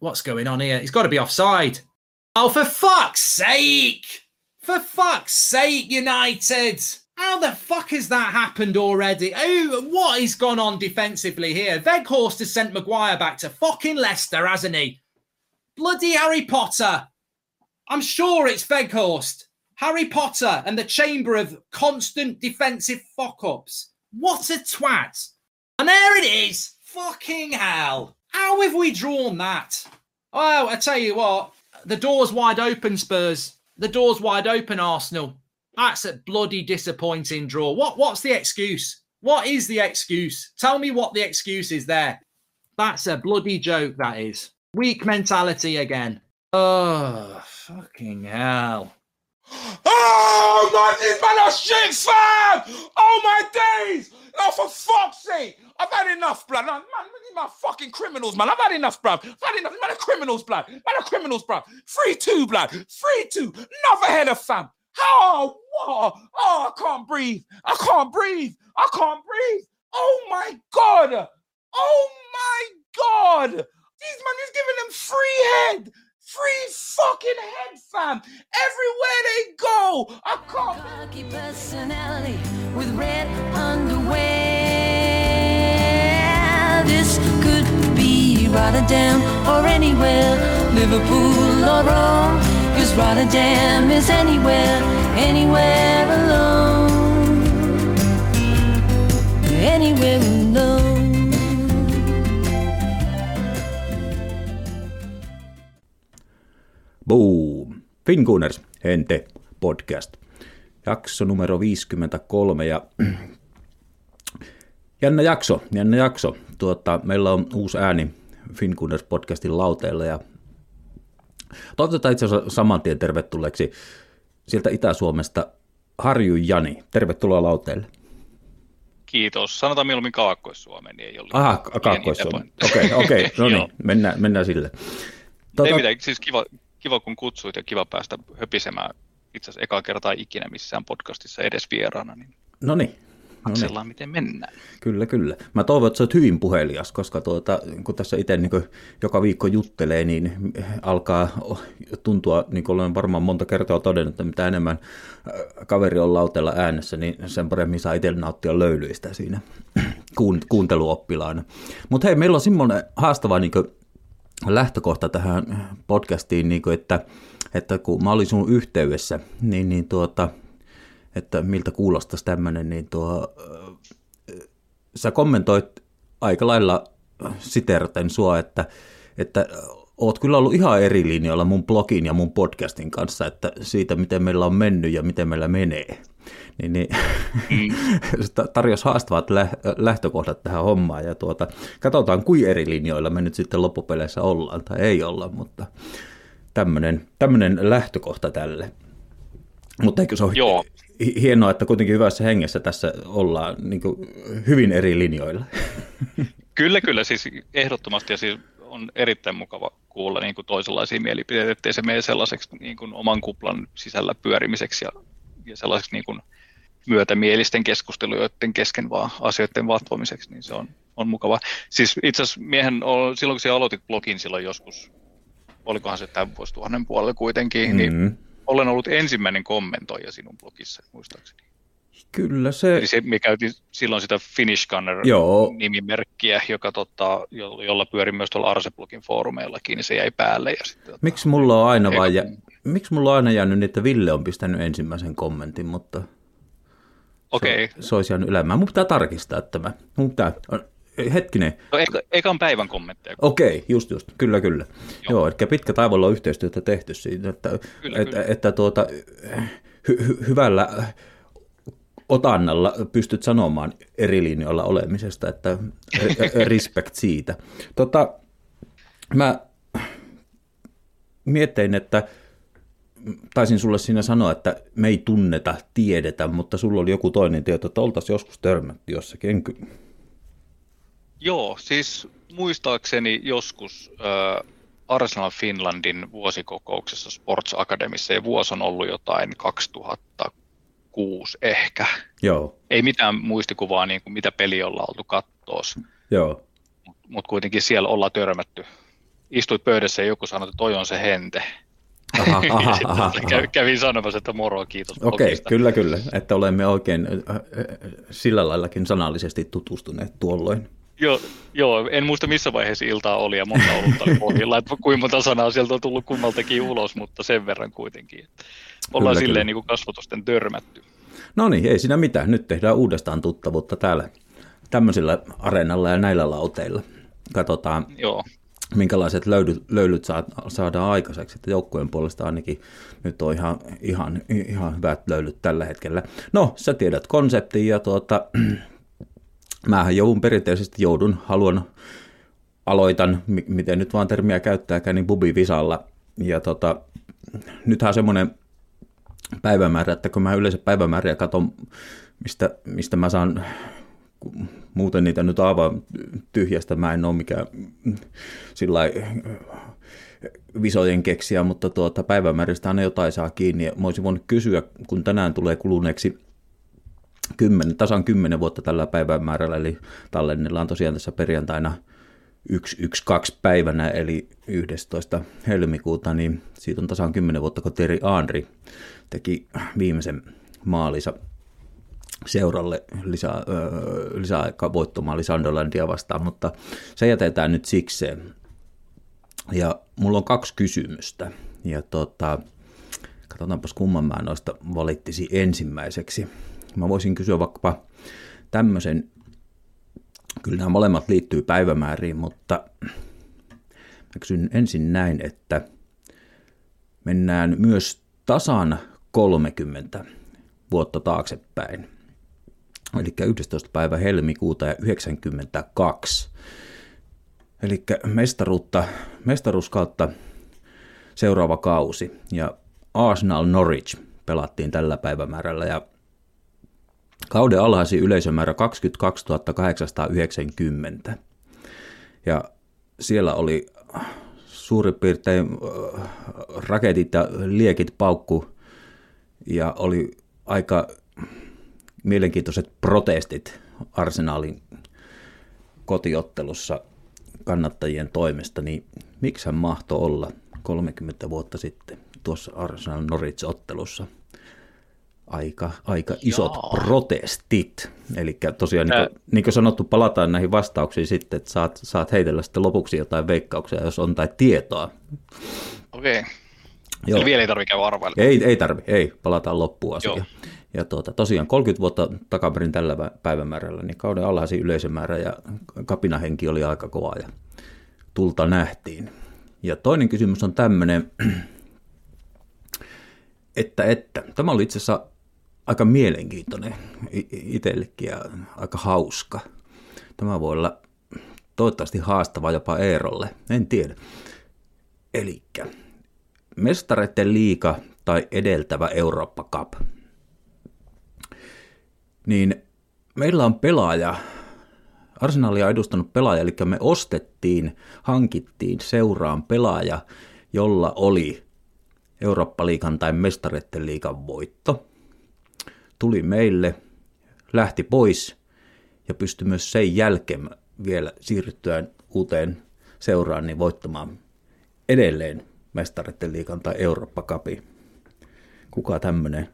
What's going on here? He's got to be offside. Oh, for fuck's sake! For fuck's sake, United! How the fuck has that happened already? Oh, what has gone on defensively here? Weghorst has sent Maguire back to fucking Leicester, hasn't he? Bloody Harry Potter. I'm sure it's Weghorst. Harry Potter and the chamber of constant defensive fuck ups. What a twat. And there it is. Fucking hell. How have we drawn that? Oh, I tell you what, the door's wide open, Spurs. The door's wide open, Arsenal. That's a bloody disappointing draw. What what's the excuse? What is the excuse? Tell me what the excuse is there. That's a bloody joke, that is. Weak mentality again. Oh, fucking hell. Oh, my, are shit, fam! Oh, my days! Oh, for fuck's sake! I've had enough, blood. Man, these man fucking criminals, man. I've had enough, bruv. I've had enough. Man are criminals, blood. Man are criminals, bruv. 3-2, blood. 3-2. Another header, fam. Oh, what? Oh, I can't breathe. I can't breathe. I can't breathe. Oh, my God. Oh, my God. These man is giving them free head. Free fucking head, fam. Everywhere they go. I can't. Underwear. This could be Rotterdam or anywhere, Liverpool or Rome. Cause Rotterdam is anywhere, anywhere alone. Anywhere alone. Boom! Fingunners, Hente podcast. Jakso numero 53 ja jännä jakso, jännä jakso. Tuota, meillä on uusi ääni Fingunners podcastin lauteella ja toivotetaan itse asiassa saman tien tervetulleeksi sieltä Itä-Suomesta Harju Jani. Tervetuloa lauteelle. Kiitos. Sanotaan mieluummin Kaakkois-Suomeen, niin ei. Aha, Kaakkois-Suomi. Okei, okei, no niin, mennään, mennään sille. Tuota... Ei mitään, siis kiva, kiva kun kutsuit ja kiva päästä höpisemään itse asiassa ekaa kertaa ikinä missään podcastissa edes vieraana. Niin no niin. Katsellaan, no niin. miten mennään. Kyllä, kyllä. Mä toivon, että sä oot hyvin puhelias, koska tuota, kun tässä itse niin joka viikko juttelee, niin alkaa tuntua, niin kuin olen varmaan monta kertaa todennut, että mitä enemmän äh, kaveri on lautella äänessä, niin sen paremmin saa itse nauttia löylyistä siinä kuunteluoppilaana. Mutta hei, meillä on semmoinen haastava niin lähtökohta tähän podcastiin, niin kuin, että, että kun mä olin sun yhteydessä, niin, niin tuota, että miltä kuulostaisi tämmöinen, niin tuo, sä kommentoit aika lailla siterten sua, että, että oot kyllä ollut ihan eri linjoilla mun blogin ja mun podcastin kanssa, että siitä miten meillä on mennyt ja miten meillä menee. Niin, niin mm. tarjosi haastavat lähtökohdat tähän hommaan ja tuota, katsotaan kuin eri linjoilla me nyt sitten loppupeleissä ollaan tai ei olla, mutta tämmöinen, tämmöinen lähtökohta tälle. Mutta eikö se ole Joo. Hienoa, että kuitenkin hyvässä hengessä tässä ollaan niin hyvin eri linjoilla? Kyllä, kyllä, siis ehdottomasti ja siis on erittäin mukava kuulla niin kuin toisenlaisia mielipiteitä, ettei se mene sellaiseksi niin kuin oman kuplan sisällä pyörimiseksi ja, ja sellaiseksi niin kuin myötämielisten keskustelujen kesken vaan asioiden vatvomiseksi, niin se on, on mukava. Siis itse asiassa miehen, silloin kun sinä aloitit blogin silloin joskus, olikohan se tämän vuosituhannen puolella kuitenkin, niin mm-hmm. niin olen ollut ensimmäinen kommentoija sinun blogissa, muistaakseni. Kyllä se... Eli se, me käytiin silloin sitä Finish Gunner-nimimerkkiä, joka tota, jo, jolla pyöri myös tuolla Arseblogin foorumeillakin, niin se jäi päälle. Ja sitten, tota, Miksi mulla on aina vain jä... Miksi mulla on aina jäänyt, että Ville on pistänyt ensimmäisen kommentin, mutta Okei. Okay. Se, se olisi jäänyt ylemään. Mun pitää tarkistaa tämä. Mun pitää... Hetkinen. No, eka, ekan päivän kommentteja. Okei, okay, just just. Kyllä, kyllä. Joo, Joo eli pitkä taivolla on yhteistyötä tehty siitä, että, kyllä, että, kyllä. että tuota, hy, hy, hyvällä otannalla pystyt sanomaan eri linjoilla olemisesta, että respect siitä. Tota, mä mietin, että taisin sulle siinä sanoa, että me ei tunneta, tiedetä, mutta sulla oli joku toinen tieto, että oltaisiin joskus törmätty jossakin. Joo, siis muistaakseni joskus äh, Arsenal Finlandin vuosikokouksessa Sports Academissa, ja vuosi on ollut jotain 2006 ehkä. Joo. Ei mitään muistikuvaa, niin kuin mitä peli ollaan oltu kattoos. Joo. Mutta mut kuitenkin siellä ollaan törmätty istuit pöydässä ja joku sanoi, että toi on se hente. Aha, aha, Sitten aha, kävin, sanomassa, että moro, kiitos Okei, blogista. kyllä, kyllä. Että olemme oikein äh, äh, sillä laillakin sanallisesti tutustuneet tuolloin. Joo, joo, en muista missä vaiheessa iltaa oli ja monta olutta oli pohjilla, että kuinka monta sanaa sieltä on tullut kummaltakin ulos, mutta sen verran kuitenkin. Että ollaan Kyllä, silleen kyllä. niin kuin kasvotusten törmätty. No niin, ei siinä mitään. Nyt tehdään uudestaan tuttavuutta täällä tämmöisillä areenalla ja näillä lauteilla. Katsotaan, Joo, minkälaiset löydyt, löylyt saad, saadaan aikaiseksi. Että joukkueen puolesta ainakin nyt on ihan, ihan, ihan hyvät löylyt tällä hetkellä. No, sä tiedät konseptin ja tuota, mähän joudun perinteisesti joudun, haluan, aloitan, mi- miten nyt vaan termiä käyttääkään, niin bubivisalla. Ja tota, nythän on semmoinen päivämäärä, että kun mä yleensä päivämääriä katson, mistä, mistä mä saan muuten niitä nyt aivan tyhjästä, mä en ole mikään sillä visojen keksiä, mutta tuota, päivämääristä aina jotain saa kiinni. Mä olisin voinut kysyä, kun tänään tulee kuluneeksi 10, tasan 10 vuotta tällä päivämäärällä, eli tallennellaan tosiaan tässä perjantaina 112 päivänä, eli 11. helmikuuta, niin siitä on tasan 10 vuotta, kun Teri Aanri teki viimeisen maalinsa seuralle lisää, öö, lisäaika voittomaan Sunderlandia vastaan, mutta se jätetään nyt sikseen. Ja mulla on kaksi kysymystä, ja tota, katsotaanpas kumman mä noista valittisi ensimmäiseksi. Mä voisin kysyä vaikkapa tämmöisen, kyllä nämä molemmat liittyy päivämääriin, mutta mä kysyn ensin näin, että mennään myös tasan 30 vuotta taaksepäin. Eli 11. päivä helmikuuta ja 92. Eli mestaruutta, mestaruuskautta seuraava kausi. Ja Arsenal Norwich pelattiin tällä päivämäärällä ja kauden alhaisin yleisömäärä 22 890. Ja siellä oli suurin piirtein äh, raketit ja liekit paukku ja oli aika mielenkiintoiset protestit Arsenalin kotiottelussa kannattajien toimesta, niin miksi hän mahtoi olla 30 vuotta sitten tuossa Arsenal Norwich-ottelussa aika, aika isot Jaa. protestit. Eli tosiaan, niin kuin, niin kuin sanottu, palataan näihin vastauksiin sitten, että saat, saat heitellä sitten lopuksi jotain veikkauksia, jos on tai tietoa. okei. Joo. Eli vielä ei tarvitse käydä arvailemaan. Ei, ei tarvi, ei, palataan loppuun asiaan. Joo. Ja tuota, tosiaan 30 vuotta takaperin tällä vä- päivämäärällä, niin kauden alhaisin yleisömäärä ja kapinahenki oli aika kova ja tulta nähtiin. Ja toinen kysymys on tämmöinen, että, että tämä oli itse asiassa aika mielenkiintoinen itsellekin ja aika hauska. Tämä voi olla toivottavasti haastava jopa Eerolle, en tiedä. Elikkä mestareiden liiga tai edeltävä Eurooppa Cup. Niin meillä on pelaaja, Arsenalia edustanut pelaaja, eli me ostettiin, hankittiin seuraan pelaaja, jolla oli Eurooppa-liigan tai mestareiden liigan voitto. Tuli meille, lähti pois ja pystyi myös sen jälkeen vielä siirryttyään uuteen seuraan niin voittamaan edelleen mestareiden liigan tai Eurooppa Cupi. Kuka tämmöinen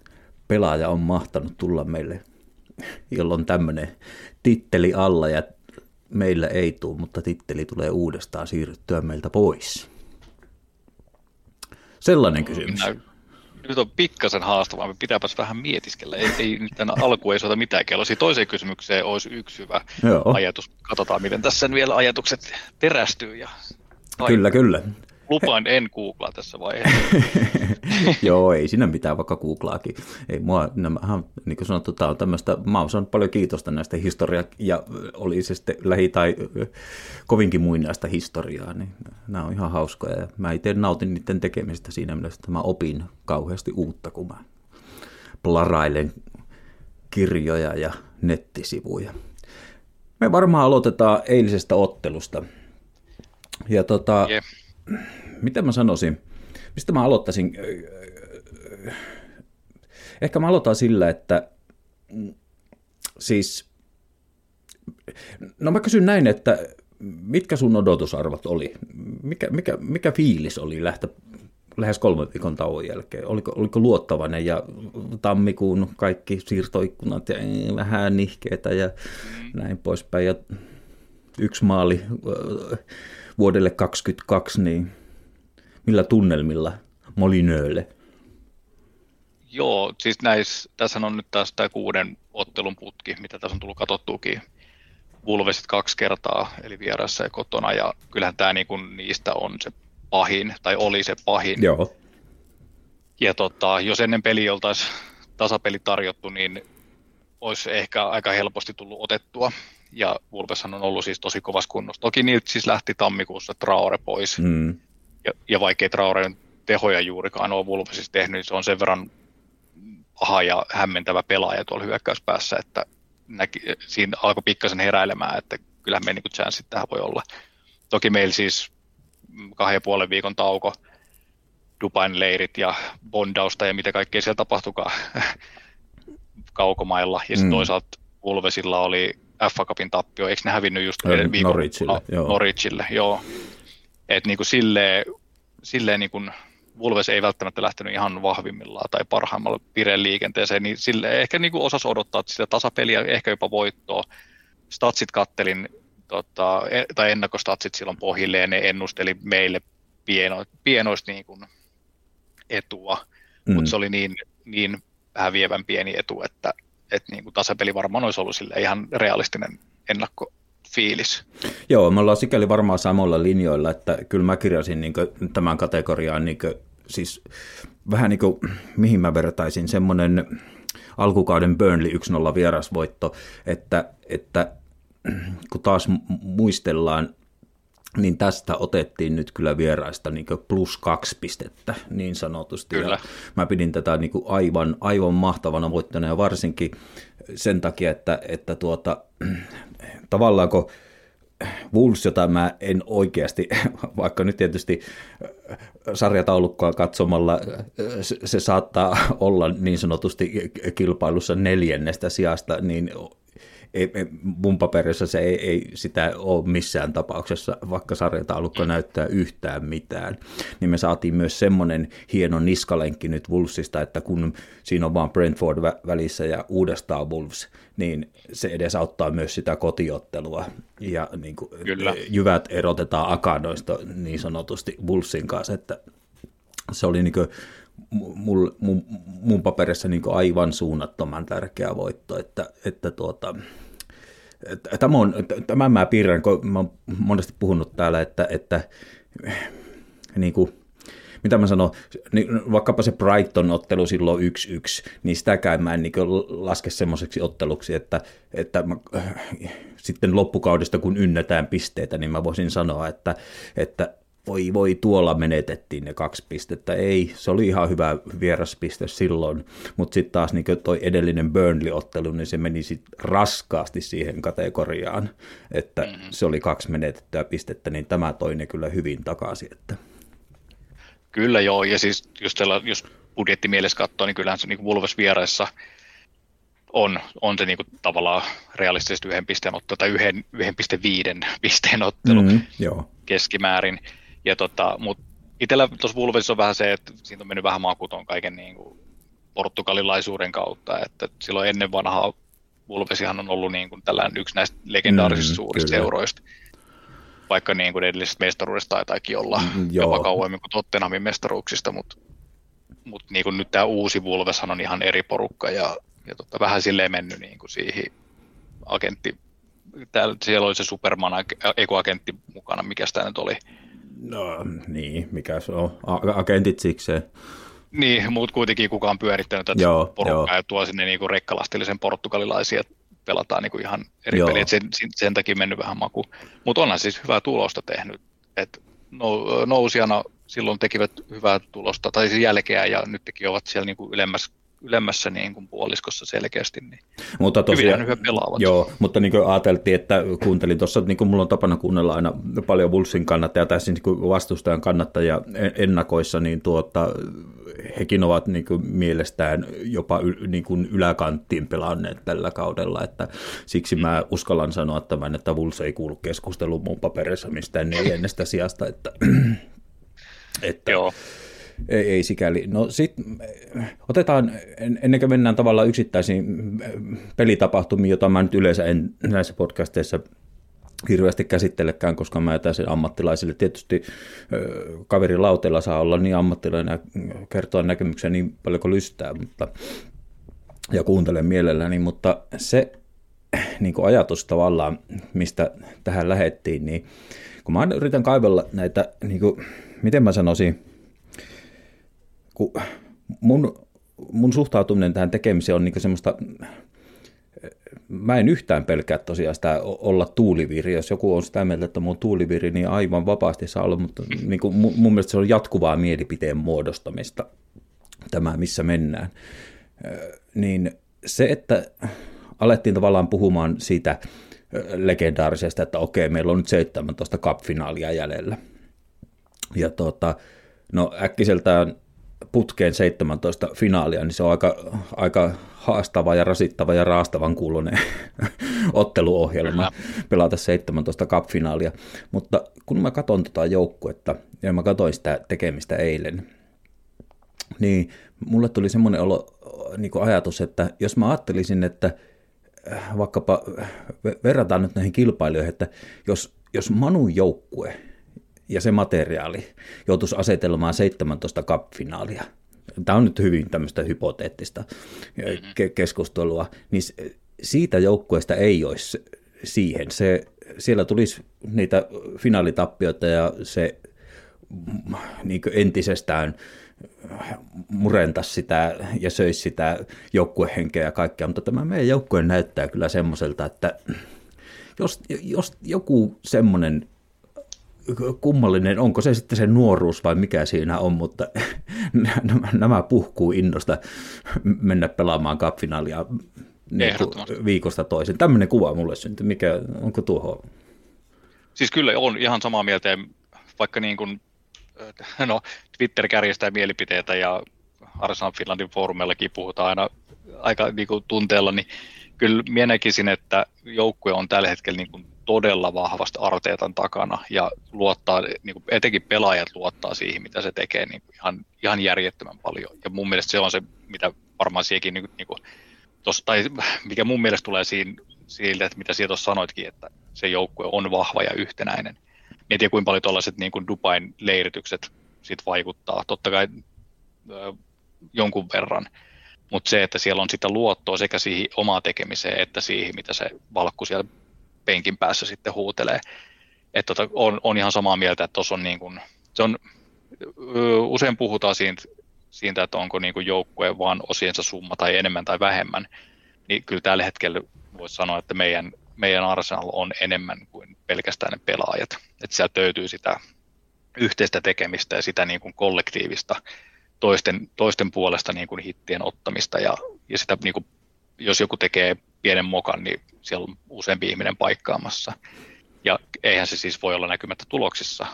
pelaaja on mahtanut tulla meille, jolla on tämmöinen titteli alla ja meillä ei tule, mutta titteli tulee uudestaan siirryttyä meiltä pois. Sellainen kysymys. Minä, nyt on pikkasen haastavaa, me pitääpäs vähän mietiskellä. Ei, ei nyt tänä alku ei soita mitään kellosia. Toiseen kysymykseen olisi yksi hyvä Joo. ajatus. Katsotaan, miten tässä vielä ajatukset terästyy. Ja... Kyllä, kyllä. Lupaan en googlaa tässä vaiheessa. Joo, ei siinä mitään, vaikka googlaakin. Ei mua, nämähän, niin kuin sanottu, tämä on tämmöistä, mä oon saanut paljon kiitosta näistä historia, ja oli se sitten lähi- tai kovinkin muinaista historiaa, niin nämä on ihan hauskoja, ja mä itse nautin niiden tekemistä siinä mielessä, että mä opin kauheasti uutta, kun mä plarailen kirjoja ja nettisivuja. Me varmaan aloitetaan eilisestä ottelusta. Ja tota, Jep. Mitä mä sanoisin, mistä mä aloittaisin? Ehkä mä aloitan sillä, että mm, siis, no mä kysyn näin, että mitkä sun odotusarvot oli? Mikä, mikä, mikä fiilis oli lähteä lähes kolmen viikon tauon jälkeen? Oliko, oliko luottavainen ja tammikuun kaikki siirtoikkunat ja eh, vähän nihkeitä ja näin poispäin ja yksi maali vuodelle 2022, niin millä tunnelmilla Molinöölle? Joo, siis näissä, tässä on nyt taas tämä kuuden ottelun putki, mitä tässä on tullut katsottuukin. Vulvesit kaksi kertaa, eli vieressä ja kotona, ja kyllähän tämä niin kuin niistä on se pahin, tai oli se pahin. Joo. Ja tota, jos ennen peli oltaisiin tasapeli tarjottu, niin olisi ehkä aika helposti tullut otettua. Ja Vulpeshan on ollut siis tosi kovassa kunnossa. Toki niiltä siis lähti tammikuussa Traore pois. Mm. Ja, ja vaikkei Traoren tehoja juurikaan ole Vulpesissa tehnyt, niin se on sen verran paha ja hämmentävä pelaaja tuolla hyökkäyspäässä, että näki, siinä alkoi pikkasen heräilemään, että kyllähän me niin chanssit tähän voi olla. Toki meillä siis kahden ja puolen viikon tauko, Dubain leirit ja bondausta ja mitä kaikkea siellä tapahtukaan kaukomailla. Ja sitten mm. toisaalta Ulvesilla oli FA Cupin tappio, eikö ne hävinnyt just viikon Norwichille, joo. Norwichille, joo. Et niinku silleen, silleen niinku Vulves ei välttämättä lähtenyt ihan vahvimmillaan tai parhaimmalla pireen liikenteeseen, niin sille ehkä niinku osas odottaa että sitä tasapeliä, ehkä jopa voittoa. Statsit kattelin, tota, e- tai ennakkostatsit silloin pohjilleen, ne ennusteli meille pieno, pienoista niinku etua, Mm. mutta se oli niin, niin häviävän pieni etu, että, että niinku tasapeli varmaan olisi ollut sille ihan realistinen ennakkofiilis. Joo, me ollaan sikäli varmaan samoilla linjoilla, että kyllä mä kirjasin niin tämän kategoriaan niin siis vähän niin kuin, mihin mä vertaisin, semmoinen alkukauden Burnley 1-0 vierasvoitto, että, että kun taas mu- muistellaan, niin tästä otettiin nyt kyllä vieraista niin plus kaksi pistettä niin sanotusti. Kyllä. Ja mä pidin tätä niin kuin aivan, aivan mahtavana voittona ja varsinkin sen takia, että, että tuota, tavallaan kun Wolves, jota mä en oikeasti, vaikka nyt tietysti sarjataulukkoa katsomalla se, se saattaa olla niin sanotusti kilpailussa neljännestä sijasta, niin ei, ei, mun paperissa se ei, ei sitä ole missään tapauksessa, vaikka sarjataulukko näyttää yhtään mitään. Niin me saatiin myös semmoinen hieno niskalenkki nyt Wolvesista, että kun siinä on vaan Brentford vä- välissä ja uudestaan Wolves, niin se edesauttaa myös sitä kotiottelua. Ja niin kuin, Kyllä. jyvät erotetaan akadoista niin sanotusti Wolvesin kanssa, että se oli niin kuin, mul, mun, mun paperissa niin aivan suunnattoman tärkeä voitto, että, että tuota, tämä on, tämän mä piirrän, kun mä oon monesti puhunut täällä, että, että niin kuin, mitä mä sanon, niin vaikkapa se Brighton-ottelu silloin 1-1, niin sitäkään mä en niin laske semmoiseksi otteluksi, että, että mä, äh, sitten loppukaudesta kun ynnätään pisteitä, niin mä voisin sanoa, että, että voi voi tuolla menetettiin ne kaksi pistettä. Ei, se oli ihan hyvä vieraspiste silloin, mutta sitten taas niin toi edellinen Burnley-ottelu, niin se meni sit raskaasti siihen kategoriaan, että mm-hmm. se oli kaksi menetettyä pistettä, niin tämä toinen kyllä hyvin takaisin. Että. Kyllä joo, ja siis just sella, jos budjettimielessä katsoo, niin kyllähän se niin Wolves vieraissa on, on se niin kuin tavallaan realistisesti yhden pisteen ottelu tai yhden, 1,5 pisteen ottelu Mm, joo. keskimäärin. Ja tota, mutta itsellä tuossa Wolvesissa on vähän se, että siitä on mennyt vähän makuton kaiken niin kuin portugalilaisuuden kautta, että silloin ennen vanhaa Wolvesihan on ollut niin kuin tällainen yksi näistä legendaarisista Mm, suurista kyllä. seuroista, vaikka niin kuin edellisestä mestaruudesta taitaakin olla Mm, jopa joo. kauemmin kuin Tottenhamin mestaruuksista, mutta mut niin kuin nyt tämä uusi Wolveshan on ihan eri porukka ja, ja tota, vähän silleen mennyt niin kuin siihen agentti, täällä, siellä oli se Superman, ekoagentti mukana, mikä tämä nyt oli, No niin, mikä se on, agentit sikseen. Niin, mutta kuitenkin kukaan pyörittänyt tätä Joo, porukkaa ja tuo sinne niinku rekkalastillisen portugalilaisia, että pelataan niinku ihan eri Joo. peliä, sen, sen, takia mennyt vähän maku. Mutta onhan siis hyvää tulosta tehnyt, että nou, nousijana silloin tekivät hyvää tulosta, tai siis jälkeä, ja nyt teki ovat siellä niinku ylemmässä ylemmässä niin kuin puoliskossa selkeästi, niin Mutta tosiaan, hyvin pelaavat. Joo, mutta niin kuin ajateltiin, että kuuntelin tuossa, niin kuin mulla on tapana kuunnella aina paljon Wolfsin kannattajia tai siis niin vastustajan kannattajia ennakoissa, niin tuota, hekin ovat niin kuin mielestään jopa niin kuin yläkanttiin pelanneet tällä kaudella, että siksi mä uskallan sanoa tämän, että Wolves ei kuulu keskusteluun mun paperissa mistään neljännestä sijasta, että, että Joo. Ei, ei sikäli. No sitten otetaan, ennen kuin mennään tavallaan yksittäisiin pelitapahtumiin, jota mä nyt yleensä en näissä podcasteissa hirveästi käsittelekään, koska mä jätän sen ammattilaisille. Tietysti kaveri lauteella saa olla niin ammattilainen ja kertoa näkemyksiä niin paljon kuin lystää, mutta, ja kuuntelen mielelläni, mutta se niin kuin ajatus tavallaan, mistä tähän lähettiin, niin kun mä yritän kaivella näitä, niin kuin, miten mä sanoisin, kun mun, mun suhtautuminen tähän tekemiseen on niin semmoista, mä en yhtään pelkää tosiaan sitä olla tuuliviri. Jos joku on sitä mieltä, että mun tuuliviri, niin aivan vapaasti saa olla, mutta niin kuin mun, mun mielestä se on jatkuvaa mielipiteen muodostamista, tämä missä mennään. Niin se, että alettiin tavallaan puhumaan siitä legendaarisesta, että okei, meillä on nyt 17 cup-finaalia jäljellä. Ja tota, no äkkiseltään putkeen 17 finaalia, niin se on aika, aika haastava ja rasittava ja raastavan kuulonen otteluohjelma pelata 17 cup-finaalia. Mutta kun mä katson tota joukkuetta ja mä katsoin sitä tekemistä eilen, niin mulle tuli semmoinen olo, niin ajatus, että jos mä ajattelisin, että vaikkapa verrataan nyt näihin kilpailijoihin, että jos, jos Manun joukkue ja se materiaali joutuisi asetelmaan 17 cup-finaalia, tämä on nyt hyvin tämmöistä hypoteettista ke- keskustelua, niin siitä joukkueesta ei olisi siihen. Se, siellä tulisi niitä finaalitappioita ja se niin entisestään murentaisi sitä ja söisi sitä joukkuehenkeä ja kaikkea, mutta tämä meidän joukkue näyttää kyllä semmoiselta, että jos, jos joku semmoinen kummallinen, onko se sitten se nuoruus vai mikä siinä on, mutta nämä puhkuu innosta mennä pelaamaan kapfinaalia niin viikosta toisen. Tämmöinen kuva mulle syntyi. Mikä, onko tuohon? Siis kyllä on ihan samaa mieltä, vaikka niin kuin, no, Twitter kärjestää mielipiteitä ja Arsenal Finlandin foorumellakin puhutaan aina aika niin kuin tunteella, niin kyllä minä näkisin, että joukkue on tällä hetkellä niin kuin todella vahvasti Arteetan takana ja luottaa, niin kuin etenkin pelaajat luottaa siihen, mitä se tekee niin kuin ihan, ihan järjettömän paljon. Ja mun mielestä se on se, mitä varmaan siekin, niin kuin, niin kuin, tossa, tai mikä mun mielestä tulee siinä, siitä, että mitä siellä tuossa sanoitkin, että se joukkue on vahva ja yhtenäinen. En tiedä, kuinka paljon tuollaiset niin kuin Dubain leiritykset sit vaikuttaa. Totta kai ö, jonkon verran, mutta se, että siellä on sitä luottoa sekä siihen omaan tekemiseen että siihen, mitä se valkku siellä penkin päässä sitten huutelee. Että tota, on, on, ihan samaa mieltä, että tuossa on niin kuin, se on, usein puhutaan siitä, siitä että onko niin kuin joukkue vaan osiensa summa tai enemmän tai vähemmän, niin kyllä tällä hetkellä voisi sanoa, että meidän, meidän Arsenal on enemmän kuin pelkästään ne pelaajat. Että sieltä löytyy sitä yhteistä tekemistä ja sitä niin kuin kollektiivista toisten, toisten puolesta niin kuin hittien ottamista ja, ja sitä niin kuin, jos joku tekee pienen mokan, niin siellä on useampi ihminen paikkaamassa. Ja eihän se siis voi olla näkymättä tuloksissa,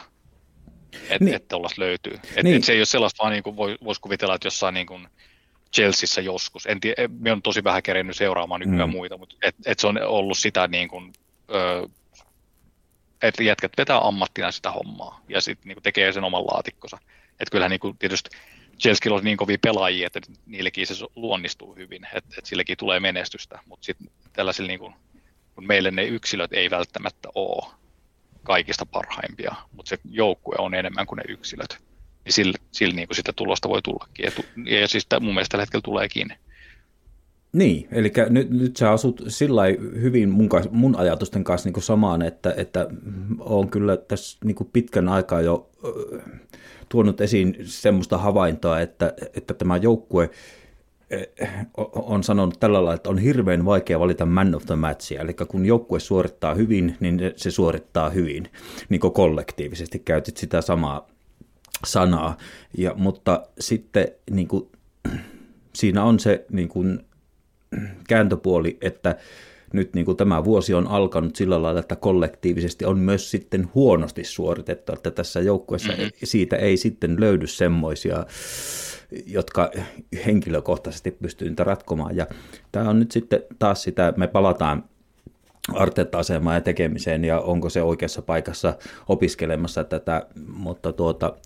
että niin. et löytyy. Et, niin. et se ei ole sellaista vaan niin kuin voi, voisi kuvitella, että jossain niin kuin Chelseassa joskus, en tiedä, me on tosi vähän kerennyt seuraamaan nykyään mm. muita, mutta et, et se on ollut sitä niin kuin, ö, että jätkät vetää ammattina sitä hommaa ja sitten niin tekee sen oman laatikkonsa. Että kyllähän niin kuin, tietysti Chelsea on niin kovia pelaajia, että niillekin se luonnistuu hyvin, että, että silläkin tulee menestystä, mutta sitten tällaisilla niin kuin, kun meille ne yksilöt ei välttämättä ole kaikista parhaimpia, mutta se joukkue on enemmän kuin ne yksilöt, niin sillä, sillä niin kuin sitä tulosta voi tullakin. Ja, ja siis mun mielestä tällä hetkellä tuleekin. Niin, eli nyt, nyt sä asut sillä hyvin mun, mun ajatusten kanssa niin kuin samaan, että, että on kyllä tässä niin kuin pitkän aikaa jo tuonut esiin semmoista havaintoa, että, että tämä joukkue on sanonut tällä lailla, että on hirveän vaikea valita man of the matchia, eli kun joukkue suorittaa hyvin, niin se suorittaa hyvin, niin kuin kollektiivisesti. Käytit sitä samaa sanaa, ja, mutta sitten niin kuin, siinä on se niin kuin, kääntöpuoli, että nyt niin kuin tämä vuosi on alkanut sillä lailla, että kollektiivisesti on myös sitten huonosti suoritettu, että tässä joukkueessa mm-hmm. siitä ei sitten löydy semmoisia, jotka henkilökohtaisesti pystyy niitä ratkomaan. Ja tämä on nyt sitten taas sitä, me palataan Arteta-asemaan ja tekemiseen ja onko se oikeassa paikassa opiskelemassa tätä, mutta tuota,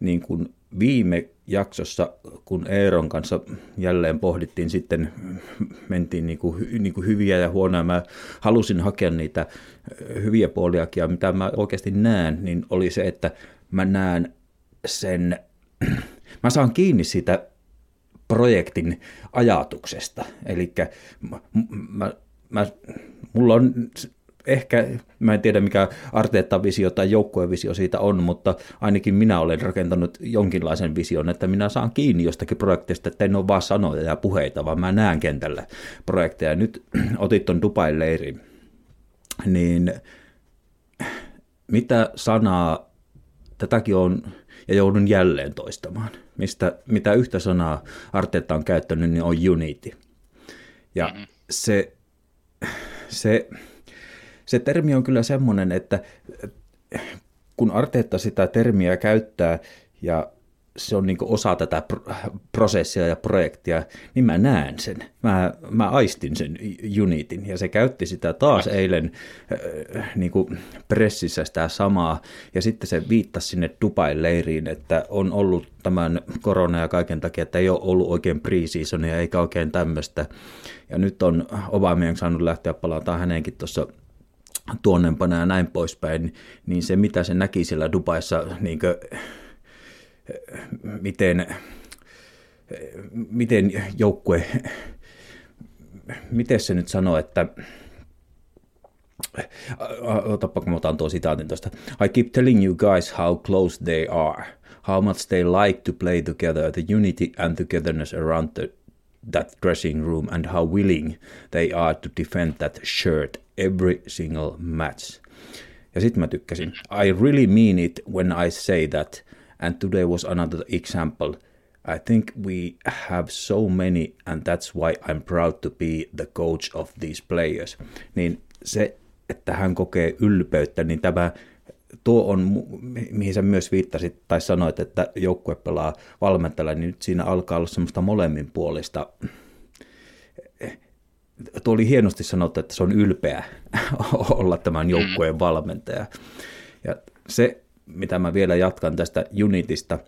niin kuin viime jaksossa, kun Eeron kanssa jälleen pohdittiin, sitten mentiin niin kuin, niin kuin hyviä ja huonoja. Mä halusin hakea niitä hyviä puoliakin, ja mitä mä oikeasti näen, niin oli se, että mä näen sen, mä saan kiinni siitä projektin ajatuksesta. Eli mä, mä, mulla on ehkä, mä en tiedä mikä Arteetta-visio tai joukkuevisio siitä on, mutta ainakin minä olen rakentanut jonkinlaisen vision, että minä saan kiinni jostakin projektista, että en ole vaan sanoja ja puheita, vaan mä näen kentällä projekteja. Nyt otit ton Dubai leiri, niin mitä sanaa, tätäkin on, ja joudun jälleen toistamaan, mistä, mitä yhtä sanaa Arteetta on käyttänyt, niin on unity. Ja mm-hmm. se, se se termi on kyllä semmoinen, että kun Arteetta sitä termiä käyttää ja se on niin osa tätä prosessia ja projektia, niin mä näen sen. Mä, mä aistin sen unitin ja se käytti sitä taas eilen äh, niin kuin pressissä sitä samaa ja sitten se viittasi sinne Dubai-leiriin, että on ollut tämän korona ja kaiken takia, että ei ole ollut oikein pre-seasonia eikä oikein tämmöistä. Ja nyt on Obamien saanut lähteä palaamaan hänenkin tuossa tuonnempana ja näin poispäin, niin se mitä se näki siellä Dubaissa, niin kuin, miten, miten joukkue, miten se nyt sanoo, että otapa kun otan tuon sitaatin tuosta. I keep telling you guys how close they are, how much they like to play together, the unity and togetherness around the, that dressing room and how willing they are to defend that shirt every single match. Ja sitten mä tykkäsin. I really mean it when I say that. And today was another example. I think we have so many and that's why I'm proud to be the coach of these players. Niin se, että hän kokee ylpeyttä, niin tämä tuo on, mihin sä myös viittasit tai sanoit, että joukkue pelaa valmentajalla, niin nyt siinä alkaa olla semmoista molemmin puolista tuo oli hienosti sanottu, että se on ylpeä olla tämän joukkueen mm. valmentaja. Ja se, mitä mä vielä jatkan tästä Unitista,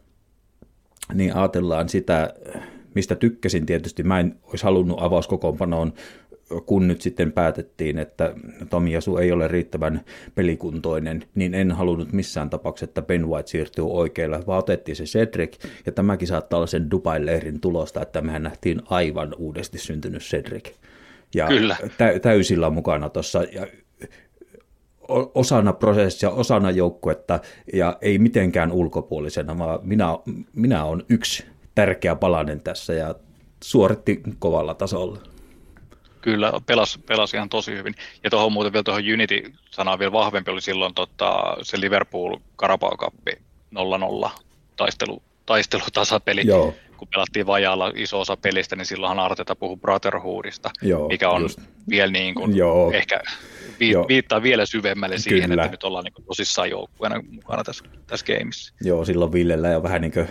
niin ajatellaan sitä, mistä tykkäsin tietysti. Mä en olisi halunnut avauskokoonpanoon, kun nyt sitten päätettiin, että Tomi Jasu ei ole riittävän pelikuntoinen, niin en halunnut missään tapauksessa, että Ben White siirtyy oikealle, vaan otettiin se Cedric, ja tämäkin saattaa olla sen Dubai-leirin tulosta, että mehän nähtiin aivan uudesti syntynyt Cedric ja Kyllä. Tä, täysillä mukana tuossa ja osana prosessia, osana joukkuetta ja ei mitenkään ulkopuolisena, vaan minä, minä olen yksi tärkeä palanen tässä ja suoritti kovalla tasolla. Kyllä, pelasi, pelasi ihan tosi hyvin. Ja tuohon muuten vielä tuohon Unity-sanaan vielä vahvempi oli silloin tota, se Liverpool Carabao Cup 0-0 taistelu, taistelutasapeli. Joo kun pelattiin vajaalla iso osa pelistä, niin silloinhan Arteta puhui Brotherhoodista, Joo, mikä on just. vielä niin kuin Joo. ehkä vi- Joo. viittaa vielä syvemmälle siihen, Kyllä. että nyt ollaan niin tosissaan joukkueena mukana tässä, tässä gameissa. Joo, silloin Villellä ja vähän niin kuin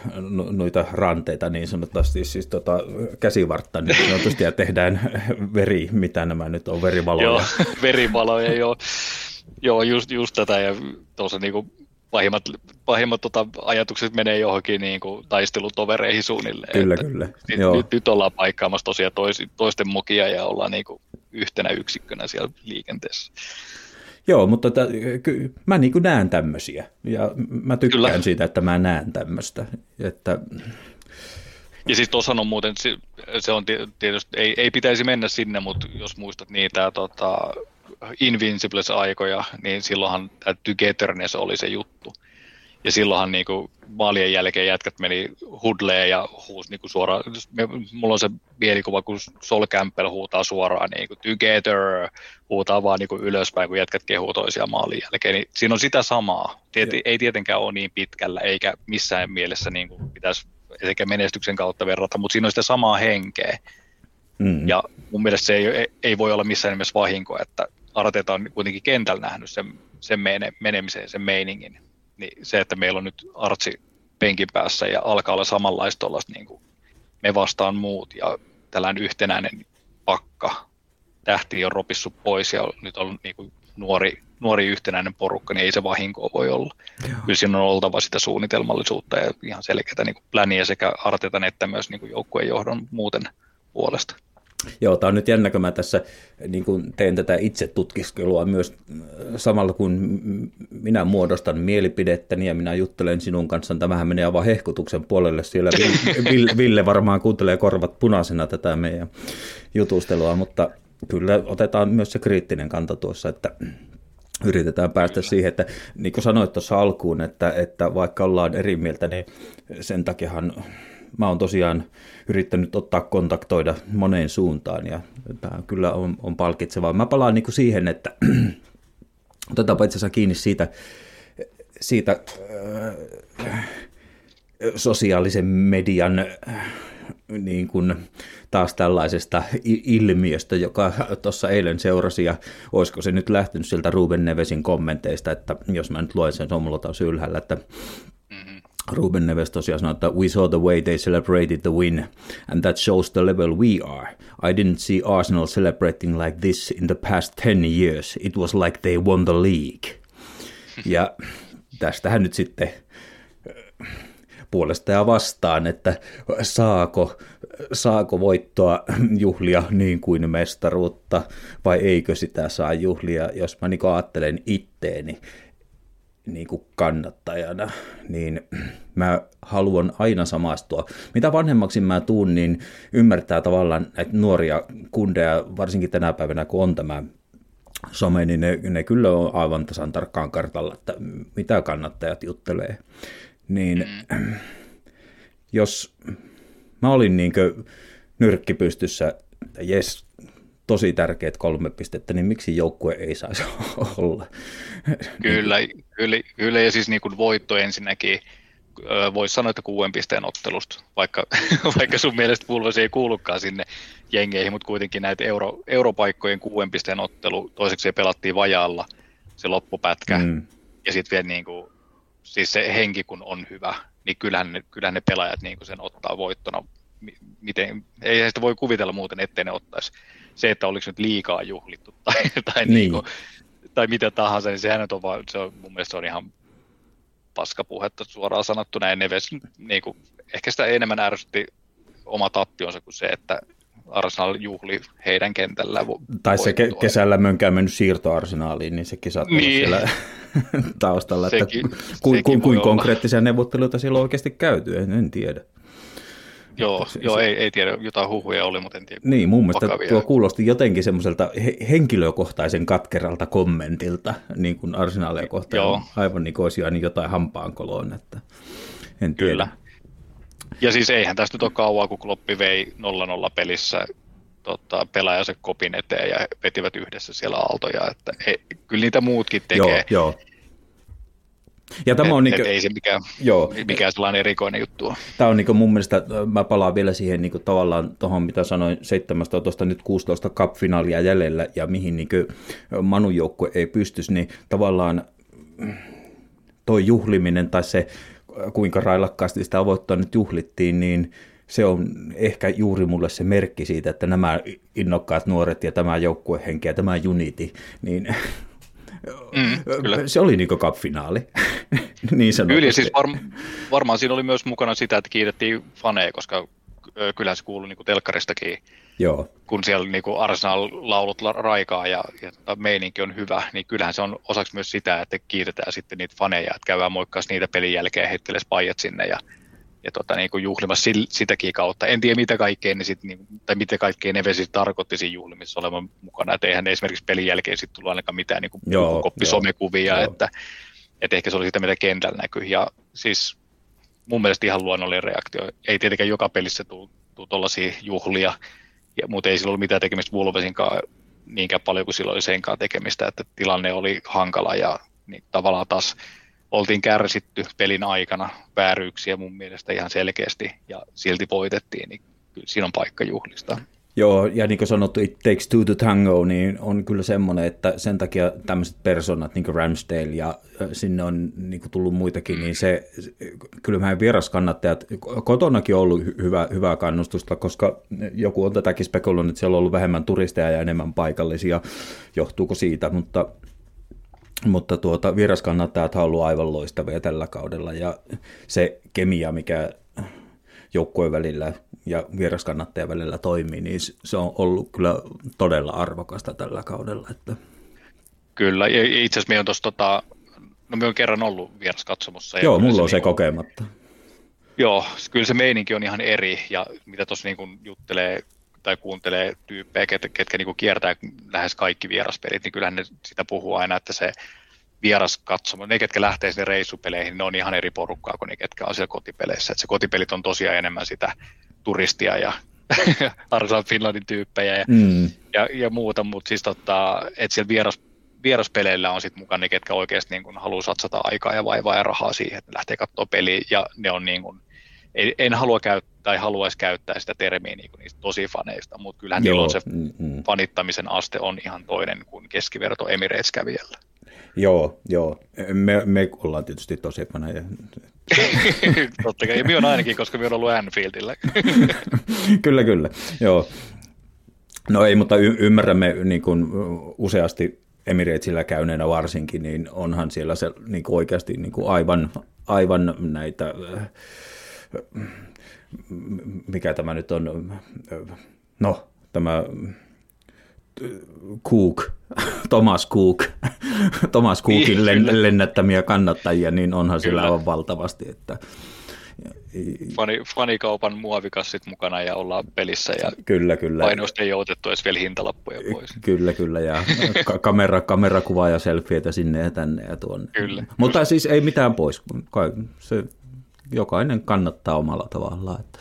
noita ranteita niin sanotusti, siis tota, käsivartta niin sanotusti, ja tehdään veri, mitä nämä nyt on, verivaloja. joo, verivaloja, joo. Joo, just, just tätä, ja tuossa niin kuin pahimmat, pahimmat tota, ajatukset menee johonkin niin kuin, taistelutovereihin suunnilleen. Kyllä, että kyllä. Nyt, Joo. Nyt, nyt, ollaan paikkaamassa tosiaan tois, toisten mokia ja ollaan niin kuin, yhtenä yksikkönä siellä liikenteessä. Joo, mutta t- ky- mä niin kuin näen tämmöisiä ja mä tykkään Kyllä. siitä, että mä näen tämmöistä. Että... Ja siis tuossa on muuten, se on tietysti, ei, ei pitäisi mennä sinne, mutta jos muistat niitä tota, Invincibles-aikoja, niin silloinhan tämä togetherness oli se juttu. Ja silloinhan niin kuin vaalien jälkeen jätkät meni hudleen ja huusi niin kuin suoraan. Mulla on se mielikuva, kun Sol Campbell huutaa suoraan niin kuin together, huutaa vaan niin kuin ylöspäin, kun jätkät kehuu toisia maalin jälkeen. Niin siinä on sitä samaa. Tiet, ei tietenkään ole niin pitkällä, eikä missään mielessä niin kuin pitäisi eikä menestyksen kautta verrata, mutta siinä on sitä samaa henkeä. Mm. Ja mun mielestä se ei, ei voi olla missään nimessä vahinko, että Arteta on kuitenkin kentällä nähnyt sen, sen mene, menemisen sen meiningin. Niin se, että meillä on nyt Artsi penkin päässä ja alkaa olla samanlaista niin kuin me vastaan muut ja tällainen yhtenäinen pakka. Tähti on ropissut pois ja nyt on niin kuin nuori, nuori yhtenäinen porukka, niin ei se vahinkoa voi olla. Joo. Kyllä siinä on oltava sitä suunnitelmallisuutta ja ihan selkeää niin pläniä sekä Artetan että myös niin joukkueen johdon muuten puolesta. Joo, tämä on nyt jännä, kun mä tässä niin kun teen tätä itse tutkiskelua myös äh, samalla kun minä muodostan mielipidettäni ja minä juttelen sinun kanssa. Tämähän menee aivan hehkutuksen puolelle. Siellä Ville varmaan kuuntelee korvat punaisena tätä meidän jutustelua, mutta kyllä otetaan myös se kriittinen kanta tuossa, että yritetään päästä siihen, että niin kuin sanoit tuossa alkuun, että, että vaikka ollaan eri mieltä, niin sen takiahan mä oon tosiaan yrittänyt ottaa kontaktoida moneen suuntaan ja tämä kyllä on, on palkitsevaa. Mä palaan niin kuin siihen, että otetaanpa itse asiassa kiinni siitä, siitä äh, sosiaalisen median äh, niin kuin taas tällaisesta ilmiöstä, joka tuossa eilen seurasi, ja olisiko se nyt lähtenyt sieltä Ruben Nevesin kommenteista, että jos mä nyt luen sen, se on mulla taas ylhäällä, että Ruben Neves tosiaan sanoi, että we saw the way they celebrated the win, and that shows the level we are. I didn't see Arsenal celebrating like this in the past 10 years. It was like they won the league. Ja tästähän nyt sitten äh, puolesta ja vastaan, että saako, saako voittoa juhlia niin kuin mestaruutta vai eikö sitä saa juhlia, jos mä niin ajattelen itteeni, niin kuin kannattajana, niin mä haluan aina samastua. Mitä vanhemmaksi mä tuun, niin ymmärtää tavallaan näitä nuoria kundeja, varsinkin tänä päivänä, kun on tämä some, niin ne, ne kyllä on aivan tasan tarkkaan kartalla, että mitä kannattajat juttelee. Niin jos mä olin niin nyrkki pystyssä, että jes, tosi tärkeät kolme pistettä, niin miksi joukkue ei saisi olla? Kyllä, kyllä, kyllä ja siis niin kuin voitto ensinnäkin, voisi sanoa, että kuuden pisteen ottelusta, vaikka, vaikka sun mielestä Pulvasi ei kuulukaan sinne jengeihin, mutta kuitenkin näitä euro, europaikkojen kuuden pisteen ottelu, toiseksi se pelattiin vajaalla se loppupätkä, mm. ja sitten vielä niin kuin, siis se henki kun on hyvä, niin kyllähän ne, kyllähän ne pelaajat niin kuin sen ottaa voittona, miten, ei sitä voi kuvitella muuten, ettei ne ottaisi se, että oliko nyt liikaa juhlittu tai, tai, niin. Niin kuin, tai mitä tahansa, niin sehän on vaan, se on, mun mielestä se on ihan paskapuhetta suoraan sanottuna. Ja Neves, niin kuin, ehkä sitä enemmän ärsytti oma tappionsa kuin se, että Arsenal juhli heidän kentällä. Vo- tai se ke- kesällä mönkään mennyt siirto Arsenaaliin, niin sekin saattaa niin. siellä taustalla. Sekin, että ku, ku, kuin konkreettisia neuvotteluita siellä on oikeasti käyty, en, en tiedä. Joo, se, joo se, ei, ei tiedä, jotain huhuja oli, mutta en tiedä. Niin, mun mielestä vakavia. tuo kuulosti jotenkin semmoiselta he, henkilökohtaisen katkeralta kommentilta, niin kuin arsenaalia kohtaan, joo. aivan niin kuin olisi jotain hampaankoloon, että en tiedä. Kyllä. Ja siis eihän tästä nyt ole kauaa, kun Kloppi vei 0-0 pelissä tota, pelaajansa kopin eteen ja vetivät yhdessä siellä aaltoja, että ei, kyllä niitä muutkin tekee. Joo, joo. Ja tämä on et, niin kuin, ei se mikään, joo, mikään sellainen erikoinen juttu Tämä on niin mun mielestä, mä palaan vielä siihen niin tavallaan tuohon, mitä sanoin, 17 nyt 16 cup-finaalia jäljellä ja mihin niin Manun joukkue ei pystyisi, niin tavallaan tuo juhliminen tai se, kuinka railakkaasti sitä voittoa nyt juhlittiin, niin se on ehkä juuri mulle se merkki siitä, että nämä innokkaat nuoret ja tämä joukkuehenki ja tämä unity, niin Mm, kyllä. Se oli niin cup-finaali, niin sanotusti. Kyllä, siis var, varmaan siinä oli myös mukana sitä, että kiitettiin faneja, koska kyllähän se kuului niin telkkaristakin, Joo. kun siellä niin Arsenal-laulut raikaa ja, ja tota, meininki on hyvä, niin kyllähän se on osaksi myös sitä, että kiitetään sitten niitä faneja, että käydään moikkaas niitä pelin jälkeen, heittelee pajat sinne ja ja tota, niin kuin juhlimassa sitäkin kautta. En tiedä, mitä kaikkea ne sit, niin, tai mitä kaikkea ne vesi tarkoitti siinä juhlimissa olevan mukana. Että eihän ne esimerkiksi pelin jälkeen sitten tullut ainakaan mitään niin kuin koppisomekuvia, että, että ehkä se oli sitä, mitä kentällä näkyy. Ja siis mun mielestä ihan luonnollinen reaktio. Ei tietenkään joka pelissä tule tuollaisia juhlia, ja, mutta ei sillä ollut mitään tekemistä Vulvesinkaan niinkään paljon kuin silloin oli senkaan tekemistä, että tilanne oli hankala ja niin tavallaan taas oltiin kärsitty pelin aikana vääryyksiä mun mielestä ihan selkeästi ja silti voitettiin, niin kyllä siinä on paikka juhlistaa. Joo, ja niin kuin sanottu, It Takes Two to Tango, niin on kyllä semmoinen, että sen takia tämmöiset personat, niin kuin Ramsdale, ja sinne on niin kuin tullut muitakin, niin se, kyllä meidän vieraskannattajat, kotonakin on ollut hyvä, hyvää kannustusta, koska joku on tätäkin spekuloinut, että siellä on ollut vähemmän turisteja ja enemmän paikallisia, johtuuko siitä, mutta mutta tuota, vieraskannattajat on ollut aivan loistavia tällä kaudella ja se kemia, mikä joukkueen välillä ja vieraskannattajan välillä toimii, niin se on ollut kyllä todella arvokasta tällä kaudella. Että... Kyllä, ja itse asiassa me on tuossa, tota, no me on kerran ollut vieraskatsomossa. Joo, mulla se on se niinku, kokematta. Joo, kyllä se meininki on ihan eri, ja mitä tuossa niin juttelee tai kuuntelee tyyppejä, ketkä, ketkä niin kiertää lähes kaikki vieraspelit, niin kyllähän ne sitä puhuu aina, että se vieras katsomaan. Ne, ketkä lähtee sinne reissupeleihin, ne on ihan eri porukkaa kuin ne, ketkä on siellä kotipeleissä. Et se kotipelit on tosiaan enemmän sitä turistia ja Arsan Finlandin tyyppejä ja, mm. ja, ja muuta, mutta siis tota, että siellä vieras, vieraspeleillä on sitten mukana ne, ketkä oikeasti niin kun haluaa satsata aikaa ja vaivaa ja rahaa siihen, että lähtee katsoa peliä ja ne on niin kun, en halua käyttää tai haluaisi käyttää sitä termiä niin kuin niistä tosi faneista, mutta kyllähän Joo. niillä on se mm-hmm. fanittamisen aste on ihan toinen kuin keskiverto Emirates-kävijällä. Joo, joo. Me, me ollaan tietysti tosi faneja. Totta kai, minä on ainakin, koska minä olen ollut Anfieldillä. kyllä, kyllä, joo. No ei, mutta y- ymmärrämme niin kuin useasti Emiratesillä käyneenä varsinkin, niin onhan siellä se niin kuin oikeasti niin kuin aivan, aivan näitä, mikä tämä nyt on, no tämä Cook, Thomas Cook, Thomas Cookin niin, lennättämiä kannattajia, niin onhan sillä aivan valtavasti. Että, Fani, fanikaupan muovikassit mukana ja ollaan pelissä ja kyllä, kyllä. painoista ei otettu edes vielä hintalappuja pois. Kyllä, kyllä ja kamera, kamerakuva ja selfieitä sinne ja tänne ja tuonne. Kyllä. Mutta siis ei mitään pois, se, jokainen kannattaa omalla tavallaan. Että,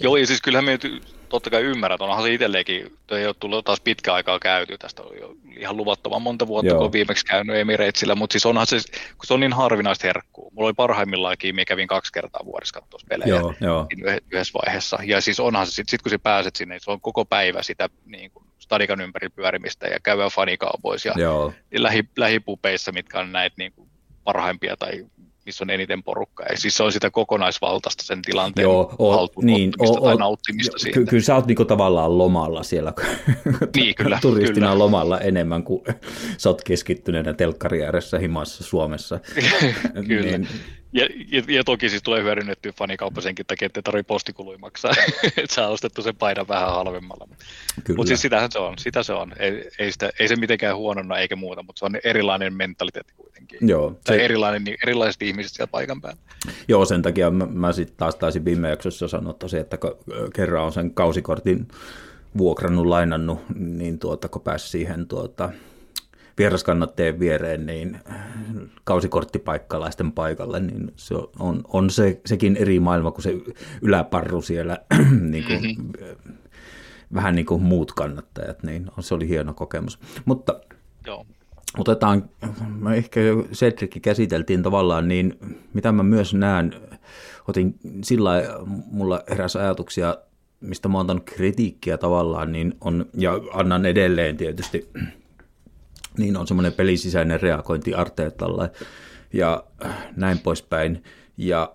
Joo, ja siis kyllähän me totta kai ymmärrän, että onhan se itselleenkin, ei ole tullut taas pitkä aikaa käyty, tästä on jo ihan luvattoman monta vuotta, Joo. kun on viimeksi käynyt Emiratesillä, mutta siis onhan se, kun se on niin harvinaista herkkuu. Mulla oli parhaimmillaan mikä kävin kaksi kertaa vuodessa katsoa pelejä Joo, jo. yhdessä vaiheessa. Ja siis onhan se, sitten sit kun sä pääset sinne, niin se on koko päivä sitä niin kuin stadikan ympäri pyörimistä ja käydään fanikaupoissa ja Joo. lähi, lähipupeissa, mitkä on näitä niin kuin parhaimpia tai missä on eniten porukkaa. Ja siis se on sitä kokonaisvaltaista sen tilanteen Joo, o, niin, o, tai nauttimista siitä. Ky- kyllä sä oot niinku tavallaan lomalla siellä, niin, kyllä, turistina kyllä. lomalla enemmän kuin sä oot keskittyneenä telkkari himassa Suomessa. kyllä. niin, ja, ja, ja, toki siis tulee hyödynnetty fanikauppa senkin takia, että ei tarvitse postikului maksaa, että saa ostettu sen paidan vähän halvemmalla. Mutta siis sitähän se on, sitä se on. Ei, ei, sitä, ei se mitenkään huonona eikä muuta, mutta se on erilainen mentaliteetti kuitenkin. Joo. Tai se... erilainen, niin erilaiset ihmiset siellä paikan päällä. Joo, sen takia mä, mä sitten taas taisin viime jaksossa sanoa tosi, että kerran on sen kausikortin vuokrannut, lainannut, niin tuota, kun pääsi siihen tuota, vieraskannatteen viereen, niin kausikorttipaikkalaisten paikalle, niin se on, on se, sekin eri maailma kuin se yläparru siellä, niin kuin, mm-hmm. vähän niin kuin muut kannattajat, niin se oli hieno kokemus. Mutta Joo. otetaan, mä ehkä jo Cedric käsiteltiin tavallaan, niin mitä mä myös näen, otin sillä mulla eräs ajatuksia, mistä mä oon antanut kritiikkiä tavallaan, niin on, ja annan edelleen tietysti niin on semmoinen pelisisäinen reagointi Arteetalla ja näin poispäin. Ja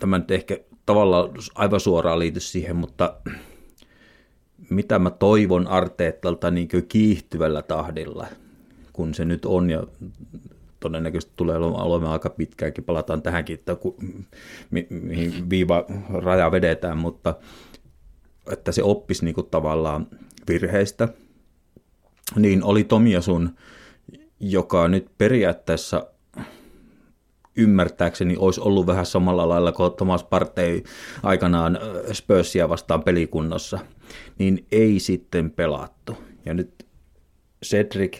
tämä nyt ehkä tavallaan aivan suoraan liity siihen, mutta mitä mä toivon Arteetalta niin kiihtyvällä tahdilla, kun se nyt on ja todennäköisesti tulee olemaan aika pitkäänkin, palataan tähänkin, että ku, mi, mihin viiva raja vedetään, mutta että se oppisi niin kuin tavallaan virheistä – niin oli Tomiasun, joka nyt periaatteessa ymmärtääkseni olisi ollut vähän samalla lailla kuin Thomas Partey aikanaan Spursia vastaan pelikunnossa, niin ei sitten pelattu. Ja nyt Cedric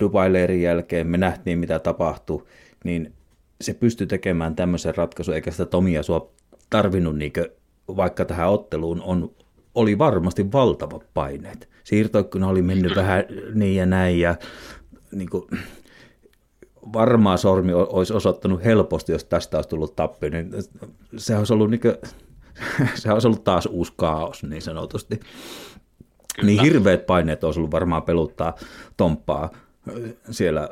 Dubailerin jälkeen me nähtiin, mitä tapahtui, niin se pystyi tekemään tämmöisen ratkaisun, eikä sitä Tomia sua tarvinnut, niin vaikka tähän otteluun on, oli varmasti valtava paineet siirtoikkuna oli mennyt vähän niin ja näin ja niin kuin, varmaan sormi olisi osoittanut helposti, jos tästä olisi tullut tappio, niin se olisi ollut, niin kuin, se olisi ollut taas uusi kaos niin sanotusti. Niin hirveät paineet olisi ollut varmaan peluttaa Tomppaa siellä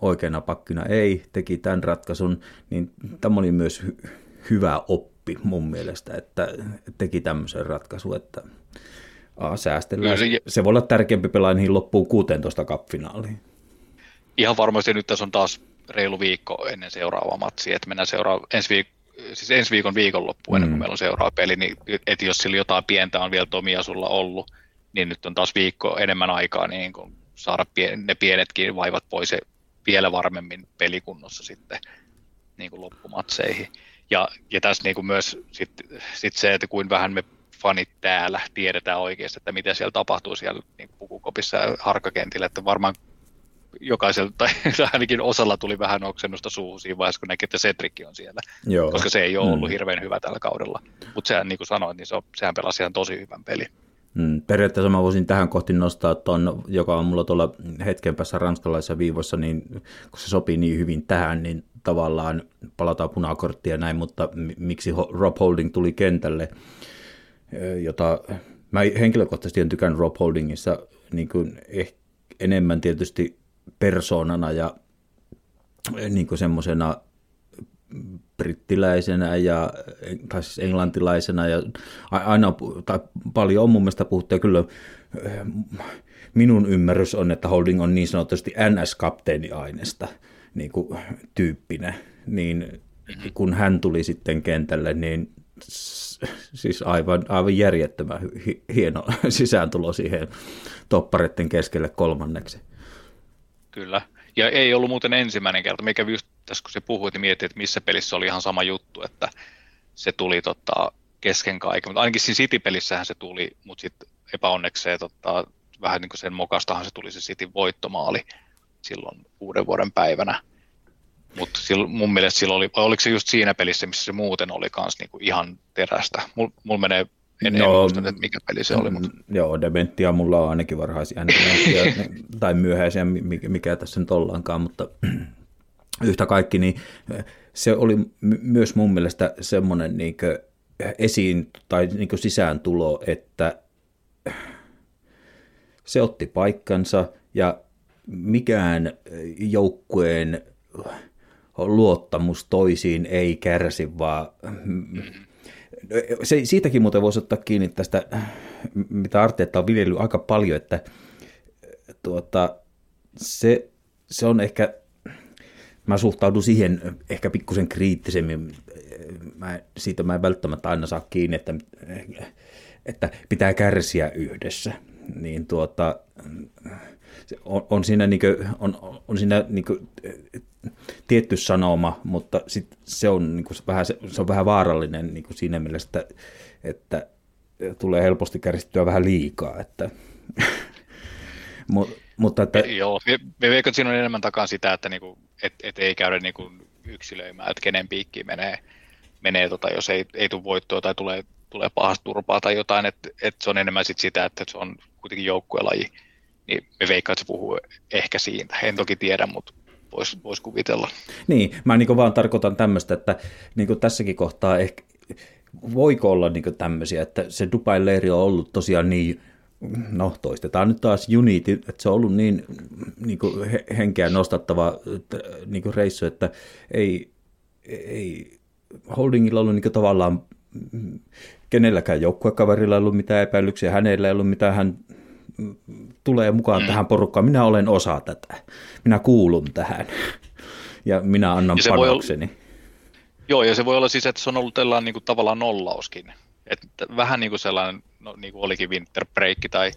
oikeana pakkina. Ei, teki tämän ratkaisun, niin tämä oli myös hy- hyvä oppi mun mielestä, että teki tämmöisen ratkaisun, että säästellään. Kyllä Se, se- voi olla tärkeämpi pelaa niihin loppuun 16 kappinaaliin. ihan varmasti nyt tässä on taas reilu viikko ennen seuraavaa matsia, että mennään seuraava, ensi, viik- siis ensi viikon viikonloppu ennen kuin Mm. meillä on seuraava peli, niin että jos sillä jotain pientä on vielä Tomia sulla ollut, niin nyt on taas viikko enemmän aikaa niin kun saada pie- ne pienetkin vaivat pois ja vielä varmemmin pelikunnossa sitten niin kuin loppumatseihin. Ja, ja tässä niin kuin myös sit, sit se, että kuin vähän me fanit täällä tiedetään oikeasti, että mitä siellä tapahtuu siellä niin pukukopissa ja harkkakentillä, että varmaan jokaisella, tai ainakin osalla tuli vähän oksennusta suuhun siinä vaiheessa, kun näki, että Cedric on siellä, Joo. koska se ei ole ollut Mm. hirveän hyvä tällä kaudella. Mutta sehän, niin kuin sanoit, niin se on, sehän pelasi ihan tosi hyvän peli. Mm, periaatteessa mä voisin tähän kohti nostaa ton, joka on mulla tuolla hetken päässä ranskalaisessa viivoissa, niin kun se sopii niin hyvin tähän, niin tavallaan palataan punakorttia näin, mutta mi- miksi Rob Holding tuli kentälle, jota mä henkilökohtaisesti en tykännyt Rob Holdingissa niin kuin eh, enemmän tietysti persoonana ja niin kuin semmoisena brittiläisenä ja tai siis englantilaisena ja aina tai paljon on mun mielestä puhuttu ja kyllä minun ymmärrys on, että Holding on niin sanotusti NS-kapteeniaineesta niin kuin tyyppinä, niin kun hän tuli sitten kentälle, niin siis aivan, aivan järjettömän hi- hieno sisääntulo siihen toppareiden keskelle kolmanneksi. Kyllä. Ja ei ollut muuten ensimmäinen kerta. Me kävi just tässä, kun se puhui, niin mietin, että missä pelissä oli ihan sama juttu, että se tuli tota, kesken kaiken. Mutta ainakin siinä City-pelissähän se tuli, mutta sitten epäonnekseen tota, vähän niin kuin sen mokastahan se tuli se Cityn voittomaali silloin uuden vuoden päivänä. Mutta mun mielestä silloin oli, oliko se just siinä pelissä, missä se muuten oli kans niinku ihan terästä. Mulla mul menee, en, no, en muista, että mikä peli se oli, mutta Mm, Joo, dementtia mulla on ainakin varhaisia tai myöhäisiä, mi- mikä tässä nyt ollaankaan, mutta yhtä kaikki, niin se oli my- myös mun mielestä semmoinen niin esiin tai niin sisääntulo, että se otti paikkansa ja mikään joukkueen luottamus toisiin ei kärsi, vaan se, siitäkin muuten voisi ottaa kiinni tästä, mitä Arteetta on viljellyt aika paljon, että tuota, se, se on ehkä, mä suhtaudun siihen ehkä pikkusen kriittisemmin, mä, siitä mä en välttämättä aina saa kiinni, että, että pitää kärsiä yhdessä, niin tuota, on, on siinä, niin kuin, on, on siinä niin kuin, tietty sanoma, mutta sit se, on, niin kuin, vähän, se, se on vähän vaarallinen niin kuin siinä mielessä, että, että tulee helposti kärsittyä vähän liikaa. Että, Mut, mutta että, Joo, me, me että siinä on enemmän takaa sitä, että niinku, et, et ei käydä niinku yksilöimään, että kenen piikki menee, menee tota, jos ei, ei tule voittoa tai tulee, tulee pahasta turpaa tai jotain, että et se on enemmän sit sitä, että se on kuitenkin joukkuelaji, niin me veikkaan, että se puhuu ehkä siitä. En toki tiedä, mutta voisi vois kuvitella. Niin, mä niin vaan tarkoitan tämmöistä, että niin tässäkin kohtaa ehkä, voiko olla niin tämmöisiä, että se Dubai leiri on ollut tosiaan niin, no toistetaan nyt taas Unity, että se on ollut niin, niin henkeä nostattava niin reissu, että ei, ei Holdingilla ollut niin tavallaan kenelläkään joukkuekaverilla ei ollut mitään epäilyksiä, hänellä ei ollut mitään, hän tulee mukaan mm. tähän porukkaan, minä olen osa tätä, minä kuulun tähän ja minä annan ja panokseni. Olla, joo, ja se voi olla siis, että se on ollut tällainen niin kuin, tavallaan nollauskin. Että vähän niin kuin sellainen, no, niin kuin olikin winter break tai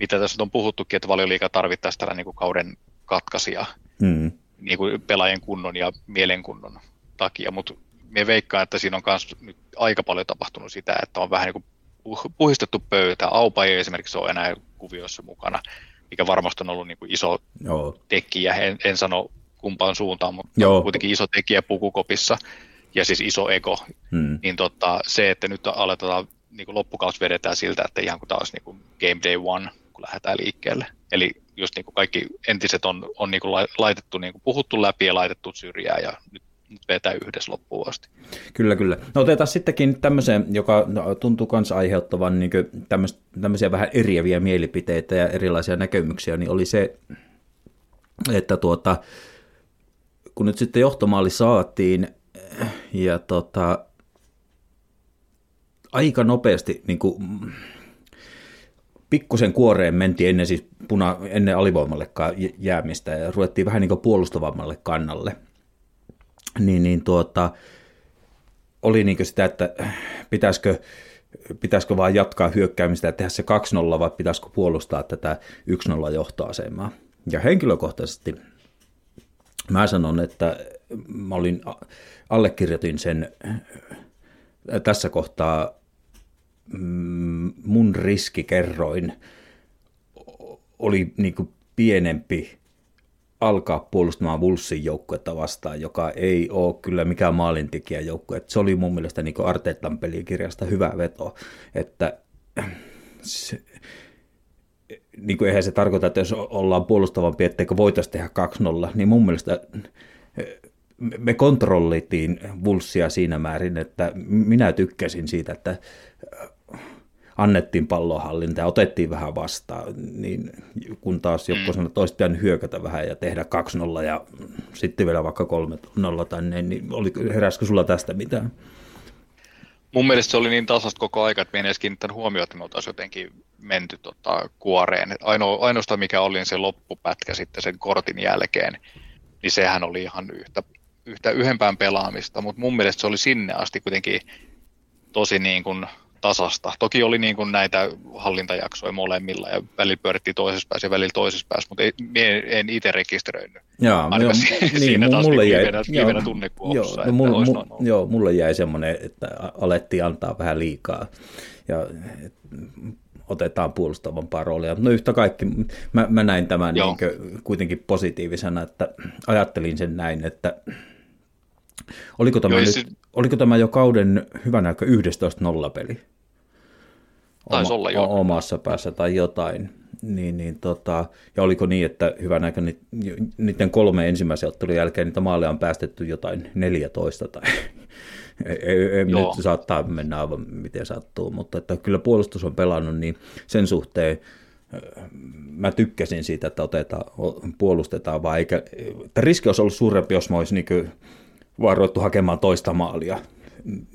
mitä tässä on puhuttukin, että valioliiga tarvittaisi tällainen niin kuin kauden katkaisija mm. niin kuin pelaajien kunnon ja mielenkunnon takia, mutta me veikkaan, että siinä on myös nyt aika paljon tapahtunut sitä, että on vähän niin kuin puhistettu pöytä. Aupa ei esimerkiksi ole enää kuvioissa mukana, mikä varmasti on ollut niin kuin iso Joo. tekijä. En, en sano kumpaan suuntaan, mutta Joo. kuitenkin iso tekijä pukukopissa ja siis iso ego. Hmm. Niin tota, se, että nyt aletaan niin kuin loppukausi vedetään siltä, että ihan kuin taas niin kuin game day one, kun lähdetään liikkeelle. Eli just niin kuin kaikki entiset on, on niin kuin laitettu, niin kuin puhuttu läpi ja laitettu syrjään ja nyt vetää yhdessä loppuun asti. Kyllä, kyllä. No otetaan sittenkin tämmöiseen, joka tuntuu myös aiheuttavan niin tämmöisiä vähän eriäviä mielipiteitä ja erilaisia näkemyksiä, niin oli se, että tuota, kun nyt sitten johtomaali saatiin ja tota, aika nopeasti niin kuin, pikkusen kuoreen mentiin ennen, siis puna, ennen alivoimallekaan jäämistä ja ruvettiin vähän niin puolustavammalle kannalle. Niin, niin tuota, oli niin sitä, että pitäisikö, pitäisikö vaan jatkaa hyökkäämistä ja tehdä se 2-0 vai pitäisikö puolustaa tätä 1-0 johtoasemaa. Ja henkilökohtaisesti mä sanon, että mä olin, allekirjoitin sen tässä kohtaa Mm, mun riskikerroin oli niin kuin pienempi alkaa puolustamaan Vulssin joukkuetta vastaan, joka ei ole kyllä mikään maalintekijä joukkue. Se oli mun mielestä niin Arteetan pelikirjasta hyvä veto, että se, niin kuin eihän se tarkoita, että jos ollaan puolustavampi, etteikö voitaisiin tehdä 2-0, niin mun mielestä me kontrollittiin Vulssia siinä määrin, että minä tykkäsin siitä, että annettiin pallonhallinta ja otettiin vähän vastaan, niin kun taas joku sanoi, että olisi pitänyt hyökätä vähän ja tehdä 2-0 ja sitten vielä vaikka 3-0 tai niin oli, heräskö sulla tästä mitään? Mun mielestä se oli niin tasasta koko aika, että me en edes kiinnittänyt huomioon, että me oltaisiin jotenkin menty tota, kuoreen. Aino, ainoastaan mikä oli se loppupätkä sitten sen kortin jälkeen, niin sehän oli ihan yhtä, yhtä yhempään pelaamista, mutta mun mielestä se oli sinne asti kuitenkin tosi niin kuin tasasta. Toki oli niin kuin näitä hallintajaksoja molemmilla ja välillä pyörittiin toisessa päässä ja välillä toisessa päässä, mutta ei, en itse rekisteröinyt. Joo, joo, siinä niin, taas mulle niin jäi, viimeinen, tunnekuohussa, joo, että mulle, mu, joo, mulle jäi semmoinen, että alettiin antaa vähän liikaa ja et, otetaan puolustavampaa roolia. No yhtä kaikki, mä, mä näin tämän niin kuitenkin positiivisena, että ajattelin sen näin, että oliko tämä, Joo, nyt, se- oliko tämä jo kauden hyvän aika 11-0 peli? Taisi olla jo. omassa päässä tai jotain. Niin, niin tota, ja oliko niin, että hyvän aika ni- niiden kolme ensimmäisen ottelun jälkeen niitä maaleja on päästetty jotain 14 tai ei, ei, nyt saattaa mennä aivan miten sattuu, mutta että kyllä puolustus on pelannut, niin sen suhteen ö, mä tykkäsin siitä, että otetaan, puolustetaan, vaan eikä, että riski olisi ollut suurempi, jos mä olisin niin vaan ruvettu hakemaan toista maalia,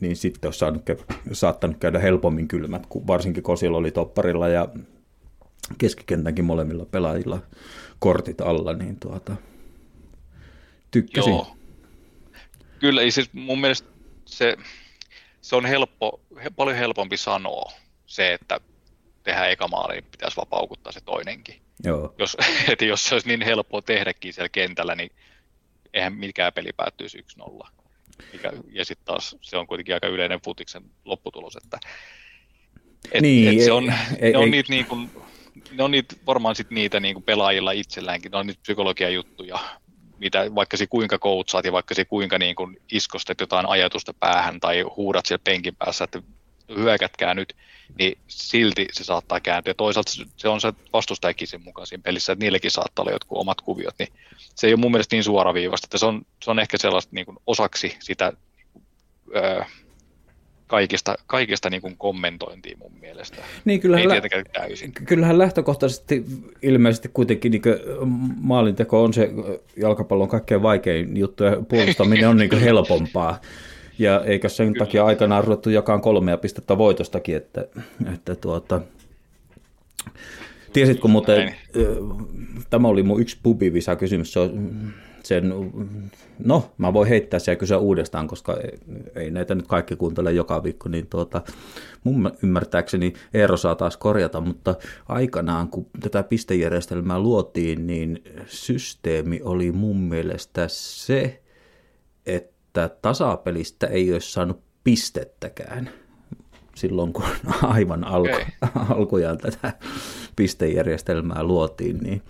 niin sitten olisi saanut, saattanut käydä helpommin kylmät, kun varsinkin kun siellä oli topparilla ja keskikentänkin molemmilla pelaajilla kortit alla, niin tuota, tykkäsin. Joo. Kyllä, ei siis mun mielestä se, se on helppo, he, paljon helpompi sanoa se, että tehdään eka maali, niin pitäisi vaan paukuttaa se toinenkin. Joo. Jos, että jos se olisi niin helppoa tehdäkin siellä kentällä, niin eihän mikään peli päättyisi 1-0. Mikä, ja sitten taas se on kuitenkin aika yleinen futiksen lopputulos, että et, Niin, et se ei- on, ei- ne on ei- niitä niin kuin, ne on niitä, varmaan sit niitä niin kuin pelaajilla itselläänkin, ne on niitä psykologian juttuja, mitä vaikka se kuinka koutsaat ja vaikka se kuinka niin kuin iskostet jotain ajatusta päähän tai huudat siellä penkin päässä, että hyökätkää nyt, niin silti se saattaa kääntyä. Toisaalta se- on se vastustajakin sen mukaan siinä pelissä, että niilläkin saattaa olla jotkut omat kuviot, niin se ei ole mun mielestä niin suoraviivasta, että se on, se on ehkä sellaista niin kuin osaksi sitä öö, kaikista, kaikista niin kuin kommentointia mun mielestä. Niin kyllähän, Ei tietenkään täysin. kyllähän lähtökohtaisesti ilmeisesti kuitenkin niin maalinteko on se jalkapallon kaikkein vaikein juttu ja puolustaminen on niin helpompaa. Ja eikä sen Kyllä. takia aikanaan ruvettu jakaa kolmea pistettä voitostakin, että, että tuota, tiesitkö muuten, Näin. tämä oli mun yksi pubivisa kysymys, se on sen, no mä voin heittää sen ja kysyä uudestaan, koska ei, ei näitä nyt kaikki kuuntele joka viikko, niin tuota, mun ymmärtääkseni Eero saa taas korjata, mutta aikanaan kun tätä pistejärjestelmää luotiin, niin systeemi oli mun mielestä se, että tasapelistä ei olisi saanut pistettäkään silloin, kun aivan alku, Okei. alkujaan tätä pistejärjestelmää luotiin, niin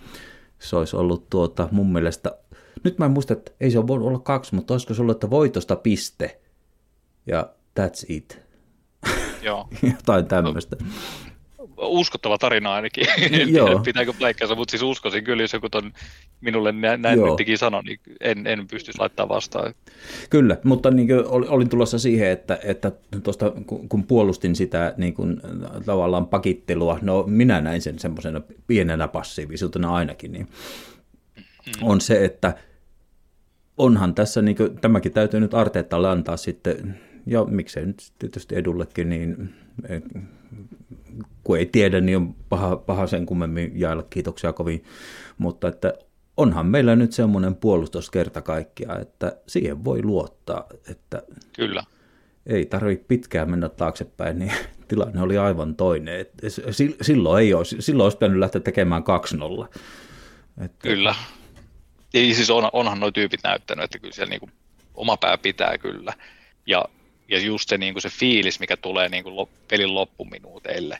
se olisi ollut tuota mun mielestä, nyt mä en muista, että ei se ole voinut olla kaksi, mutta olisiko se ollut, että voitosta piste ja that's it. Joo. Jotain tämmöistä. Uskottava tarina ainakin. En Joo. tiedä, pitääkö paikkansa, mutta siis uskoisin kyllä, jos joku ton minulle nä- näin Joo. nytkin sanoi, niin en, en pystyisi laittamaan vastaan. Kyllä, mutta niin kuin ol- olin tulossa siihen, että, että tuosta, kun- puolustin sitä niin kuin, tavallaan pakittelua, no minä näin sen semmoisena pienenä passiivisuutena ainakin, niin on se, että onhan tässä, niin kuin, tämäkin täytyy nyt Arteettalle antaa sitten, ja miksei nyt tietysti edullekin, niin eh, kun ei tiedä, niin on paha, paha sen kummemmin jaella kiitoksia kovin, mutta että onhan meillä nyt semmoinen puolustus kerta kaikkiaan, että siihen voi luottaa, että Kyllä. ei tarvitse pitkään mennä taaksepäin, niin tilanne oli aivan toinen. Et si- silloin ei olisi, silloin olisi pitänyt lähteä tekemään 2-0. Että, Kyllä. Ja siis on, onhan nuo tyypit näyttänyt, että kyllä siellä niinku oma pää pitää kyllä. Ja, ja just se, niinku se fiilis, mikä tulee niinku lop, pelin loppuminuuteille,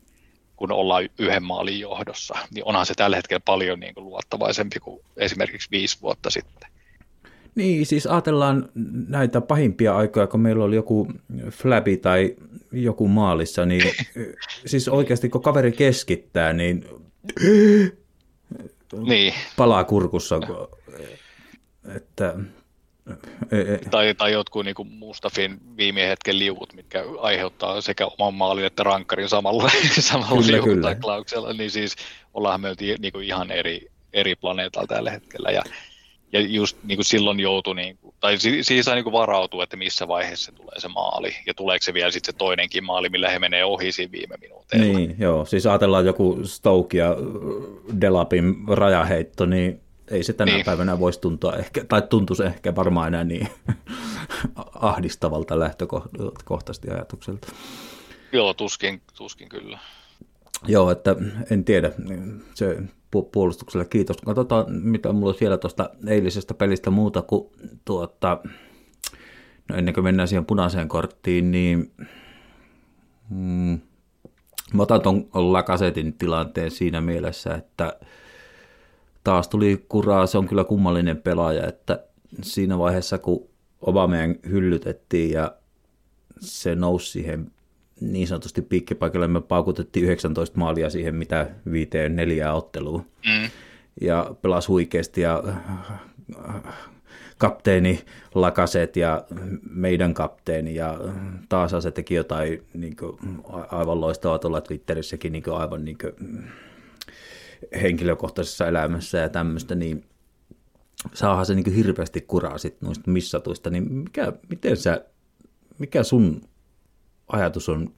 kun ollaan yhden maalin johdossa, niin onhan se tällä hetkellä paljon niinku luottavaisempi kuin esimerkiksi viisi vuotta sitten. Niin, siis ajatellaan näitä pahimpia aikoja, kun meillä oli joku flabi tai joku maalissa, niin siis oikeasti kun kaveri keskittää, niin Niin, palaa kurkussa, että tai, tai jotkut niinku Mustafin viime hetken liuvut, mitkä aiheuttaa sekä oman maalin että rankkarin samalla, samalla Kyllä, kyllä. liukutaklauksella, niin siis ollaan me oltiin niinku ihan eri, eri planeetalla tällä hetkellä. Ja, ja just niinku silloin joutui, niinku, tai si- siihen sai niinku varautua, että missä vaiheessa tulee se maali, ja tuleeko se vielä sitten se toinenkin maali, millä he menee ohi siinä viime minuuteilla. Niin, joo. Siis ajatellaan joku Stoke ja Delapin rajaheitto, niin ei se tänä Niin. päivänä voisi tuntua ehkä, tai tuntuisi ehkä varmaan enää niin ahdistavalta lähtökohtaisesti ajatukselta. Joo, tuskin, tuskin kyllä. Joo, että en tiedä, se pu- puolustukselle kiitos. Katsotaan, mitä mulla olisi vielä tuosta eilisestä pelistä muuta kuin tuota, no ennen kuin mennään siihen punaiseen korttiin, niin mm, mä otan tuon Lakasetin tilanteen siinä mielessä, että taas tuli kuraa, se on kyllä kummallinen pelaaja, että siinä vaiheessa kun Obameen hyllytettiin ja se nousi siihen niin sanotusti piikkipaikalle, me paukutettiin 19 maalia siihen, mitä viiteen neljää otteluun. Mm. Ja pelasi huikeasti ja kapteeni Lakaset ja meidän kapteeni ja taas se teki jotain niin kuin, aivan loistavaa tuolla Twitterissäkin niin kuin, aivan niin kuin, henkilökohtaisessa elämässä ja tämmöistä, niin saahan se niin hirveästi kuraa sit noista missatuista, niin mikä, miten sä, mikä sun ajatus on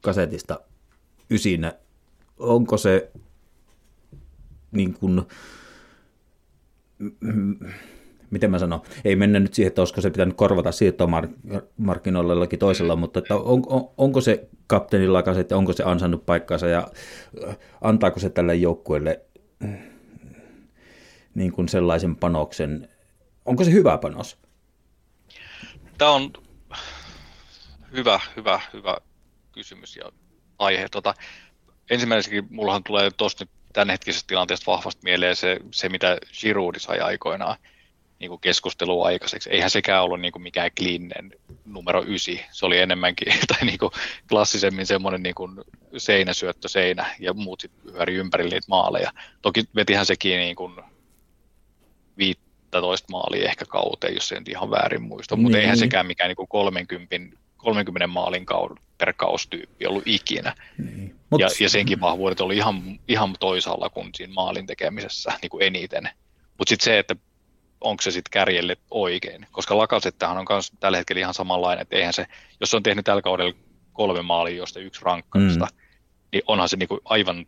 kasetista ysinä? Onko se niin kuin, miten mä sanon, ei mennä nyt siihen, että olisiko se pitänyt korvata siirtomarkkinoilla jollakin toisella, mutta että on, on, onko se kapteenilla kaset, onko se ansainnut paikkansa ja äh, antaako se tälle joukkueelle äh, niin kuin sellaisen panoksen, onko se hyvä panos? Tämä on hyvä, hyvä, hyvä kysymys ja aihe. Tota, ensimmäisenkin mullahan tulee tuosta tämänhetkisestä tilanteesta vahvasti mieleen se, se mitä Giroud sai aikoinaan niin kuin keskustelua aikaiseksi. Eihän sekään ollut niin kuin mikään kliininen numero ysi. Se oli enemmänkin tai niin kuin klassisemmin semmoinen niin kuin seinäsyöttö seinä ja muut sitten pyöri ympärillä niitä maaleja. Toki vetihän sekin niin kuin 15 maalia ehkä kauteen, jos en ihan väärin muista, mutta Niin. eihän sekään mikään niin kuin 30, 30 maalin kau- per kaustyyppi ollut ikinä. Niin. Mut, Ja, ja senkin vahvuudet oli ihan, ihan toisaalla kuin siinä maalin tekemisessä niin kuin eniten. Mutta sitten se, että onko se sitten kärjelle oikein, koska Lakasettahan on myös tällä hetkellä ihan samanlainen, että eihän se, jos se on tehnyt tällä kaudella kolme maalia, josta yksi rankkarista, mm. niin onhan se niin kuin aivan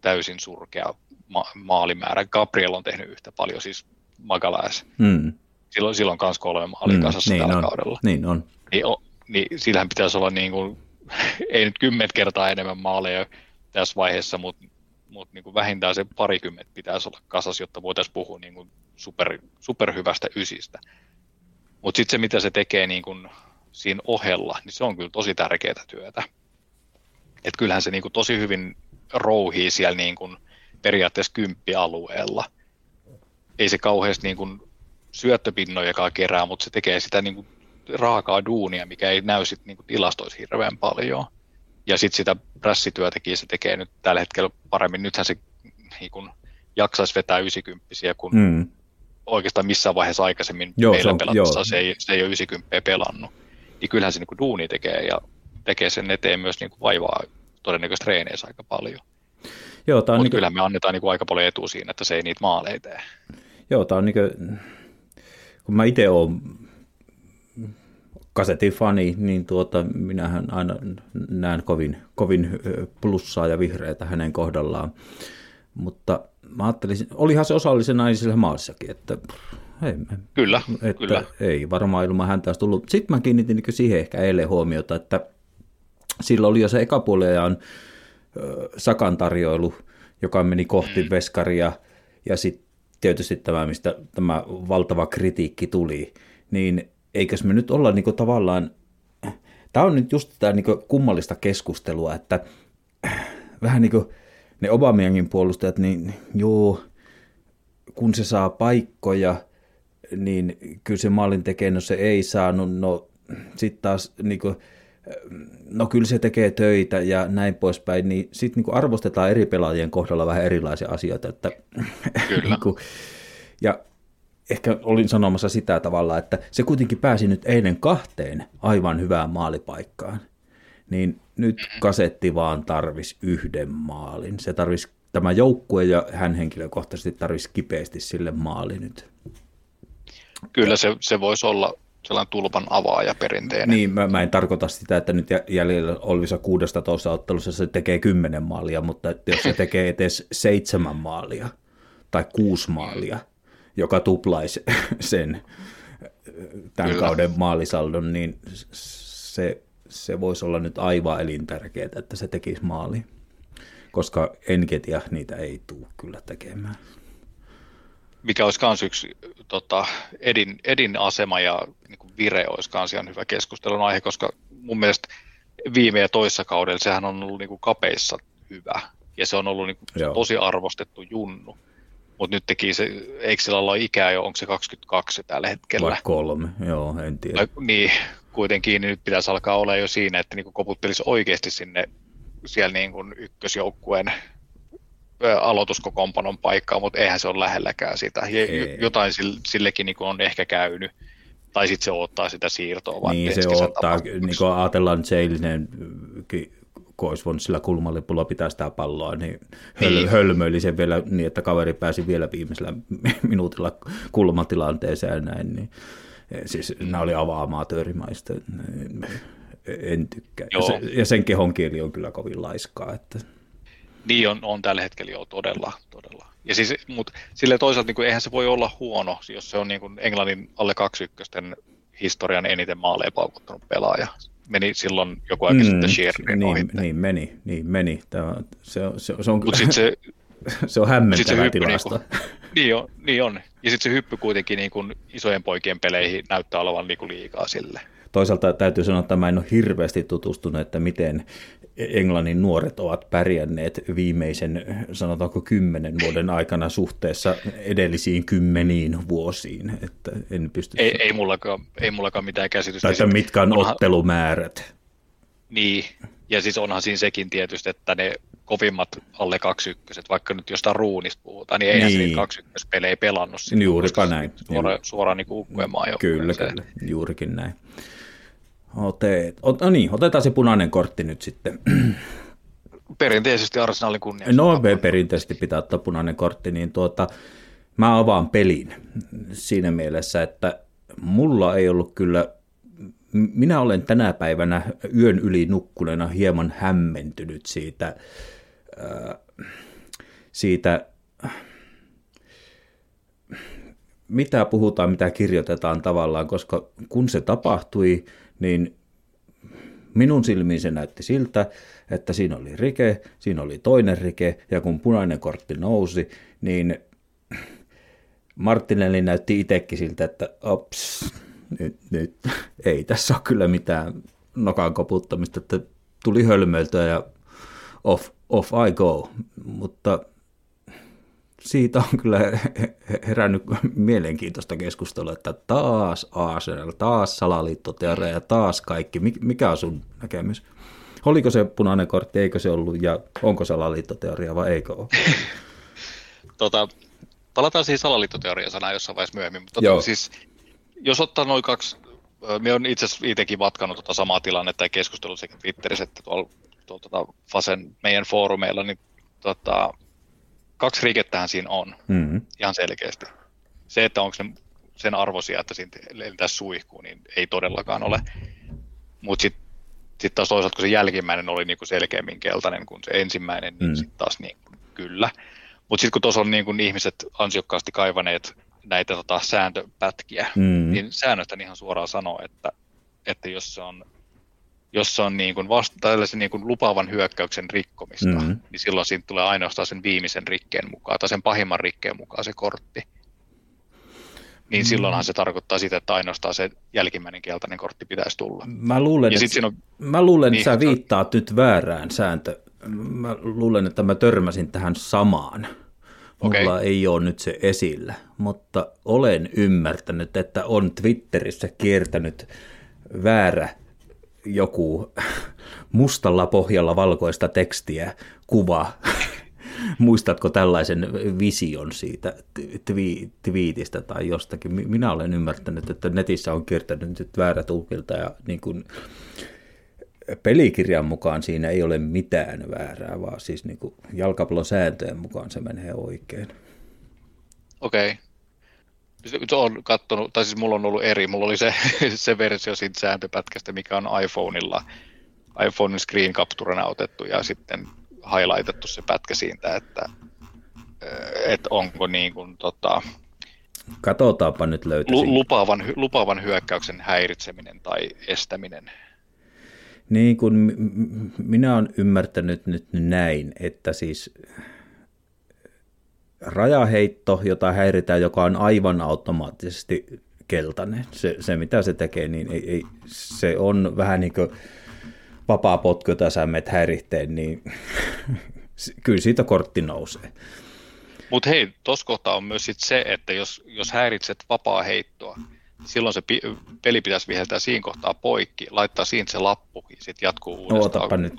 täysin surkea ma- maalimäärä. Gabriel on tehnyt yhtä paljon, siis Magalhaes. mm, Silloin, silloin myös kolme maalia mm, kasassa niin tällä on, kaudella. Niin on. Niin, o, niin sillähän pitäisi olla niin kuin, ei nyt kymmentä kertaa enemmän maaleja tässä vaiheessa, mutta mut niin vähintään se parikymmentä pitäisi olla kasas, jotta voitaisiin puhua niin kuin super, superhyvästä ysistä. Mutta sitten se, mitä se tekee niin kuin siinä ohella, niin se on kyllä tosi tärkeää työtä. Et kyllähän se niin kuin tosi hyvin rouhii siellä niin kuin periaatteessa kymppialueella. Ei se kauheasti niin kuin syöttöpinnojakaan kerää, mutta se tekee sitä niin kuin raakaa duunia, mikä ei näy sit niin kuin tilastoissa hirveän paljon. ja sitten sitä prässityötäkin se tekee nyt tällä hetkellä paremmin. Nythän se niin kun, jaksaisi vetää 90 kun Mm. Oikeastaan missään vaiheessa aikaisemmin Joo, meillä se on- pelatessa joo. se ei, se ei ole 90 pelannut. Niin kyllähän se niin duuni tekee ja tekee sen eteen myös niin kuin vaivaa todennäköisesti treeneissä aika paljon. Joo, tämä on, niinku, kyllähän me annetaan niin kuin aika paljon etua siinä, että se ei niitä maaleja tee. joo, tää on niinku, kun mä itse olen kasetin fani, niin tuota, minähän aina näen kovin, kovin plussaa ja vihreitä hänen kohdallaan. Mutta mä ajattelin, olihan se osallisena naisilla maalissakin, että ei, Kyllä, että kyllä. ei varmaan ilman häntä olisi tullut. Sitten mä kiinnitin niin siihen ehkä eilen huomiota, että sillä oli jo se ekapuoliajan ö, Sakan tarjoilu, joka meni kohti mm. veskaria, ja sitten tietysti tämä, mistä tämä valtava kritiikki tuli, niin eikös me nyt olla niin tavallaan, tämä on nyt just tämä niin kummallista keskustelua, että vähän niin kuin ne Obamiangin puolustajat, niin joo, kun se saa paikkoja, niin kyllä se maalin tekee, no se ei saanut, no sitten taas niin kuin, no kyllä se tekee töitä ja näin poispäin, niin sitten niin arvostetaan eri pelaajien kohdalla vähän erilaisia asioita. Että, Kyllä. niin kuin, ja ehkä olin sanomassa sitä tavalla, että se kuitenkin pääsi nyt eilen kahteen aivan hyvään maalipaikkaan. Niin nyt kasetti vaan tarvis yhden maalin. Se tarvis tämä joukkue ja hän henkilökohtaisesti tarvisi kipeästi sille maali nyt. Kyllä se, se voisi olla sellainen tulpan avaaja perinteinen. Niin, mä, mä en tarkoita sitä, että nyt jä- jäljellä olevissa 16 ottelussa se tekee 10 maalia, mutta että jos se tekee edes seitsemän maalia tai kuusi maalia, joka tuplaisi sen tämän Kyllä. kauden maalisaldon, niin se, se voisi olla nyt aivan elintärkeää, että se tekisi maali. Koska Enketia niitä ei tule kyllä tekemään. mikä olisi myös yksi tota, Edin, Edin asema ja niin kuin vire olisi myös ihan hyvä keskustelun aihe, koska mun mielestä viime ja toissa kaudella sehän on ollut niin kuin kapeissa hyvä ja se on ollut niin kuin Joo. tosi arvostettu junnu. Mutta nyt teki se, eikö sillä olla ikää jo, onko se 22 tällä hetkellä? Vai kolme, joo, en tiedä. Niin, kuitenkin nyt pitäisi alkaa olla jo siinä, että niin koputtelisi oikeasti sinne siellä niin kuin ykkösjoukkueen aloituskokoonpanon paikkaa, mutta eihän se ole lähelläkään sitä. Ei. jotain sille- sillekin niin kuin on ehkä käynyt, tai sitten se odottaa sitä siirtoa. vaan Niin se ottaa, niin kuin ajatellaan nyt se eilinen, kun olisi voinut sillä kulmalipulla pitää sitä palloa, niin, höl, Niin. hölmöili sen vielä niin, että kaveri pääsi vielä viimeisellä minuutilla kulmatilanteeseen ja näin, niin siis nämä oli avaamatöörimaista, en tykkää. Ja, Joo. se, ja sen kehon kieli on kyllä kovin laiskaa, että Niin on, on tällä hetkellä jo todella, todella. Ja siis, mutta sille toisaalta niin kuin, eihän se voi olla huono, jos se on niin kuin Englannin alle 21 historian eniten maaleja paukuttanut pelaaja. Meni silloin joku aika mm, sitten Shearerin niin, ohi. niin, meni, niin meni. Tämä, se, on- se, on- se, on, Mutta sitten se, se on sit hämmentävä tilasto. niinku, niin, on, niin on. Ja sitten se hyppy kuitenkin niin kuin isojen poikien peleihin näyttää olevan niin kuin liikaa sille. Toisaalta täytyy sanoa, että mä en ole hirveästi tutustunut, että miten Englannin nuoret ovat pärjänneet viimeisen, sanotaanko kymmenen vuoden aikana suhteessa edellisiin kymmeniin vuosiin. Että en pysty... Ei, ei, mullakaan, ei mullakaan mitään käsitystä. tai että mitkä on onhan- ottelumäärät. Niin, ja siis onhan siinä sekin tietysti, että ne kovimmat alle 21, vaikka nyt jostain ruunista puhutaan, niin eihän Niin. se 21 pelejä pelannut Juuripa koska näin. Suoraan, suoraan niin jo. Kyllä, kyllä, juurikin näin. Otet, ot, no niin, otetaan se punainen kortti nyt sitten. Perinteisesti Arsenalin kunniaksi. No perinteisesti pitää ottaa punainen kortti, niin tuota, mä avaan pelin siinä mielessä, että mulla ei ollut kyllä, minä olen tänä päivänä yön yli nukkuneena hieman hämmentynyt siitä, siitä mitä puhutaan, mitä kirjoitetaan tavallaan, koska kun se tapahtui, niin minun silmiin se näytti siltä, että siinä oli rike, siinä oli toinen rike, ja kun punainen kortti nousi, niin Martinelli näytti itsekin siltä, että ops, nyt, nyt ei tässä ole kyllä mitään nokan koputtamista, että tuli hölmöiltyä ja off, off I go, mutta siitä on kyllä herännyt mielenkiintoista keskustelua, että taas Arsenal, taas salaliittoteoria ja taas kaikki. Mik- Mikä on sun näkemys? Oliko se punainen kortti, eikö se ollut, ja onko salaliittoteoria vai eikö ole? Tota, palataan siihen salaliittoteoria-sanaan jossain vaiheessa myöhemmin, mutta Joo. tota, siis, jos ottaa noin kaksi, me on itse asiassa itsekin matkannut tota samaa tilannetta ja keskustellut sekä Twitterissä että tuolla, tuolla tota Fasen meidän foorumeilla, niin tota, kaksi rikettähän siinä on, Mm-hmm. ihan selkeästi. Se, että onko ne sen arvoisia, että siitä lentää suihkuu, niin ei todellakaan ole. Mutta sitten sit taas toisaalta, kun se jälkimmäinen oli niinku selkeämmin keltainen kuin se ensimmäinen, niin Mm. sitten taas niin, kyllä. Mutta sitten kun tuossa on niin kuin ihmiset ansiokkaasti kaivaneet näitä tota, sääntöpätkiä, Mm. niin säännöstä ihan suoraan sanoo, että, että jos se on, jos se on niin kuin vasta, tällaisen niin kuin lupaavan hyökkäyksen rikkomista, Mhm. mm. niin silloin siitä tulee ainoastaan sen viimeisen rikkeen mukaan tai sen pahimman rikkeen mukaan se kortti. Niin silloinhan se tarkoittaa sitä, että ainoastaan se jälkimmäinen keltainen kortti pitäisi tulla. Mä luulen, Ja että, on, mä luulen, että Niin, sä että- viittaat nyt väärään sääntö. Mä luulen, että mä törmäsin tähän samaan. Mulla Okei. ei ole nyt se esillä, mutta olen ymmärtänyt, että on Twitterissä kiertänyt väärä joku mustalla pohjalla valkoista tekstiä, kuva. Muistatko tällaisen vision siitä twi- twiitistä tai jostakin? Mi- Minä olen ymmärtänyt, että netissä on kiertänyt nyt väärä tulkinta ja niin kuin pelikirjan mukaan siinä ei ole mitään väärää, vaan siis niin kuin jalkapallon sääntöjen mukaan se menee oikein. okei. On kattonut, tai siis mulla on ollut eri. Mulla oli se, se versio siitä sääntöpätkästä, mikä on iPhoneilla, iPhonein screen capturena otettu ja sitten highlightettu se pätkä siitä, että, että onko niin kuin, tota, Katsotaanpa nyt löytäisin. lu, lupaavan, lupaavan hyökkäyksen häiritseminen tai estäminen. Niin kuin mi- mi- minä olen ymmärtänyt nyt näin, että siis rajaheitto, jota häiritään, joka on aivan automaattisesti keltainen, se, se mitä se tekee, niin ei, ei, se on vähän niin kuin vapaa potku, jota sä menet niin kyllä siitä kortti nousee. Mutta hei, tuossa kohtaa on myös sit se, että jos, jos häiritset vapaa heittoa, silloin se pi- peli pitäisi viheltää siinä kohtaa poikki, laittaa siinä se lappu ja sitten jatkuu uudestaan otapa nyt.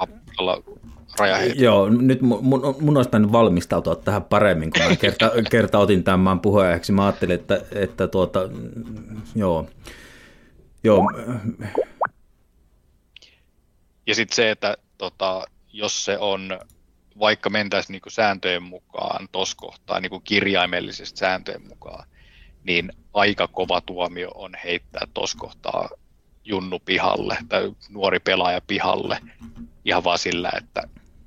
Rajaheitolla. Joo, nyt mun, mun, mun olisi pitänyt valmistautua tähän paremmin, kun mä kerta, kerta otin tämän puheenjohtajaksi. Mä ajattelin, että, että tuota, joo, joo, Ja sitten se, että tota, jos se on, vaikka mentäisiin niinku sääntöjen mukaan tuossa kohtaa, niinku kirjaimellisesti sääntöjen mukaan, niin aika kova tuomio on heittää tuossa kohtaa junnu pihalle tai nuori pelaaja pihalle ihan vaan sillä, että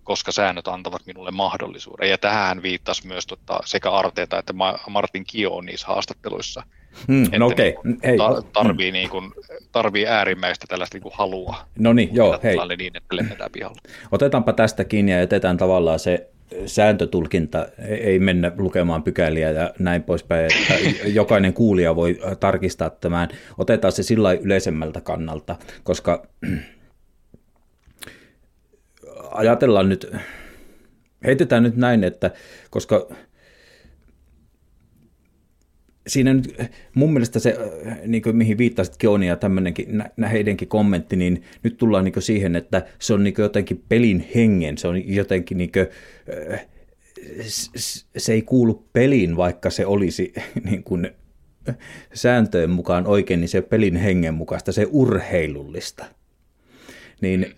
koska säännöt antavat minulle mahdollisuuden. Ja tähän viittasi myös tota, sekä Arteeta että Ma- Martin Kio niissä haastatteluissa, hmm, että no okei, niin hei, ta- tarvii, niin kuin, tarvii äärimmäistä tällaista niin kuin halua no niin, joo, hei, niin, että lennetään pihalle. otetaanpa tästä kiinni ja jätetään tavallaan se sääntötulkinta, ei mennä lukemaan pykäliä ja näin poispäin, että jokainen kuulija voi tarkistaa tämän. Otetaan se sillä yleisemmältä kannalta, koska ajatellaan nyt, heitetään nyt näin, että koska siinä nyt mun mielestä se, niin kuin mihin viittasit Keoni ja tämmöinenkin, heidenkin kommentti, niin nyt tullaan niin siihen, että se on niin jotenkin pelin hengen, se on jotenkin niin kuin, se ei kuulu peliin, vaikka se olisi niin kuin sääntöjen mukaan oikein, niin se pelin hengen mukaista, se urheilullista. Niin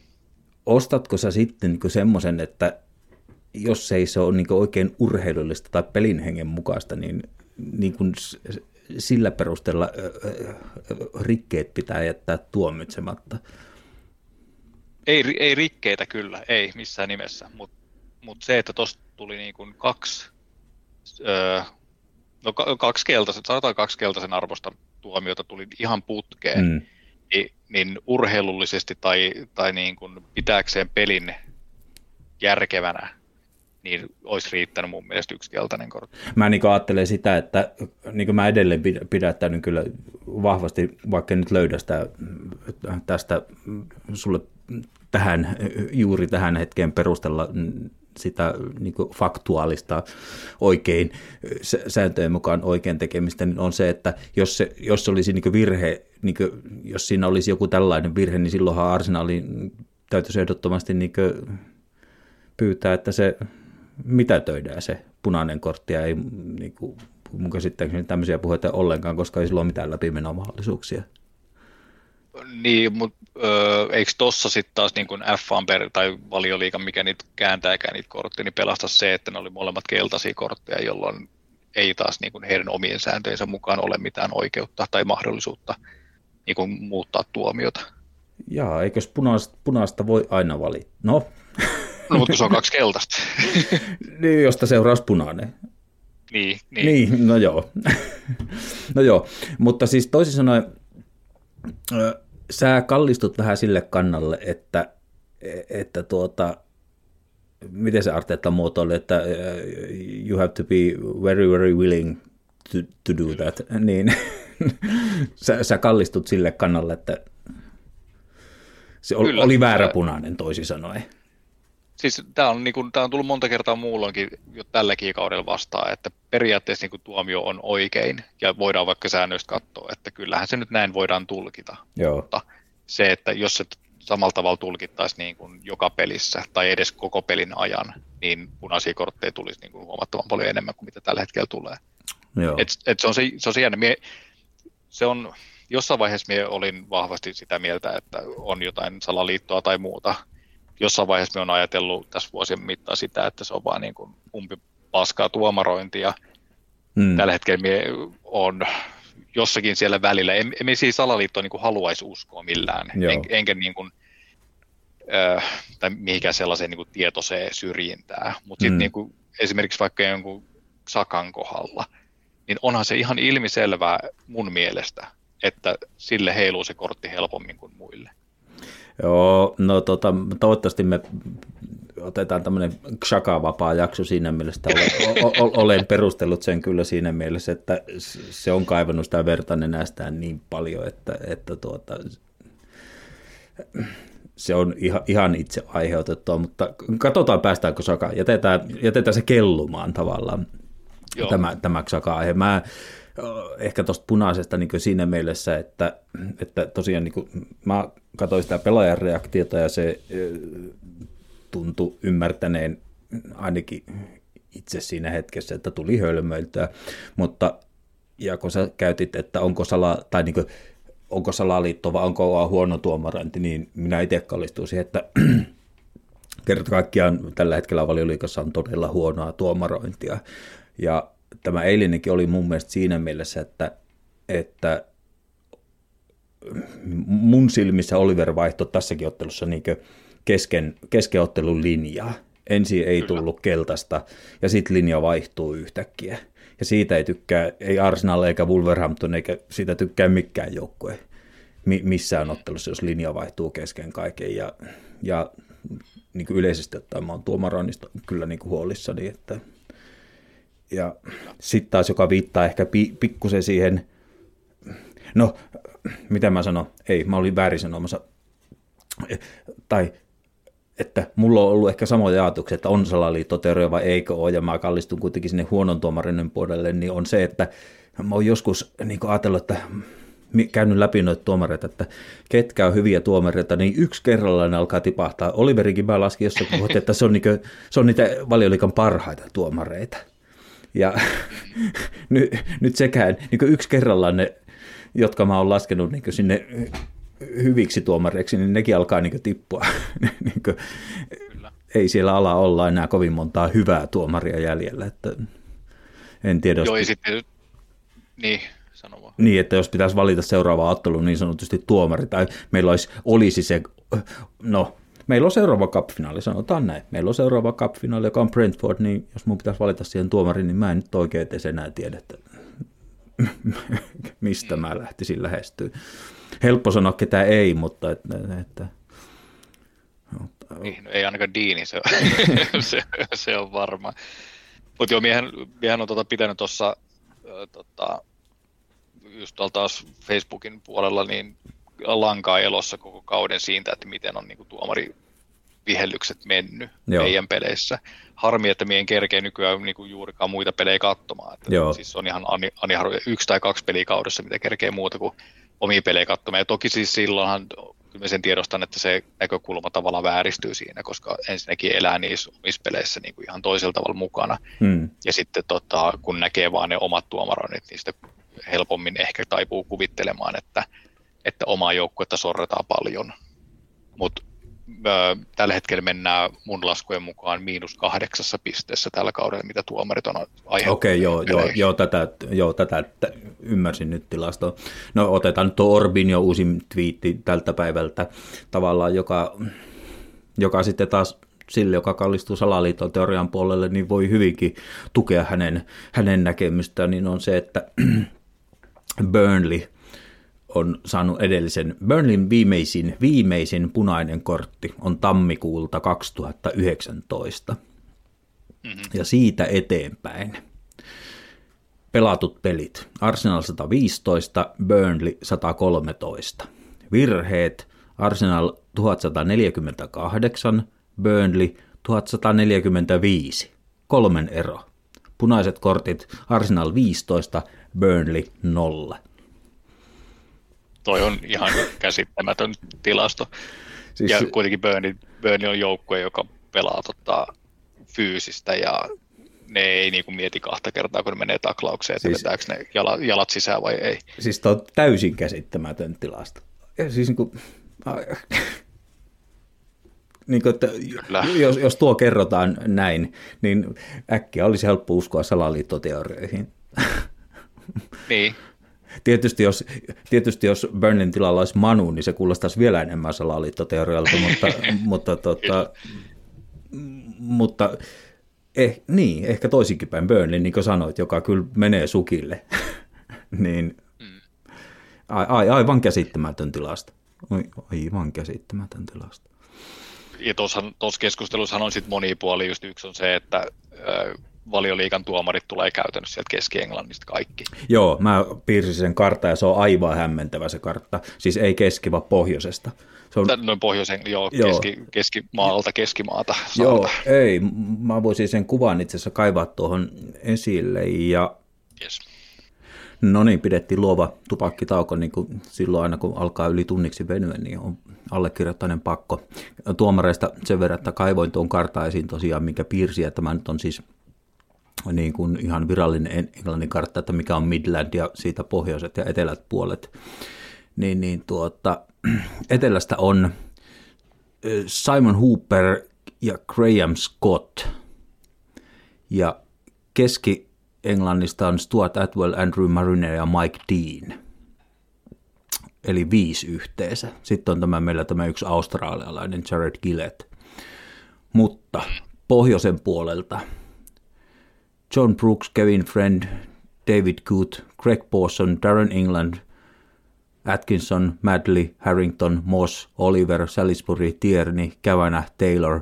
ostatko sä sitten niin semmoisen, että jos ei se ole niin oikein urheilullista tai pelin hengen mukaista, niin, niin kuin sillä perusteella rikkeet pitää jättää tuomitsematta. Ei, ei rikkeitä kyllä, ei missään nimessä, mutta mut se, että tuosta tuli niin kuin kaksi, öö, no kaksi keltaisen, sanotaan kaksi keltaisen arvosta tuomiota tuli ihan putkeen, mm. niin, niin urheilullisesti tai, tai niin kuin pitääkseen pelin järkevänä, niin olisi riittänyt mun mielestä yksi keltainen kortti. Mä niin ajattelen sitä, että niin mä edelleen pidättäydyn kyllä vahvasti, vaikka nyt löydä sitä, tästä sulle tähän, juuri tähän hetkeen perustella sitä niin faktuaalista oikein, sääntöjen mukaan oikein tekemistä, niin on se, että jos se, jos se olisi niin virhe, niin kuin, jos siinä olisi joku tällainen virhe, niin silloinhan Arsenalin täytyisi ehdottomasti niin pyytää, että se mitätöidään se punainen kortti ja ei niin kuin, mun käsittääkseni tämmöisiä puheita ollenkaan, koska ei sillä ole mitään läpimenomahdollisuuksia. Niin, mutta eikö tossa sitten taas niin kuin F1 per, tai valioliikan, mikä niitä kääntääkään niitä kortteja, niin pelasta se, että ne oli molemmat keltaisia kortteja, jolloin ei taas niin kuin heidän omien sääntöjensä mukaan ole mitään oikeutta tai mahdollisuutta niin kuin muuttaa tuomiota. Jaa, eikös punaista, punaista voi aina valita? No. no, mutta se on kaksi keltaista. niin, josta seuraus punainen. Niin, niin. niin no joo. no joo, mutta siis toisin sanoen, sä kallistut vähän sille kannalle, että, että tuota, miten se Arteetta muotoili, että you have to be very, very willing to, to do that, niin sä, sä kallistut sille kannalle, että se oli, Kyllä, oli väärä punainen toisin sanoen. Siis tämä on, niin kuin, tämä on tullut monta kertaa muulloinkin jo tälläkin kaudella vastaan, että periaatteessa niin kuin, tuomio on oikein ja voidaan vaikka säännöistä katsoa, että kyllähän se nyt näin voidaan tulkita. Joo. Mutta se, että jos se samalla tavalla tulkittaisiin niin kuin joka pelissä tai edes koko pelin ajan, niin punaisia kortteja tulisi niin kuin huomattavan paljon enemmän kuin mitä tällä hetkellä tulee. Joo. Et, et se on se, se, on se, Mie, se on, jossain vaiheessa minä olin vahvasti sitä mieltä, että on jotain salaliittoa tai muuta. Jossain vaiheessa minä olen ajatellut tässä vuosien mittaan sitä, että se on vaan niin kuin umpi paskaa tuomarointia. Mm. Tällä hetkellä minä on jossakin siellä välillä. En, en siis salaliittoa niin haluaisi uskoa millään, en, enkä niin kuin, äh, tai mihinkään sellaiseen niin kuin tietoiseen syrjintää. Mutta sitten mm. niin kuin, esimerkiksi vaikka jonkun Sakan kohdalla, niin onhan se ihan ilmiselvää mun mielestä, että sille heiluu se kortti helpommin kuin muille. Joo, no tota, toivottavasti me otetaan tämmöinen Xhaka-vapaa jakso siinä mielessä, olen, olen perustellut sen kyllä siinä mielessä, että se on kaivannut sitä verta nenästään niin paljon, että, että tuota, se on ihan, ihan itse aiheutettua, mutta katsotaan päästäänkö Saka, jätetään, jätetään se kellumaan tavallaan Joo. tämä, tämä Xhaka-aihe. Mä ehkä tuosta punaisesta niin siinä mielessä, että, että tosiaan niin kuin, mä katsoin sitä pelaajan reaktiota ja se tuntui ymmärtäneen ainakin itse siinä hetkessä, että tuli hölmöiltyä, mutta ja kun sä käytit, että onko sala, tai niin kuin, onko salaliitto vai onko huono tuomarointi, niin minä itse kallistuin siihen, että kerta kaikkiaan tällä hetkellä valioliikassa on todella huonoa tuomarointia. Ja tämä eilinenkin oli mun mielestä siinä mielessä, että, että mun silmissä Oliver vaihto tässäkin ottelussa niin kesken, keskenottelun linjaa. Ensin ei tullut keltaista ja sitten linja vaihtuu yhtäkkiä. Ja siitä ei tykkää, ei Arsenal eikä Wolverhampton eikä siitä tykkää mikään joukkue missään ottelussa, jos linja vaihtuu kesken kaiken. Ja, ja niin kuin yleisesti ottaen mä oon tuomaroinnista kyllä niin kuin huolissani. Että, ja sitten taas, joka viittaa ehkä pi, pikkusen siihen, no mitä mä sanon, ei, mä olin väärin sanomassa, tai että mulla on ollut ehkä samoja ajatuksia, että on salaliittoteoria vai eikö ole, ja mä kallistun kuitenkin sinne huonon tuomarinen puolelle, niin on se, että mä oon joskus niin ajatellut, että käynyt läpi noita tuomareita, että ketkä on hyviä tuomareita, niin yksi kerrallaan alkaa tipahtaa. Oliverikin mä laskin jossain että se on, niinku, se on niitä valioliikan parhaita tuomareita. Ja nyt, nyt sekään, niin yksi kerrallaan ne, jotka mä oon laskenut niin sinne hyviksi tuomareiksi, niin nekin alkaa niin tippua. niin kuin, ei siellä ala olla enää kovin montaa hyvää tuomaria jäljellä. Että en tiedä, Joo, jos... sitten, niin, sano Niin, että jos pitäisi valita seuraava ottelu niin sanotusti tuomari, tai meillä olisi, olisi se, no, meillä on seuraava cup-finaali, sanotaan näin. Meillä on seuraava cup-finaali, joka on Brentford, niin jos mun pitäisi valita siihen tuomarin, niin mä en nyt oikein edes enää tiedä, että mistä mä lähtisin lähestyä helppo sanoa ketä ei, mutta että, että niin, no ei ainakaan Diini, se on, se, se on varma. Mutta joo, miehän, miehän on tota pitänyt tuossa tota, just taas Facebookin puolella niin lankaa elossa koko kauden siitä, että miten on niin tuomari vihellykset mennyt Joo. meidän peleissä. Harmi, että meidän kerkee nykyään niin kuin juurikaan muita pelejä katsomaan. Että Joo. Siis on ihan ani, ani yksi tai kaksi peliä kaudessa, mitä kerkee muuta kuin omia pelejä katsomaan. Ja toki siis silloinhan kyllä mä sen tiedostan, että se näkökulma tavallaan vääristyy siinä, koska ensinnäkin elää niissä omissa peleissä niin kuin ihan toisella tavalla mukana. Hmm. Ja sitten tota, kun näkee vaan ne omat tuomaroinnit, niin sitten helpommin ehkä taipuu kuvittelemaan, että, että omaa joukkuetta sorretaan paljon. Mutta tällä hetkellä mennään mun laskujen mukaan miinus kahdeksassa pisteessä tällä kaudella, mitä tuomarit on aiheuttanut. Okei, joo, joo, joo, tätä, joo, tätä t- ymmärsin nyt tilastoa. No otetaan nyt tuo Orbin jo uusin twiitti tältä päivältä tavallaan, joka, joka sitten taas sille, joka kallistuu salaliiton teorian puolelle, niin voi hyvinkin tukea hänen, hänen näkemystään, niin on se, että Burnley on saanut edellisen, Burnleyn viimeisin, viimeisin punainen kortti on tammikuulta 2019. Mm-hmm. Ja siitä eteenpäin pelatut pelit. Arsenal 115, Burnley 113. Virheet, Arsenal 1148, Burnley 1145. Kolmen ero. Punaiset kortit, Arsenal 15, Burnley 0 toi on ihan käsittämätön tilasto. Siis... Ja kuitenkin Burnley, Burnley on joukkue, joka pelaa tota, fyysistä ja ne ei niinku mieti kahta kertaa, kun ne menee taklaukseen, että siis... vetääkö ne jalat, jalat sisään vai ei. Siis on täysin käsittämätön tilasto. Ja siis niinku, niin kuin, että jos, jos tuo kerrotaan näin, niin äkkiä olisi helppo uskoa salaliittoteorioihin. Niin, Tietysti jos, tietysti jos Burnin tilalla olisi Manu, niin se kuulostaisi vielä enemmän salaliittoteorialta, mutta, mutta, tota, mutta eh, niin, ehkä toisinkin päin Burnley, niin kuin sanoit, joka kyllä menee sukille, niin a, a, aivan käsittämätön tilasta. Aivan käsittämätön tilasta. Ja tuossa keskustelussa on sitten monipuoli, just yksi on se, että valioliikan tuomarit tulee käytännössä sieltä Keski-Englannista kaikki. Joo, mä piirsin sen kartta ja se on aivan hämmentävä se kartta. Siis ei keski, vaan pohjoisesta. Se on... Noin pohjoisen, joo, joo. Keski, keskimaalta, keskimaata. Saarta. Joo, ei, mä voisin sen kuvan itse asiassa kaivaa tuohon esille ja yes. No niin, pidettiin luova tupakkitauko, niin kuin silloin aina kun alkaa yli tunniksi venyä, niin on allekirjoittainen pakko. Tuomareista sen verran, että kaivoin tuon kartta esiin tosiaan, minkä piirsi, että tämä nyt on siis niin kuin ihan virallinen englannin kartta, että mikä on Midland ja siitä pohjoiset ja etelät puolet. Niin, niin tuota, etelästä on Simon Hooper ja Graham Scott. Ja Keski-Englannista on Stuart Atwell, Andrew Mariner ja Mike Dean. Eli viisi yhteensä. Sitten on tämä meillä tämä yksi australialainen Jared Gillett. Mutta pohjoisen puolelta – John Brooks, Kevin Friend, David Coote, Greg Pawson, Darren England, Atkinson, Madley, Harrington, Moss, Oliver, Salisbury, Tierney, Kavanagh, Taylor,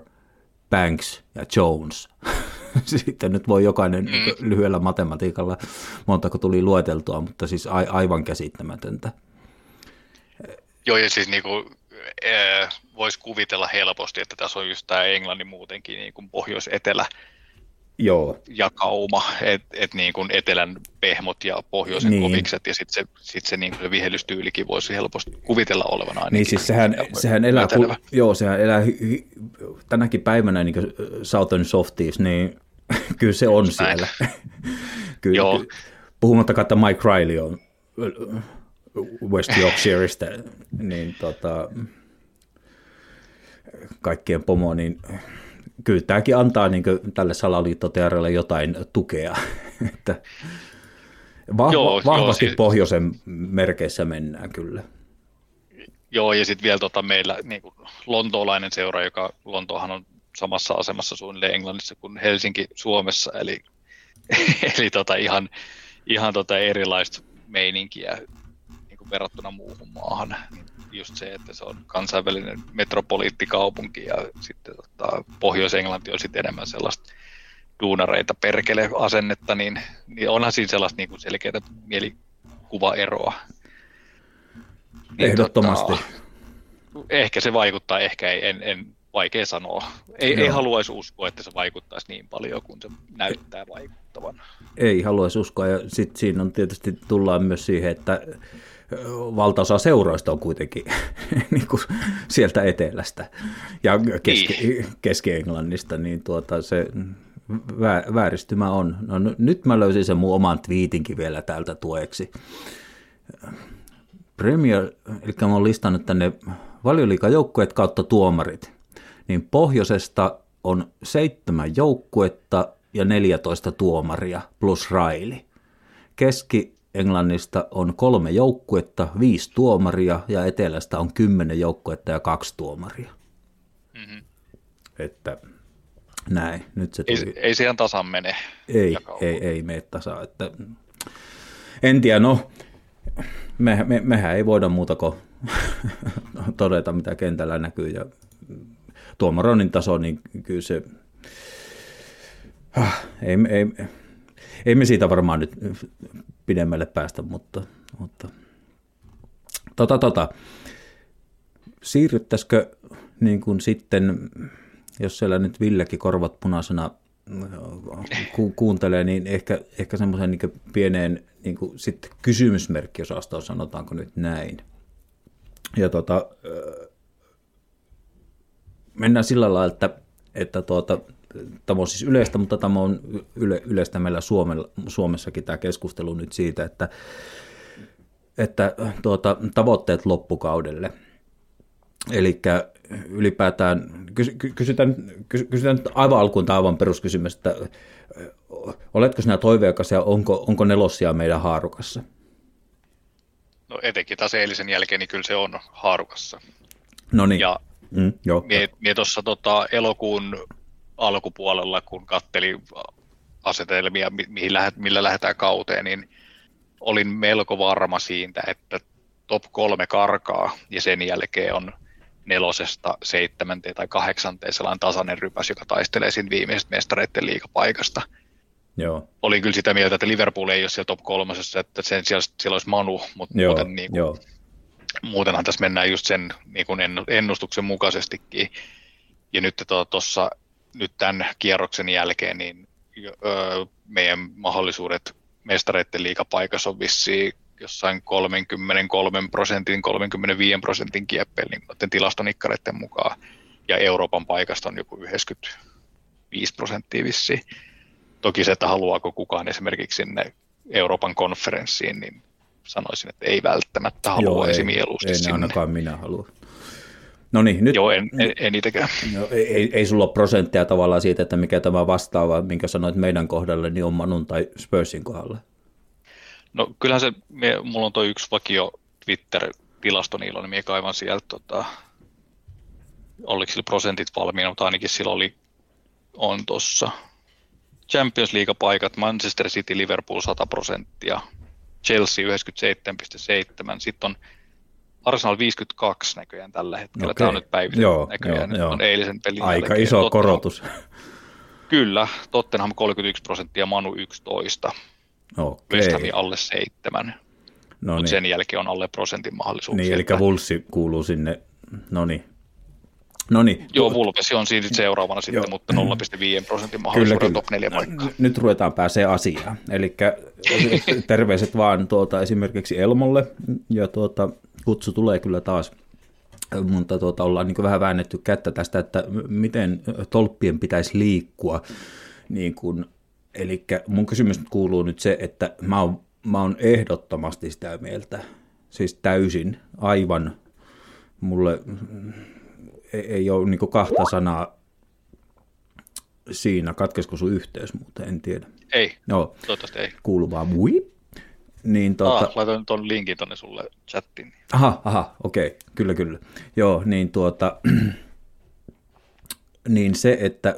Banks ja Jones. Sitten nyt voi jokainen mm. lyhyellä matematiikalla montako tuli lueteltua, mutta siis a- aivan käsittämätöntä. Joo, ja siis niinku, äh, voisi kuvitella helposti, että tässä on just tämä Englannin muutenkin niin kuin pohjois-etelä Joo. jakauma, että et niin kuin etelän pehmot ja pohjoisen niin. kovikset, ja sitten se, sit se, niin kuin se vihellystyylikin voisi helposti kuvitella olevan ainakin. Niin siis sehän, sehän elää, ku, joo, sehän elää tänäkin päivänä niin kuin Southern Softies, niin kyllä se on Just siellä. kyllä, joo. Kyllä, puhumattakaan, että Mike Riley on West Yorkshireista, niin tota, kaikkien pomo, niin kyllä tämäkin antaa niin tälle salaliittoteorialle jotain tukea. että vahva, joo, vahvasti joo, siis, pohjoisen merkeissä mennään kyllä. Joo, ja sitten vielä tota meillä niin kuin lontoolainen seura, joka Lontoohan on samassa asemassa suunnilleen Englannissa kuin Helsinki Suomessa, eli, eli tota ihan, ihan tota erilaista meininkiä niin kuin verrattuna muuhun maahan just se, että se on kansainvälinen metropoliittikaupunki ja sitten tota, Pohjois-Englanti on sitten enemmän sellaista duunareita perkele asennetta, niin, niin onhan siinä sellaista niin kuin selkeää mielikuvaeroa. Niin, Ehdottomasti. Tota, ehkä se vaikuttaa, ehkä ei, en, en vaikea sanoa. Ei, ei haluaisi uskoa, että se vaikuttaisi niin paljon kuin se näyttää vaikuttavan. Ei haluaisi uskoa ja sitten siinä on tietysti tullaan myös siihen, että valtaosa seuroista on kuitenkin niin kuin sieltä etelästä ja keski, Keski-Englannista, niin tuota, se vä- vääristymä on. No, nyt mä löysin sen mun oman twiitinkin vielä täältä tueksi. Premier, eli mä oon listannut tänne valioliikajoukkueet kautta tuomarit, niin pohjoisesta on seitsemän joukkuetta ja 14 tuomaria plus Raili. Keski-Englannista on kolme joukkuetta, viisi tuomaria ja etelästä on kymmenen joukkuetta ja kaksi tuomaria. Mm-hmm. Että näin, nyt se tuli. Ei, ei se ihan tasan mene. Ei, ei, ei mene tasan. Että, en tiedä, no me, me, mehän ei voida muuta kuin todeta, mitä kentällä näkyy. Ja tuomaroinnin taso, niin kyllä se, ah, ei, ei, ei me siitä varmaan nyt pidemmälle päästä, mutta, mutta tota, tota. siirryttäisikö niin kuin sitten, jos siellä nyt Villekin korvat punaisena ku, kuuntelee, niin ehkä, ehkä semmoisen niin pieneen niin kuin sitten kysymysmerkkiosastoon, sanotaanko nyt näin. Ja tota, mennään sillä lailla, että, että tuota, tämä on siis yleistä, mutta tämä on yle, yleistä meillä Suomella, Suomessakin tämä keskustelu nyt siitä, että, että tuota, tavoitteet loppukaudelle. Eli ylipäätään, kysytään, kysytään aivan alkuun tämä aivan peruskysymys, että oletko sinä toiveikas ja onko, onko nelossia meidän haarukassa? No etenkin taas eilisen jälkeen, niin kyllä se on haarukassa. No niin. Ja mm, joo. mie, mie tuossa tota, elokuun alkupuolella, kun katteli asetelmia, mihin lähet, millä lähdetään kauteen, niin olin melko varma siitä, että top kolme karkaa ja sen jälkeen on nelosesta seitsemänteen tai kahdeksanteen sellainen tasainen rypäs, joka taistelee siinä viimeisestä mestareiden liikapaikasta. Joo. Olin kyllä sitä mieltä, että Liverpool ei ole siellä top kolmosessa, että sen siellä, siellä olisi Manu, mutta Joo, muuten, niin kuin, joo. muutenhan tässä mennään just sen niin kuin ennustuksen mukaisestikin. Ja nyt tuossa nyt tämän kierroksen jälkeen niin öö, meidän mahdollisuudet mestareiden liikapaikassa on vissiin jossain 33 prosentin, 35 prosentin kieppeillä niin noiden tilastonikkareiden mukaan. Ja Euroopan paikasta on joku 95 prosenttia vissiin. Toki se, että haluaako kukaan esimerkiksi sinne Euroopan konferenssiin, niin sanoisin, että ei välttämättä haluaisi ei, mieluusti ei sinne. ainakaan minä halua. No niin, nyt, Joo, en, en, en no, ei, ei, ei sulla ole prosentteja tavallaan siitä, että mikä tämä vastaava, minkä sanoit meidän kohdalle, niin on Manun tai Spursin kohdalla. No kyllähän se, me, mulla on tuo yksi vakio Twitter-tilasto niillä, niin minä kaivan sieltä, tota, oliko sillä prosentit valmiina, mutta ainakin sillä oli, on tuossa Champions League-paikat, Manchester City, Liverpool 100 prosenttia, Chelsea 97,7, sitten on Arsenal 52 näköjään tällä hetkellä. Okei. Tämä on nyt päivitetty Joo, näköjään. joo, joo. On eilisen pelin Aika jälkeen. iso Tottenham- korotus. Kyllä, Tottenham 31 prosenttia, Manu 11, Okei, West Ham alle 7, no mutta niin. sen jälkeen on alle prosentin mahdollisuuksia. niin, eli Vulssi kuuluu sinne, no niin. No niin, Joo, Vulpes on siinä seuraavana sitten, Joo. mutta 0,5 prosentin Kyllä, mahdollisuudella kyllä. top 4 paikkaa. N- Nyt ruvetaan pääsee asiaan. Eli terveiset vaan tuota, esimerkiksi Elmolle, ja tuota, kutsu tulee kyllä taas, mutta tuota, ollaan niin vähän väännetty kättä tästä, että miten tolppien pitäisi liikkua. Niin kun, eli mun kysymys kuuluu nyt se, että mä oon, mä oon ehdottomasti sitä mieltä, siis täysin, aivan, mulle ei, ei ole niin kahta sanaa siinä, katkesko sun yhteys muuten, en tiedä. Ei, Joo, toivottavasti ei. kuuluu vaan mui. Niin tota, Ah, laitoin tuon linkin tonne sulle chattiin. aha, aha, okei, kyllä, kyllä. Joo, niin tuota, niin se, että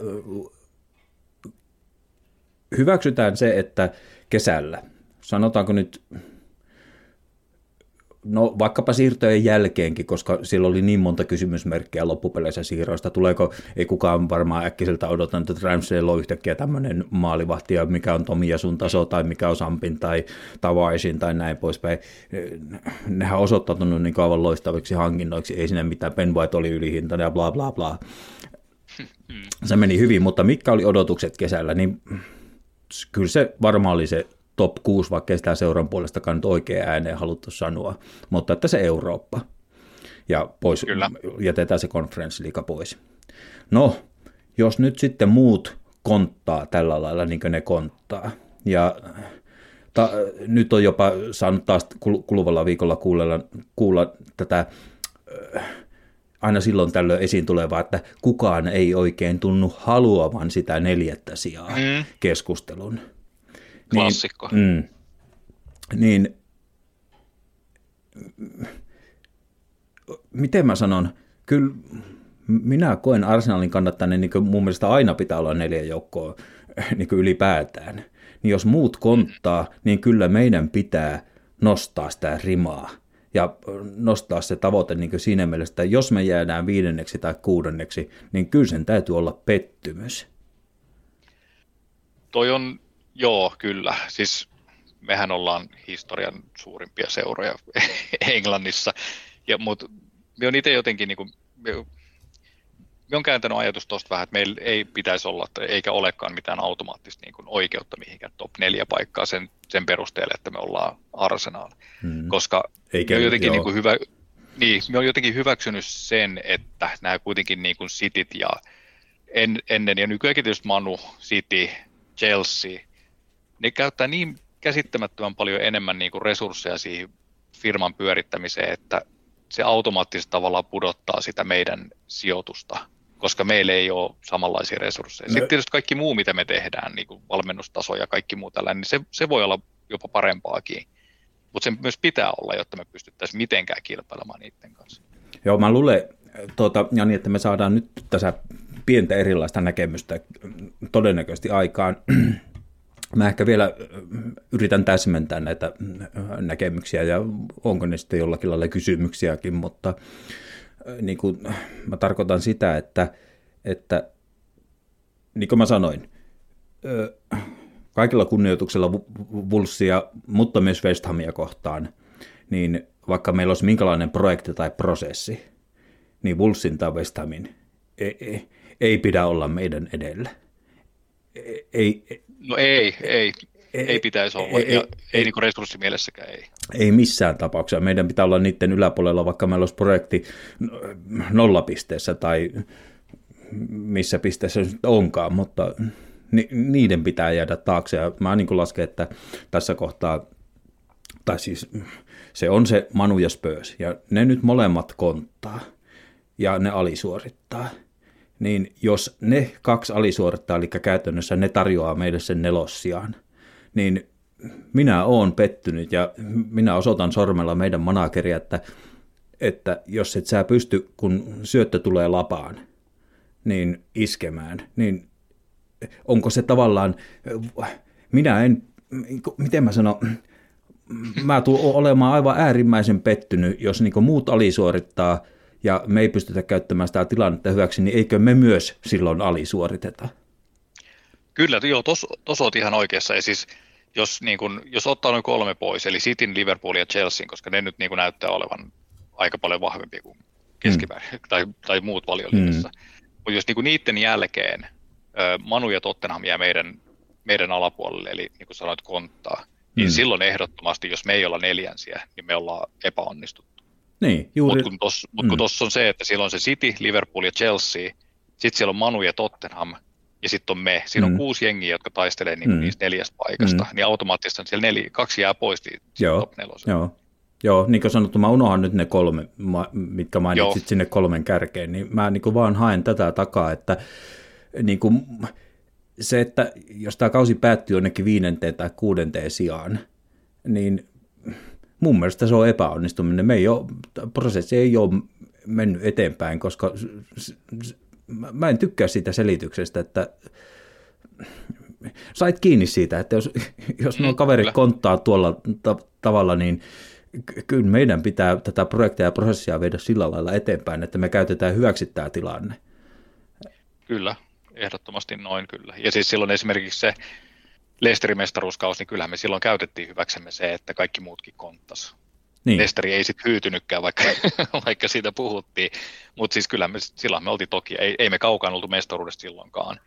hyväksytään se, että kesällä, sanotaanko nyt, no vaikkapa siirtojen jälkeenkin, koska silloin oli niin monta kysymysmerkkiä loppupeleissä siirroista, tuleeko, ei kukaan varmaan äkkiseltä odottanut, että Ramsdale on yhtäkkiä tämmöinen maalivahti, ja mikä on Tomi ja sun taso, tai mikä on Sampin, tai Tavaisin, tai näin poispäin. Nehän on osoittautunut niin aivan loistaviksi hankinnoiksi, ei sinne mitään, Ben White oli ylihintainen ja bla bla bla. Se meni hyvin, mutta mitkä oli odotukset kesällä, niin kyllä se varmaan oli se top 6, vaikka ei sitä seuran puolestakaan nyt oikein ääneen haluttu sanoa, mutta että se Eurooppa. Ja pois, Kyllä. jätetään se konferenssiliika pois. No, jos nyt sitten muut konttaa tällä lailla, niin kuin ne konttaa, ja ta, nyt on jopa saanut taas kul- kuluvalla viikolla kuulla, kuulla tätä äh, aina silloin tällöin esiin tulevaa, että kukaan ei oikein tunnu haluavan sitä neljättä sijaa Mm. keskustelun. Klassikko. Niin, mm, niin miten mä sanon, kyllä minä koen Arsenalin kannattajana, niin mun mielestä aina pitää olla neljä joukkoa niin kuin ylipäätään. Niin jos muut konttaa, niin kyllä meidän pitää nostaa sitä rimaa ja nostaa se tavoite niin kuin siinä mielessä, että jos me jäädään viidenneksi tai kuudenneksi, niin kyllä sen täytyy olla pettymys. Toi on, joo, kyllä. Siis mehän ollaan historian suurimpia seuroja Englannissa, ja, mutta me on itse jotenkin, niin kuin, me, me on kääntänyt ajatus tuosta vähän, että meillä ei pitäisi olla, eikä olekaan mitään automaattista niin kuin oikeutta mihinkään top neljä paikkaa sen, sen perusteella, että me ollaan Arsenal. Hmm. Koska Eikä- me on jotenkin joo. niin kuin hyvä, niin, me on jotenkin hyväksynyt sen, että nämä kuitenkin niin kuin Cityt ja en, ennen, ja nykyäänkin tietysti Manu, City, Chelsea, ne käyttää niin käsittämättömän paljon enemmän niin kuin resursseja siihen firman pyörittämiseen, että se automaattisesti tavallaan pudottaa sitä meidän sijoitusta, koska meillä ei ole samanlaisia resursseja. No- Sitten tietysti kaikki muu, mitä me tehdään, niin kuin valmennustaso ja kaikki muu tällainen, niin se, se voi olla jopa parempaakin. Mutta sen myös pitää olla, jotta me pystyttäisiin mitenkään kilpailemaan niiden kanssa. Joo, mä luulen, tuota, Jani, että me saadaan nyt tässä pientä erilaista näkemystä todennäköisesti aikaan. Mä ehkä vielä yritän täsmentää näitä näkemyksiä ja onko ne sitten jollakin lailla kysymyksiäkin, mutta niin kuin mä tarkoitan sitä, että, että niin kuin mä sanoin, kaikilla kunnioituksella Vulssia, mutta myös West Hamia kohtaan, niin vaikka meillä olisi minkälainen projekti tai prosessi, niin Vulssin tai West Hamin ei, ei, ei pidä olla meidän edellä. Ei, No ei, ei, ei, ei pitäisi olla, ei- ei, ja ei- ei, ei niin resurssimielessäkään ei. ei missään tapauksessa. Meidän pitää olla niiden yläpuolella, vaikka meillä olisi projekti nollapisteessä tai missä pisteessä se nyt onkaan, mutta ni, niiden pitää jäädä taakse. Ja mä niin lasken, että tässä kohtaa, tai siis se on se Manu ja Spurs, ja ne nyt molemmat konttaa, ja ne alisuorittaa. Niin jos ne kaksi alisuorittaa, eli käytännössä ne tarjoaa meille sen nelossiaan, niin minä olen pettynyt ja minä osoitan sormella meidän manageria, että, että jos et sä pysty, kun syöttö tulee lapaan, niin iskemään, niin onko se tavallaan, minä en, miten mä sanon, mä tulen olemaan aivan äärimmäisen pettynyt, jos niin muut alisuorittaa ja me ei pystytä käyttämään sitä tilannetta hyväksi, niin eikö me myös silloin alisuoriteta? Kyllä, joo, tuossa olet ihan oikeassa. Ja siis, jos, niin kun, jos ottaa noin kolme pois, eli Cityn, Liverpool ja Chelsea, koska ne nyt niin kun näyttää olevan aika paljon vahvempia kuin keskimäärin, mm. tai, tai muut valioliikassa. Mm. Mutta jos niin kun niiden jälkeen Manu ja Tottenham jää meidän, meidän alapuolelle, eli niin kuin sanoit konttaa, niin Mm. silloin ehdottomasti, jos me ei olla neljänsiä, niin me ollaan epäonnistuttu. Niin, juuri. Mutta kun tuossa mut Mm. tossa on se, että siellä on se City, Liverpool ja Chelsea, sitten siellä on Manu ja Tottenham, ja sitten on me. Siinä on Mm. kuusi jengiä, jotka taistelee niinku Mm. niistä neljästä paikasta, Mm. niin automaattisesti on siellä neli, kaksi jää pois niin Joo, top nelosen. Joo. Joo, niin kuin sanottu, mä unohan nyt ne kolme, mitkä mainitsit Joo. sinne kolmen kärkeen, niin mä niin kuin vaan haen tätä takaa, että niin kuin, se, että jos tämä kausi päättyy jonnekin viidenteen tai kuudenteen sijaan, niin mun mielestä se on epäonnistuminen. Me ei ole, prosessi ei ole mennyt eteenpäin, koska mä- en tykkää siitä selityksestä, että sait kiinni siitä, että jos, jos nuo Mm, kaverit konttaa tuolla ta- tavalla, niin ky- kyllä meidän pitää tätä projektia ja prosessia viedä sillä lailla eteenpäin, että me käytetään hyväksi tämä tilanne. Kyllä, ehdottomasti noin kyllä. Ja siis silloin esimerkiksi se Leicesterin mestaruuskausi, niin kyllähän me silloin käytettiin hyväksemme se, että kaikki muutkin konttas. Niin, Leicesteri ei sitten hyytynytkään, vaikka, vaikka siitä puhuttiin. Mutta siis kyllä me, silloin me oltiin toki, ei, ei me kaukaan oltu mestaruudesta silloinkaan.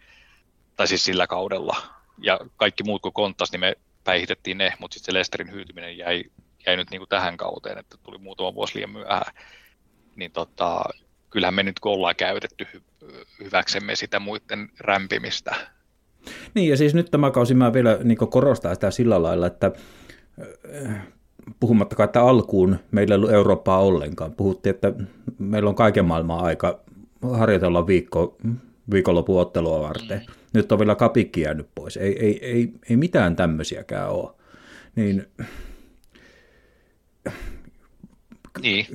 Tai siis sillä kaudella. Ja kaikki muut kuin konttas, niin me päihitettiin ne, mutta sitten se Lesterin hyytyminen jäi, jäi nyt niin kuin tähän kauteen, että tuli muutama vuosi liian myöhään. Niin tota, kyllähän me nyt ollaan käytetty hy- hyväksemme sitä muiden rämpimistä. Niin ja siis nyt tämä kausi mä vielä niin korostaa sitä sillä lailla, että äh, puhumattakaan, että alkuun meillä ei ollut Eurooppaa ollenkaan. Puhuttiin, että meillä on kaiken maailman aika harjoitella viikko, viikonlopun ottelua varten. Mm. Nyt on vielä kapikki jäänyt pois. Ei, ei, ei, ei mitään tämmöisiäkään ole. Niin, niin,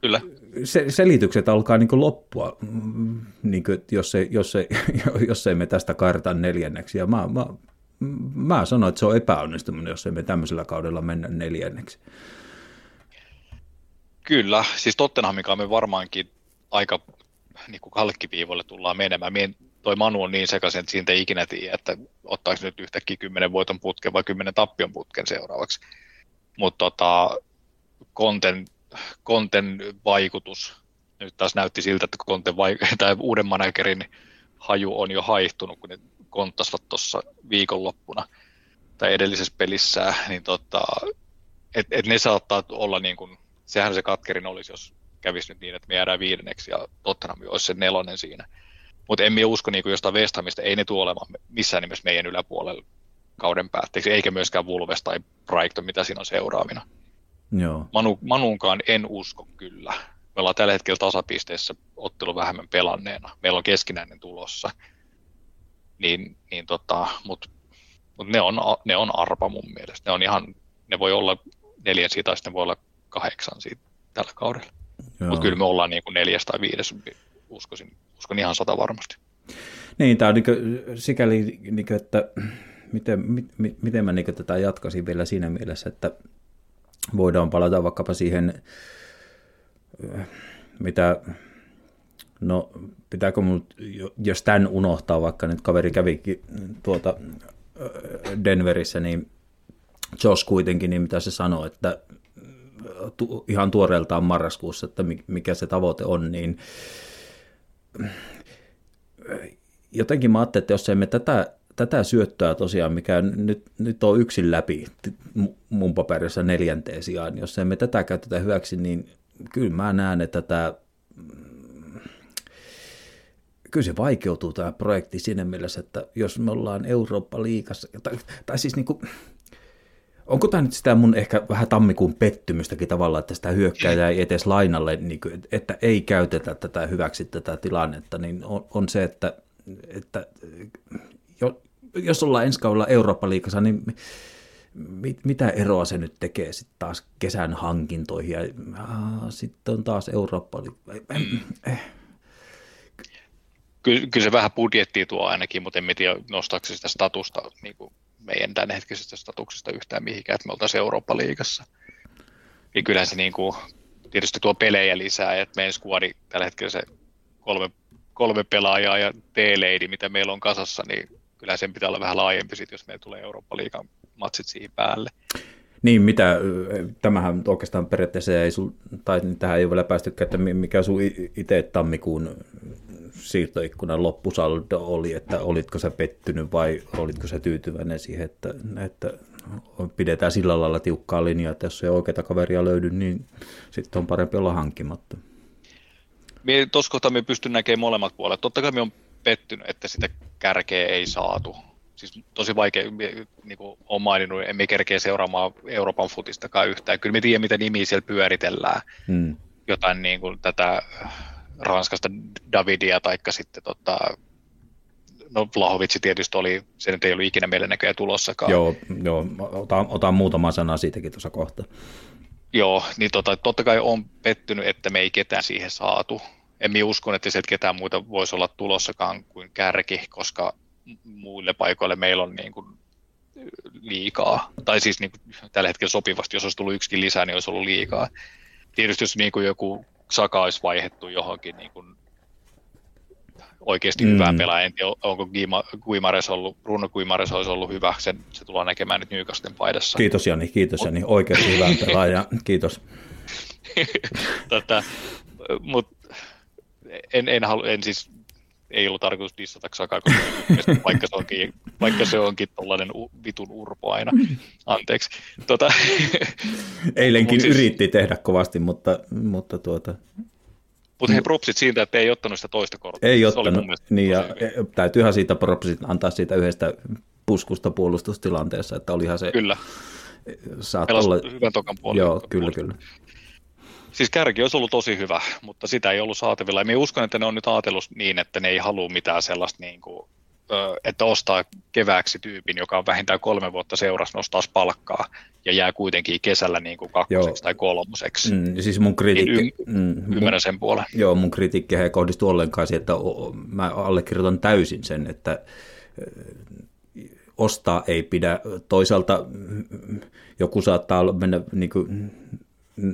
kyllä. Se, selitykset alkaa niin loppua, niin kuin, jos, ei, jos, ei, jos ei me tästä karta neljänneksi. Ja mä, mä, mä sanoin, että se on epäonnistuminen, jos ei me tämmöisellä kaudella mennä neljänneksi. Kyllä, siis Tottenhamikaan me varmaankin aika niin kuin kalkkiviivoille tullaan menemään. Mien, toi Manu on niin sekaisin, että siitä ei ikinä tiedä, että ottaako nyt yhtäkkiä kymmenen voiton putken vai kymmenen tappion putken seuraavaksi. Mutta tota, konten, konten vaikutus, nyt taas näytti siltä, että konten vaik- tai uuden managerin haju on jo haihtunut, kun ne konttasivat tuossa viikonloppuna tai edellisessä pelissä, niin tota, et, et ne saattaa olla niin kuin, sehän se katkerin olisi, jos kävisi nyt niin, että me jäädään viidenneksi ja Tottenham olisi se nelonen siinä. Mutta emme usko niin kuin jostain West Hamista, ei ne tule olemaan missään nimessä meidän yläpuolella kauden päätteeksi, eikä myöskään Wolves tai Brighton, mitä siinä on seuraavina. Joo. Manu, Manunkaan en usko kyllä. Me ollaan tällä hetkellä tasapisteessä ottelu vähemmän pelanneena. Meillä on keskinäinen tulossa. Niin, niin tota, mutta mut ne, on, ne on arpa mun mielestä. Ne on ihan, ne voi olla neljän siitä, tai ne voi olla kahdeksan siitä tällä kaudella. Mutta kyllä me ollaan niin kuin neljäs tai viides, uskoisin, uskon ihan sata varmasti. Niin, tämä on niin sikäli, niin kuin, että miten, mi, miten mä niin tätä jatkaisin vielä siinä mielessä, että voidaan palata vaikkapa siihen, mitä, no pitääkö mun, jos tämän unohtaa, vaikka nyt kaveri kävikin tuota Denverissä, niin Josh kuitenkin, niin mitä se sanoi, että ihan tuoreeltaan marraskuussa, että mikä se tavoite on, niin jotenkin mä ajattelin, että jos emme tätä, tätä syöttöä tosiaan, mikä nyt, nyt on yksin läpi mun paperissa neljänteen sijaan, jos emme tätä käytetä hyväksi, niin kyllä mä näen, että tämä kyllä se vaikeutuu tämä projekti siinä mielessä, että jos me ollaan Eurooppa-liigassa, tai, tai siis niin kuin, Onko tämä nyt sitä mun ehkä vähän tammikuun pettymystäkin tavalla, että sitä hyökkääjää ei. edes lainalle, niin kuin, että ei käytetä tätä hyväksi tätä tilannetta, niin on, on se, että, että jo, jos ollaan ensi kaudella Eurooppa-liikassa, niin mit, mitä eroa se nyt tekee sitten taas kesän hankintoihin ja sitten on taas Eurooppa eh. Kyllä, kyllä se vähän budjettia tuo ainakin, mutta en tiedä nostaako sitä statusta niin kuin meidän tämänhetkisestä statuksesta yhtään mihinkään, että me oltaisiin Eurooppa-liigassa. Niin kyllähän se niin kuin, tietysti tuo pelejä lisää, että meidän skuadi tällä hetkellä se kolme, kolme pelaajaa ja T-leidi, mitä meillä on kasassa, niin kyllä sen pitää olla vähän laajempi sit, jos meillä tulee Eurooppa-liigan matsit siihen päälle. Niin, mitä, tämähän oikeastaan periaatteessa ei sul, tai tähän ei ole vielä päästykään, että mikä sun itse tammikuun siirtoikkunan loppusaldo oli, että olitko sä pettynyt vai olitko sä tyytyväinen siihen, että, että pidetään sillä lailla tiukkaa linjaa, että jos ei oikeita kaveria löydy, niin sitten on parempi olla hankkimatta. Tuossa kohtaa me pystyn näkemään molemmat puolet. Totta kai me on pettynyt, että sitä kärkeä ei saatu. Siis tosi vaikea, niin kuin olen maininnut, emme kerkeä seuraamaan Euroopan futistakaan yhtään. Kyllä me tiedämme, mitä nimiä siellä pyöritellään. Hmm. Jotain niin kuin tätä Ranskasta Davidia, taikka sitten tota, no Vlahovitsi tietysti oli, se nyt ei ollut ikinä meille näköjään tulossakaan. Joo, joo otan, otan muutama sana siitäkin tuossa kohta. Joo, niin tota, totta kai on pettynyt, että me ei ketään siihen saatu. En usko, että sieltä ketään muuta voisi olla tulossakaan kuin kärki, koska muille paikoille meillä on niin kuin liikaa. Tai siis niin kuin tällä hetkellä sopivasti, jos olisi tullut yksikin lisää, niin olisi ollut liikaa. Tietysti jos niin kuin joku Saka olisi vaihettu johonkin niin kuin oikeasti mm. hyvään pelaaja. En tiedä, onko Guimares ollut, Bruno Guimares olisi ollut hyvä, sen, se tullaan näkemään nyt Newcastlen paidassa. Kiitos Jani, kiitos Jani, oikeasti hyvä pelaaja, kiitos. Tätä, mut en, en, halu, en siis ei ollut tarkoitus dissata koska vaikka se onkin, vaikka se onkin tollainen u, vitun urpo aina. Anteeksi. Tota, Eilenkin siis- yritti tehdä kovasti, mutta, mutta tuota, mutta hei, propsit siitä, että ei ottanut sitä toista korttia. ei Se oli ottanut. Niin, ja hyvin. täytyyhän siitä propsit antaa siitä yhdestä puskusta puolustustilanteessa, että olihan se, Kyllä, saat olla, hyvän tokan puolen. joo, kyllä, kyllä. Siis kärki olisi ollut tosi hyvä, mutta sitä ei ollut saatavilla. Ja minä uskon, että ne on nyt ajatellut niin, että ne ei halua mitään sellaista, niin kuin, että ostaa kevääksi tyypin, joka on vähintään kolme vuotta seurassa, nostaa palkkaa ja jää kuitenkin kesällä niin kuin kakkoseksi Joo. tai kolmoseksi. Mm, Mm, siis mun kritiikki, Niin mm, mun, Ymmärrän sen puolen. joo, mun kritiikki ei kohdistu ollenkaan siihen, että o- o- mä allekirjoitan täysin sen, että ostaa ei pidä. Toisaalta mm, joku saattaa mennä niin kuin,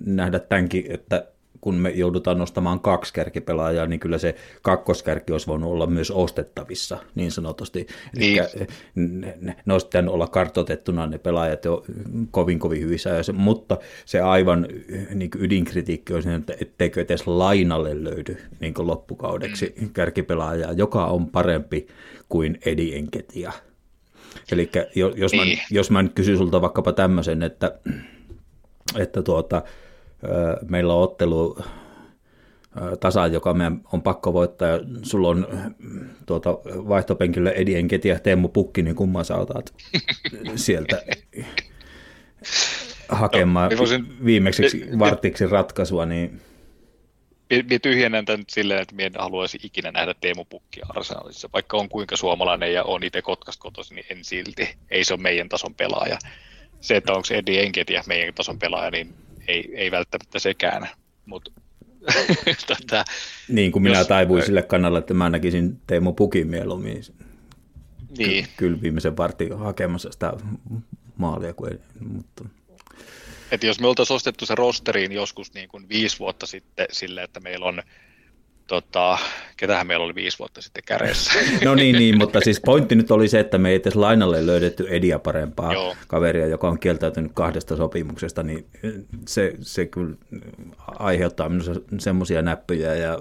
nähdä tämänkin, että kun me joudutaan nostamaan kaksi kärkipelaajaa, niin kyllä se kakkoskärki olisi voinut olla myös ostettavissa, niin sanotusti. Niin. Eli ne, ne, ne olisi olla kartoitettuna ne pelaajat jo kovin kovin hyvissä ajoissa, mutta se aivan niin ydinkritiikki on se, että etteikö edes lainalle löydy niin loppukaudeksi kärkipelaajaa, joka on parempi kuin Edi Enketia. Eli jos mä, Niin. jos mä nyt kysyn sulta vaikkapa tämmöisen, että, että tuota, meillä on ottelu tasa, joka meidän on pakko voittaa, ja sulla on tuota, vaihtopenkillä Edi Enketi ja Teemu Pukki, niin kumman sä otat sieltä hakemaan No, voisin- viimeiseksi mi- vartiksi ratkaisua, niin Minä tyhjennän tämän silleen, että minä en haluaisi ikinä nähdä Teemu Pukkia Arsenalissa. Vaikka on kuinka suomalainen ja on itse Kotkasta kotoisin, niin en silti. Ei se ole meidän tason pelaaja. Se, että onko Eddie Enketiä meidän tason pelaaja, niin ei, ei välttämättä sekään. Mutta tota, niin kuin minä Jos- taivuin sille kannalle, että mä näkisin Teemu Pukin mieluummin niin, kyllä viimeisen vartin hakemassa sitä maalia, kuin ei, mutta että jos me oltaisiin ostettu se rosteriin joskus niin kuin viisi vuotta sitten silleen, että meillä on, tota, ketähän meillä oli viisi vuotta sitten käreessä. No niin, niin, mutta siis pointti nyt oli se, että me ei edes lainalle löydetty Edia parempaa Joo. kaveria, joka on kieltäytynyt kahdesta sopimuksesta, niin se, se kyllä aiheuttaa minussa semmoisia näppyjä ja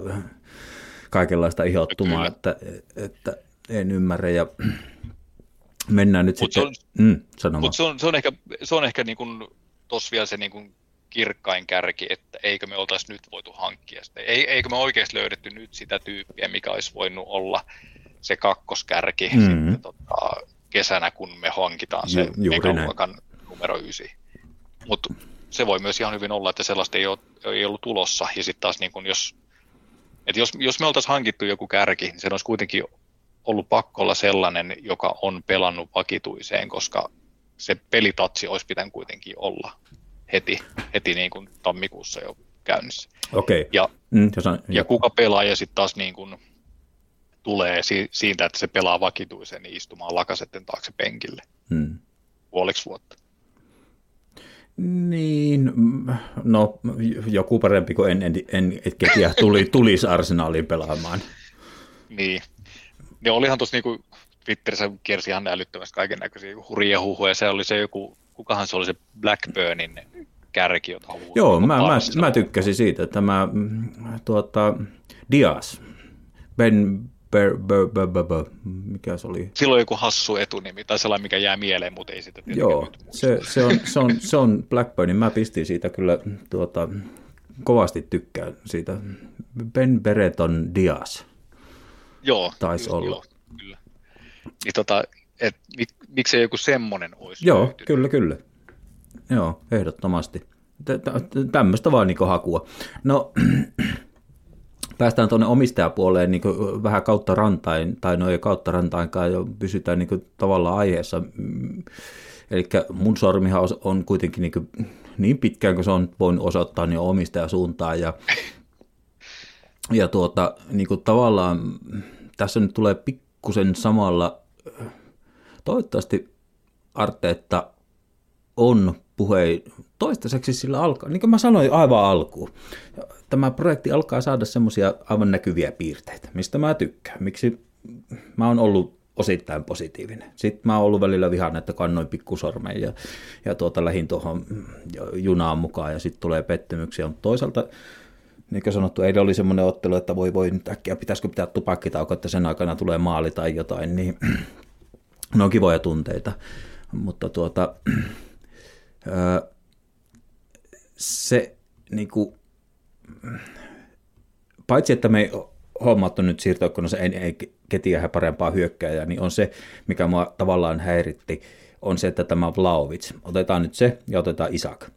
kaikenlaista ihottumaa, että, että en ymmärrä ja mennään nyt Mut sitten... se mm, sano vaan. Mutta se on, se on ehkä, se on ehkä niin kuin, tossa vielä se niin kuin kirkkain kärki, että eikö me oltaisi nyt voitu hankkia sitä. Ei, eikö me oikeasti löydetty nyt sitä tyyppiä, mikä olisi voinut olla se kakkoskärki Mhm. mm-hmm. sitten, tota, kesänä, kun me hankitaan se Ju- megaluokan numero 9. Mutta se voi myös ihan hyvin olla, että sellaista ei, ole, ei ollut tulossa. Ja sitten taas, niin kun jos, että jos, jos me oltaisiin hankittu joku kärki, niin se olisi kuitenkin ollut pakko olla sellainen, joka on pelannut vakituiseen, koska se pelitatsi olisi pitänyt kuitenkin olla heti, heti niin kuin tammikuussa jo käynnissä. Okei. Ja, Mm, jos on, ja kuka pelaaja sitten taas niin kuin tulee si- siitä, että se pelaa vakituiseen, niin istumaan lakasetten taakse penkille mm. puoliksi vuotta. Niin, no joku parempi kuin en, en, en tuli, tulisi Arsenaaliin pelaamaan. Niin. Ja olihan tuossa niinku Twitterissä kiersi ihan älyttömästi kaiken näköisiä hurjia huhuja. Se oli se joku, kukahan se oli se Blackburnin kärki, jota Joo, koko mä, mä, mä tykkäsin siitä. Tämä mm, tuota, Diaz, Ben Ber, ber, ber, ber, ber, mikä se oli? Silloin joku hassu etunimi tai sellainen, mikä jää mieleen, mutta ei sitä Joo, se, se, on, se, on, se on Blackburnin. Mä pistin siitä kyllä tuota, kovasti tykkään siitä. Ben Bereton Diaz. Joo, taisi olla. Joo, kyllä. Niin tota, et, mik, miksei joku semmonen olisi Joo, löytynyt? kyllä, kyllä. Joo, ehdottomasti. Tämmöistä vaan niin hakua. No, päästään tuonne omistajapuoleen niin vähän kautta rantain, tai no ei kautta rantainkaan, jo pysytään niin tavallaan aiheessa. Eli mun sormihan on- kuitenkin niin, niin pitkään kuin se on voinut osoittaa niin omistajasuuntaan, ja, ja tuota, niin kuin tavallaan tässä nyt tulee pikkusen samalla, toivottavasti Arteetta on puhe toistaiseksi sillä alkaa, niin kuin mä sanoin aivan alkuun, tämä projekti alkaa saada semmoisia aivan näkyviä piirteitä, mistä mä tykkään. Miksi mä oon ollut osittain positiivinen. Sitten mä oon ollut välillä vihainen, että kannoin pikkusormen ja, ja tuota, lähin tuohon junaan mukaan ja sitten tulee pettymyksiä, mutta toisaalta niin kuin sanottu, eilen oli semmoinen ottelu, että voi voi nyt äkkiä, pitäisikö pitää tupakkitauko, että sen aikana tulee maali tai jotain, niin ne on kivoja tunteita. Mutta tuota, se niin kuin, paitsi että me ei hommattu nyt siirtoikkunassa ei, ei ketiä parempaa hyökkääjää, niin on se, mikä mua tavallaan häiritti, on se, että tämä Vlaovic, otetaan nyt se ja otetaan Isak,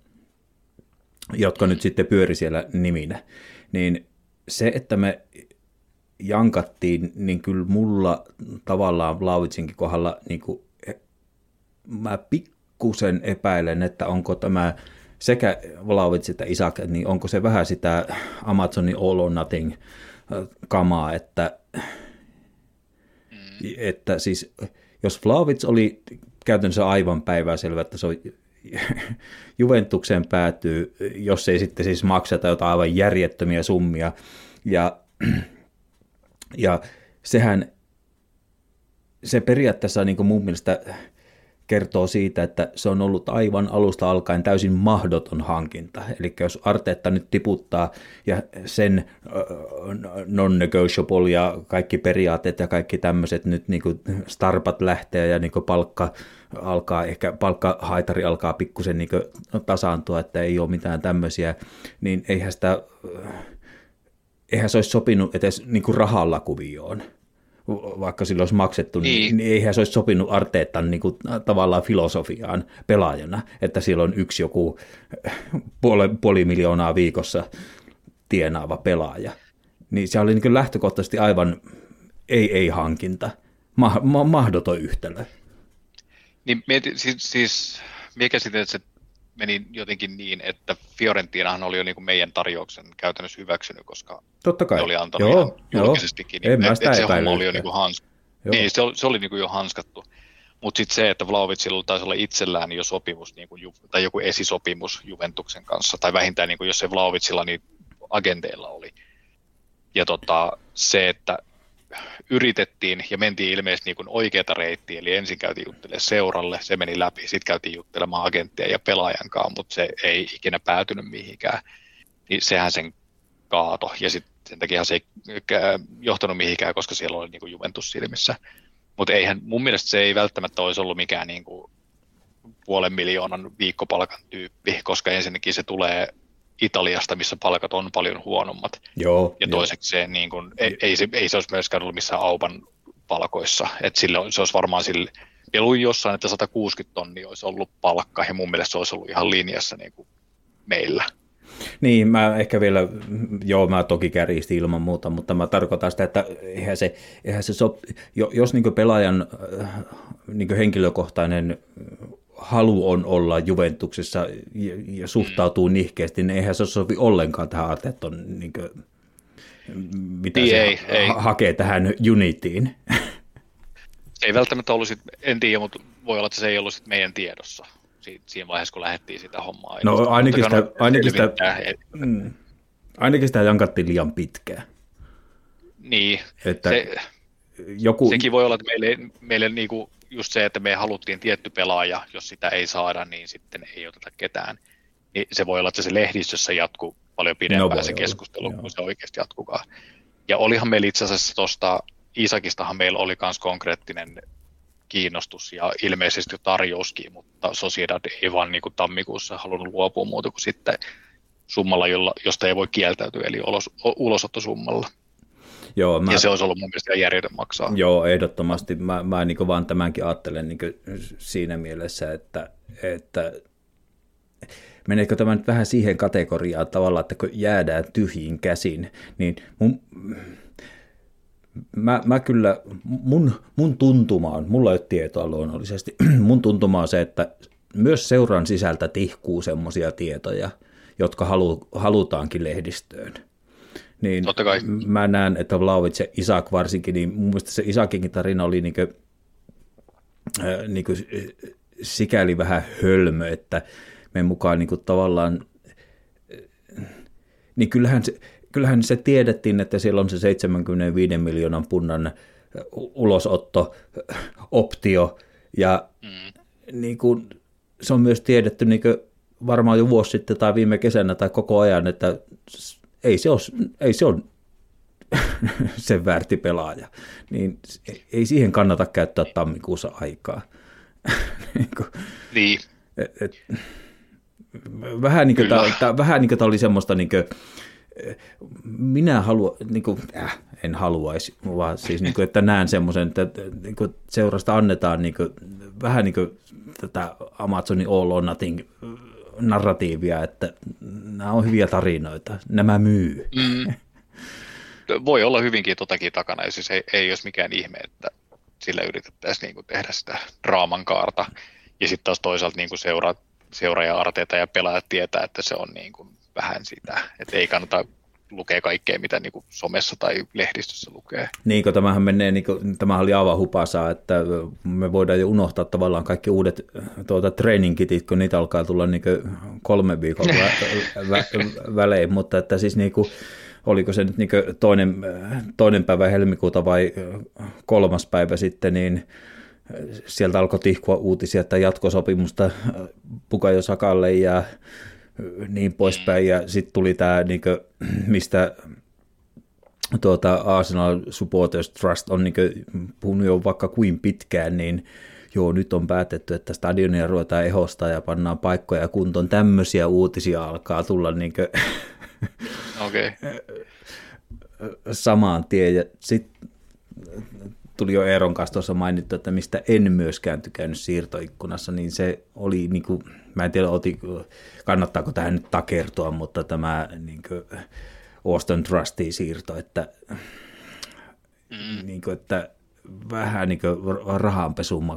jotka nyt sitten pyöri siellä niminä, niin se, että me jankattiin, niin kyllä mulla tavallaan Vlaovicin kohdalla niin kuin, mä pikkusen epäilen, että onko tämä sekä Vlaovic että Isak, niin onko se vähän sitä Amazonin All or Nothing kamaa, että, että siis jos Vlaovic oli käytännössä aivan päiväselvä, että se on Juventukseen päätyy, jos ei sitten siis makseta jotain aivan järjettömiä summia. Ja, ja sehän, se periaatteessa niin kuin mun mielestä kertoo siitä, että se on ollut aivan alusta alkaen täysin mahdoton hankinta. Eli jos Arteetta nyt tiputtaa ja sen non-negotiable ja kaikki periaatteet ja kaikki tämmöiset nyt niin kuin starpat lähtee ja niin kuin palkka alkaa, ehkä palkkahaitari alkaa pikkusen niin tasaantua, että ei ole mitään tämmöisiä, niin eihän sitä, eihän se olisi sopinut edes niin kuin rahalla kuvioon vaikka sillä olisi maksettu, niin, niin, niin eihän se olisi sopinut Arteetan niin kuin, tavallaan filosofiaan pelaajana, että siellä on yksi joku puoli, puoli miljoonaa viikossa tienaava pelaaja. Niin se oli niin lähtökohtaisesti aivan ei-ei-hankinta, ma- ma- mahdoton yhtälö. Niin mieti, siis, siis mikä sitten, että se meni jotenkin niin, että Fiorentinahan oli jo niin kuin meidän tarjouksen käytännössä hyväksynyt, koska Totta kai. ne oli antanut joo, ihan julkisestikin. Niin, en että, mä että sitä se homma oli jo niin kuin hans... niin, se, oli, se oli niin kuin jo hanskattu. Mutta sitten se, että Vlaovicilla taisi olla itsellään jo sopimus, niin kuin, tai joku esisopimus Juventuksen kanssa, tai vähintään niin kuin, jos se Vlaovicilla, niin agenteilla oli. Ja tota, se, että yritettiin ja mentiin ilmeisesti niin oikeata reittiä, eli ensin käytiin juttelemaan seuralle, se meni läpi, sitten käytiin juttelemaan agenttia ja pelaajan kanssa, mutta se ei ikinä päätynyt mihinkään, niin sehän sen kaato, ja sitten sen takia se ei johtanut mihinkään, koska siellä oli niin kuin Juventus silmissä. Mutta eihän, mun mielestä se ei välttämättä olisi ollut mikään niin kuin puolen miljoonan viikkopalkan tyyppi, koska ensinnäkin se tulee Italiasta, missä palkat on paljon huonommat. Joo, ja toiseksi se, niin kuin, ei, ei, se, ei se olisi myöskään ollut missään aupan palkoissa. Et sille, se olisi varmaan sille, ja luin jossain, että 160 tonnia olisi ollut palkka, ja mun mielestä se olisi ollut ihan linjassa niin kuin meillä. Niin, mä ehkä vielä, joo, mä toki kärjistin ilman muuta, mutta mä tarkoitan sitä, että eihän se, eihän se sop, jo- jos niin pelaajan niin henkilökohtainen halu on olla Juventuksessa ja, ja suhtautuu nihkeästi, niin eihän se sovi ollenkaan tähän Arteton, niin kuin, mitä Niin se ei, ha- ei. hakee tähän Unitiin. Ei välttämättä ollut, sit, en tiedä, mutta voi olla, että se ei ollut sit meidän tiedossa si- siinä vaiheessa, kun lähdettiin sitä hommaa. No, ainakin sitä- ainakin sitä- Mm. Ainakin sitä jankattiin liian pitkään. Niin, Että se, joku, sekin voi olla, että meille, meille niinku just se, että me haluttiin tietty pelaaja, jos sitä ei saada, niin sitten ei oteta ketään. Niin se voi olla, että se lehdistössä jatkuu paljon pidempään No se olla, keskustelu, joo. kun se oikeasti jatkukaan. Ja olihan meillä itse asiassa tuosta Isakistahan meillä oli myös konkreettinen kiinnostus ja ilmeisesti jo tarjouskin, mutta Sociedad ei vaan niin kuin tammikuussa halunnut luopua muuta kuin sitten summalla, jolla, josta ei voi kieltäytyä, eli ulos, ulosottosummalla. Joo, mä, Ja se olisi ollut mun mielestä järjetön maksaa. Joo, ehdottomasti. Mä, mä niin vaan tämänkin ajattelen niin siinä mielessä, että, että meneekö tämä nyt vähän siihen kategoriaan tavallaan, että kun jäädään tyhjiin käsin, niin mun, mä, mä kyllä, mun, mun tuntuma on, mulla ei ole tietoa luonnollisesti, mun tuntuma on se, että myös seuran sisältä tihkuu semmoisia tietoja, jotka halu, halutaankin lehdistöön. Niin Totta kai. mä näen, että Vlaovic ja Isak varsinkin, niin mun mielestä se Isakinkin tarina oli niin kuin, äh, niin kuin sikäli vähän hölmö, että me mukaan niin kuin tavallaan, niin kyllähän se, kyllähän se tiedettiin, että siellä on se 75 miljoonan punnan ulosotto, optio, ja Mm. niin kuin, se on myös tiedetty niin kuin varmaan jo vuosi sitten tai viime kesänä tai koko ajan, että ei se ole, ei se ole sen väärti pelaaja. Niin ei siihen kannata käyttää tammikuussa aikaa. niin, kuin, Niin, et, et, vähän niin kuin, vähän niin oli semmoista niin kuin, minä haluan, niin kuin, äh, en haluaisi, vaan siis niin kuin, että näen semmoisen, että niin kuin seurasta annetaan niin kuin, vähän niin kuin tätä Amazonin All or Nothing narratiivia, että nämä on hyviä tarinoita, nämä myy. Mm. Voi olla hyvinkin totakin takana, ja siis ei, ei olisi mikään ihme, että sillä yritettäisiin niin kuin tehdä sitä draaman kaarta. Ja sitten taas toisaalta niin kuin seura, seuraaja Arteeta ja pelaajat tietää, että se on niin kuin vähän sitä, että ei kannata lukea kaikkea, mitä niin kuin somessa tai lehdistössä lukee. Niin kuin tämähän menee, niin kuin, tämähän oli aivan hupasaa, että me voidaan jo unohtaa tavallaan kaikki uudet tuota, training-kitit, kun niitä alkaa tulla niin kolme viikon vä, vä, välein, mutta että siis niin kuin, oliko se nyt niin toinen, toinen päivä helmikuuta vai kolmas päivä sitten, niin sieltä alkoi tihkua uutisia, että jatkosopimusta Pukajo Sakalle ja niin poispäin, ja sitten tuli tämä, niin kuin, mistä tuota, Arsenal Supporters Trust on niin kuin, puhunut jo vaikka kuin pitkään, niin joo, nyt on päätetty, että stadionia ruvetaan ehostaa ja pannaan paikkoja kuntoon. Tämmöisiä uutisia alkaa tulla niin kuin, okay. samaan tien. Ja sitten tuli jo Eeron kanssa tuossa mainittu, että mistä en myöskään tykännyt siirtoikkunassa, niin se oli, niin kuin, mä en tiedä, oti, kannattaako tähän nyt takertua, mutta tämä niin kuin, Austin Trusty siirto, että, mm. niin kuin, että vähän niin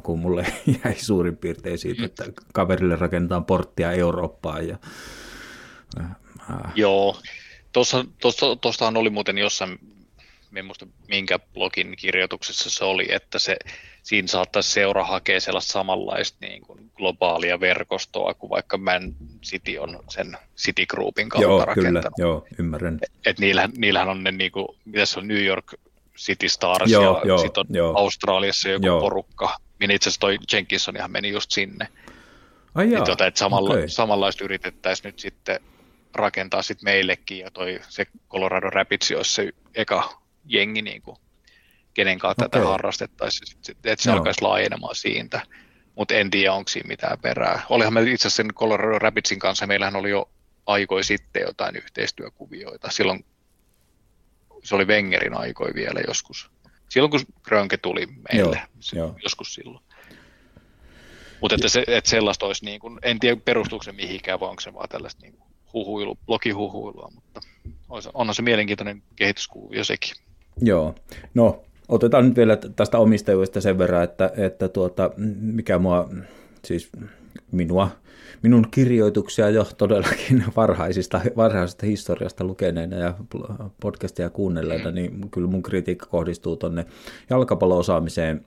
kun mulle jäi suurin piirtein siitä, että kaverille rakennetaan porttia Eurooppaan ja äh, Joo, tuossa, tuossa, tuostahan oli muuten jossain, en muista minkä blogin kirjoituksessa se oli, että se, siinä saattaisi seura hakea sellaista samanlaista niin kuin globaalia verkostoa kuin vaikka Man City on sen City Groupin kautta joo, rakentanut. kyllä, joo, ymmärrän. Et niillähän, niillähän on ne, niin kuin, mitä se on, New York City Stars Joo, ja joo, sitten on joo. Australiassa joku Joo. porukka. Minä itse asiassa toi Jenkinsonihan meni just sinne. Ai Niin tota, että samalla, okei. samanlaista yritettäisiin nyt sitten rakentaa sit meillekin, ja toi se Colorado Rapids olisi se eka jengi, niin kuin, kenen kanssa tätä Okei. harrastettaisiin, että se Joo. alkaisi laajenemaan siitä. Mutta en tiedä, onko siinä mitään perää. Olihan me itse asiassa sen Colorado Rapidsin kanssa, meillähän oli jo aikoi sitten jotain yhteistyökuvioita. Silloin se oli Wengerin aikoi vielä joskus. Silloin kun Grönke tuli meille, Joo, se- joo. joskus silloin. Mutta että, se, että sellaista olisi, niin kuin, en tiedä perustuuko se mihinkään, vai onko se vaan tällaista niin kuin huhuilu, blogihuhuilua, mutta onhan se mielenkiintoinen kehityskuvio sekin. Joo, no otetaan nyt vielä tästä omistajuudesta sen verran, että, että tuota, mikä mua, siis minua, minun kirjoituksia jo todellakin varhaisista, varhaisesta historiasta lukeneena ja podcastia kuunnelleena, niin kyllä mun kritiikka kohdistuu tuonne jalkapallo-osaamiseen.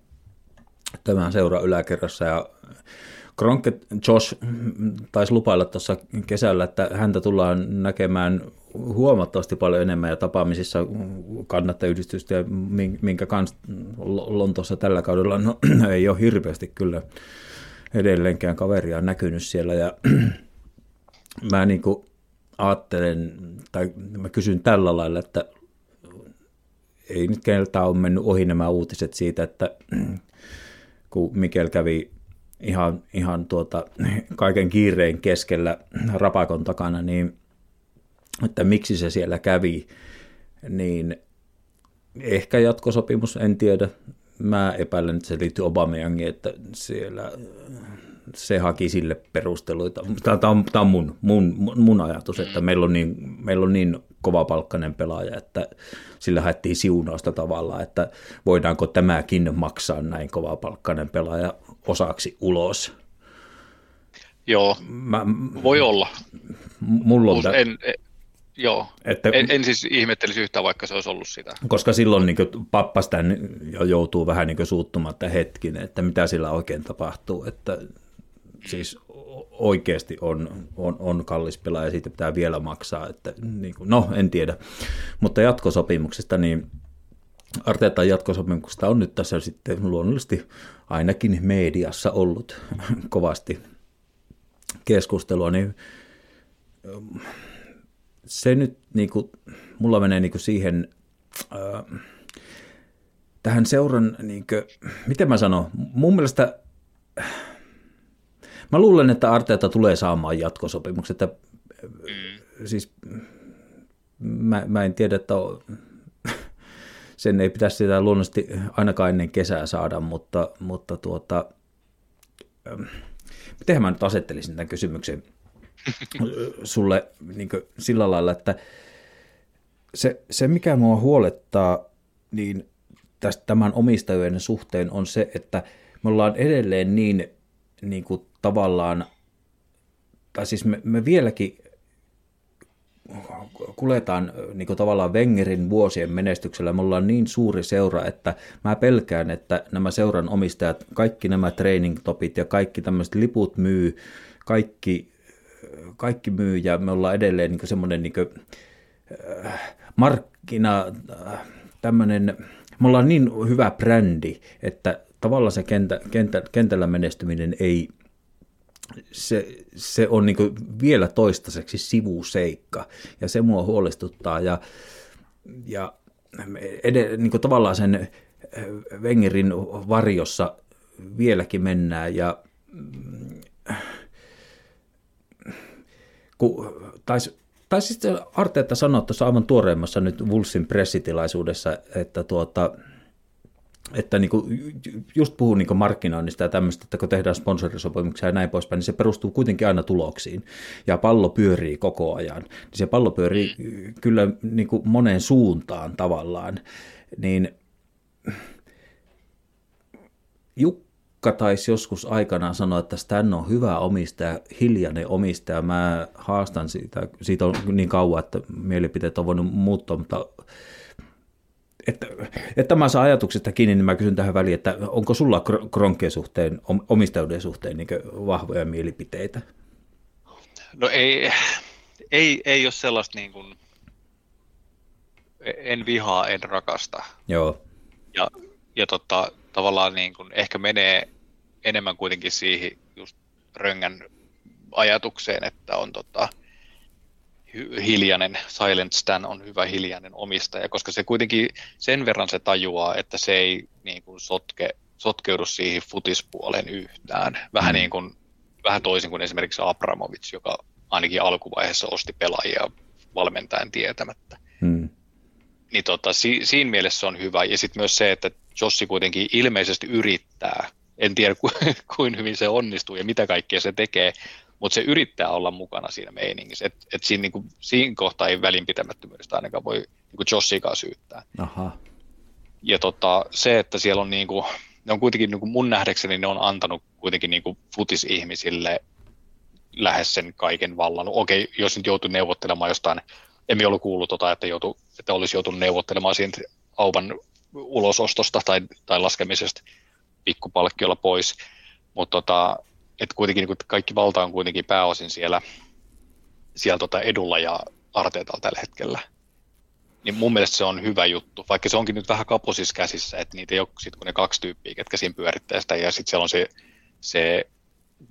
Tämän seura yläkerrassa ja Kronke Josh taisi lupailla tuossa kesällä, että häntä tullaan näkemään huomattavasti paljon enemmän ja tapaamisissa kannattajayhdistystä ja min- minkä kanssa Lontoossa tällä kaudella no, ei ole hirveästi kyllä edelleenkään kaveria näkynyt siellä ja mä niin kuin ajattelen tai mä kysyn tällä lailla, että ei nyt keneltä ole mennyt ohi nämä uutiset siitä, että kun Mikel kävi ihan, ihan tuota, kaiken kiireen keskellä rapakon takana, niin että miksi se siellä kävi, niin ehkä jatkosopimus, en tiedä. Mä epäilen, että se liittyy Obameyangiin, että siellä se haki sille perusteluita. Tämä on, tämä on mun, mun, mun ajatus, että meillä on, niin, meillä on niin kovapalkkainen pelaaja, että sillä haettiin siunausta tavallaan, että voidaanko tämäkin maksaa näin kovapalkkainen pelaaja osaksi ulos. Joo, Mä, voi olla. mulla on, tä- En, en, joo, että, en, en siis ihmettelisi yhtään, vaikka se olisi ollut sitä. koska silloin niin pappasta jo joutuu vähän niin suuttumaan, että hetkinen, että mitä sillä oikein tapahtuu, että siis oikeasti on, on, on kallis pelaaja ja siitä pitää vielä maksaa, että niin kuin, no en tiedä, mutta jatkosopimuksesta niin Arteetan jatkosopimuksesta on nyt tässä sitten luonnollisesti ainakin mediassa ollut kovasti keskustelua, niin se nyt niin kuin, mulla menee niin kuin siihen, äh, tähän seuran, niin kuin, miten mä sanon, mun mielestä, mä luulen, että Arteeta tulee saamaan jatkosopimukset, että mm. siis mä, mä en tiedä, että on, sen ei pitäisi sitä luonnollisesti ainakaan ennen kesää saada, mutta, mutta tuota, miten mä nyt asettelisin tämän kysymyksen sulle niin sillä lailla, että se, se, mikä mua huolettaa, niin tästä tämän omistajien suhteen on se, että me ollaan edelleen niin, niin kuin tavallaan, tai siis me, me vieläkin kuletaan niin kuin tavallaan Wengerin vuosien menestyksellä. Me ollaan niin suuri seura, että mä pelkään, että nämä seuran omistajat, kaikki nämä training topit ja kaikki tämmöiset liput myy, kaikki, kaikki myy ja me ollaan edelleen niin semmoinen niin äh, markkina, äh, tämmöinen, me ollaan niin hyvä brändi, että tavallaan se kentä, kentä, kentällä menestyminen ei, se, se on niin vielä toistaiseksi sivuseikka ja se mua huolestuttaa ja, ja ed- niin tavallaan sen äh, Wengerin varjossa vieläkin mennään ja kun, taisi, tai sitten Arteetta sanoi tuossa aivan tuoreimmassa nyt Vulsin pressitilaisuudessa, että tuota, että niin kuin, just puhuu niin markkinoinnista ja tämmöistä, että kun tehdään sponsorisopimuksia ja näin poispäin, niin se perustuu kuitenkin aina tuloksiin. Ja pallo pyörii koko ajan. Niin se pallo pyörii kyllä niin kuin moneen suuntaan tavallaan. Niin Jukka taisi joskus aikanaan sanoa, että Stan on hyvä omistaja, hiljainen omistaja. Mä haastan siitä, siitä on niin kauan, että mielipiteet on voinut muuttua, mutta että, että mä saan ajatuksesta kiinni, niin mä kysyn tähän väliin, että onko sulla Kronkien suhteen, omistajuuden suhteen niin vahvoja mielipiteitä? No ei, ei, ei ole sellaista niin kuin, en vihaa, en rakasta. Joo. Ja, ja tota, tavallaan niin kuin ehkä menee enemmän kuitenkin siihen just röngän ajatukseen, että on tota, hiljainen, Silent Stan on hyvä hiljainen omistaja, koska se kuitenkin sen verran se tajuaa, että se ei niin kuin sotke, sotkeudu siihen futispuoleen yhtään. Vähän, mm. niin kuin, vähän toisin kuin esimerkiksi Abramovic, joka ainakin alkuvaiheessa osti pelaajia valmentajan tietämättä. Mm. Niin tota, si, siinä mielessä se on hyvä. Ja sitten myös se, että Jossi kuitenkin ilmeisesti yrittää, en tiedä ku, kuin hyvin se onnistuu ja mitä kaikkea se tekee, mutta se yrittää olla mukana siinä meiningissä. Et, et siinä, niinku, siinä kohtaa ei välinpitämättömyydestä ainakaan voi niinku Jossikaan syyttää. Aha. Ja tota, se, että siellä on, niinku, ne on kuitenkin niinku mun nähdäkseni ne on antanut kuitenkin niinku futisihmisille lähes sen kaiken vallan. Okei, jos nyt joutuu neuvottelemaan jostain, emme ollut kuullut, tota, että, joutu, että olisi joutunut neuvottelemaan siitä auvan ulosostosta tai, tai laskemisesta pikkupalkkiolla pois, mutta tota, että kuitenkin niin kaikki valta on kuitenkin pääosin siellä, siellä tota edulla ja arteetalla tällä hetkellä. Niin mun mielestä se on hyvä juttu, vaikka se onkin nyt vähän kaposissa käsissä, että niitä ei ole sit kun ne kaksi tyyppiä, ketkä siinä pyörittää sitä, ja sitten siellä on se, se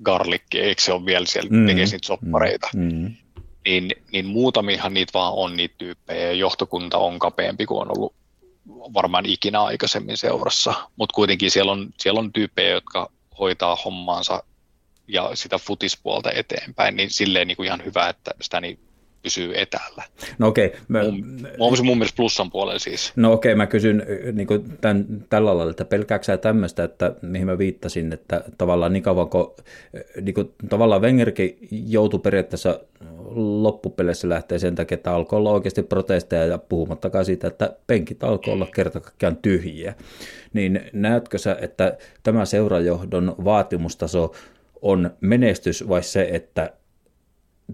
garlikki, eikö se ole vielä siellä, mm, tekee niitä soppareita. Mm, mm. Niin, niin muutamihan niitä vaan on niitä tyyppejä, ja johtokunta on kapeampi kuin on ollut varmaan ikinä aikaisemmin seurassa, mutta kuitenkin siellä on, siellä on tyyppejä, jotka hoitaa hommaansa ja sitä futispuolta eteenpäin, niin silleen niin kuin ihan hyvä, että sitä niin pysyy etäällä. No okei. Okay, mä, mun, mun, mielestä plussan puolella siis. No okei, okay, mä kysyn niin kuin tämän, tällä lailla, että pelkääkö sä tämmöistä, että mihin mä viittasin, että tavallaan niin kauan kun, niin kuin, tavallaan Wengerkin joutui periaatteessa loppupeleissä lähtee sen takia, että alkoi olla oikeasti protesteja ja puhumattakaan siitä, että penkit alkoi olla kerta kaikkiaan tyhjiä. Niin näetkö sä, että tämä seurajohdon vaatimustaso on menestys vai se, että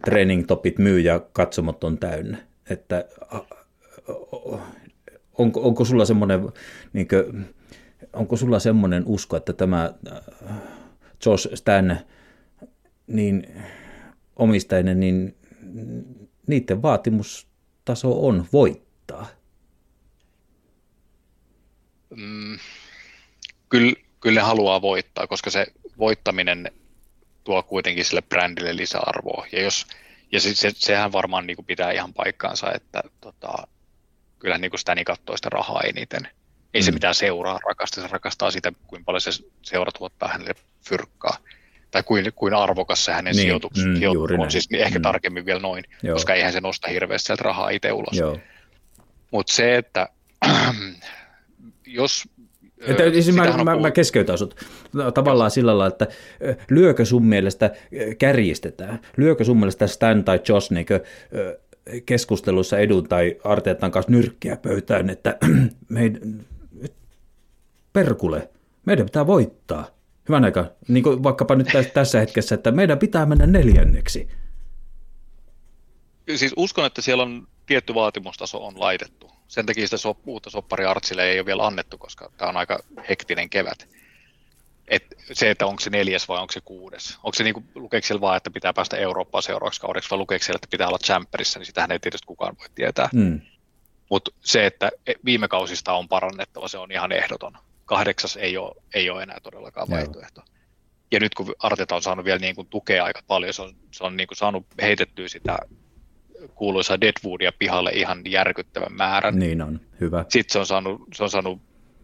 training topit myy ja katsomot on täynnä? Että onko, onko sulla semmoinen niin kuin, onko sulla semmoinen usko, että tämä Josh Stan niin omistajinen, niin niiden vaatimustaso on voittaa? Mm, kyllä, kyllä ne haluaa voittaa, koska se voittaminen tuo kuitenkin sille brändille lisäarvoa. Ja jos, Ja se, se, sehän varmaan niin kuin pitää ihan paikkaansa, että tota, kyllä niin kuin Stäni katsoo sitä rahaa eniten. Ei se Mm. mitään seuraa rakasta, se rakastaa sitä, kuinka paljon se seura tuottaa hänelle fyrkkaa. Tai kuin, kuin arvokas se hänen Niin, sijoitus, mm, sijoitus juuri on, näin. siis niin ehkä Mm. tarkemmin vielä noin, Joo. koska eihän se nosta hirveästi sieltä rahaa itse ulos. Mutta se, että jos... Että, siis mä, mä, mä keskeytän sut tavallaan sillä lailla, että lyökö sun mielestä kärjistetään, lyökö sun mielestä Stan tai Josh niin keskustelussa edun tai Arteetan kanssa nyrkkiä pöytään, että meidän, perkule, meidän pitää voittaa. Hyvän aika, niin kuin vaikkapa nyt tässä, tässä hetkessä, että meidän pitää mennä neljänneksi. Siis uskon, että siellä on tietty vaatimustaso on laitettu. Sen takia sitä sop, uutta soppariartsille ei ole vielä annettu, koska tämä on aika hektinen kevät. Et se, että onko se neljäs vai onko se kuudes. Onko se niinku, lukeeko siellä vaan, että pitää päästä Eurooppaan seuraavaksi kaudeksi, vai lukeeko siellä, että pitää olla champerissa, niin sitähän ei tietysti kukaan voi tietää. Mm. Mutta se, että viime kausista on parannettava, se on ihan ehdoton. Kahdeksas ei ole, ei ole enää todellakaan Joo. vaihtoehto. Ja nyt kun Arteta on saanut vielä niin kuin tukea aika paljon, se on, se on niin kuin saanut heitettyä sitä kuuluisaa Deadwoodia pihalle ihan järkyttävän määrän. Niin on, hyvä. Sitten se on saanut, se on saanut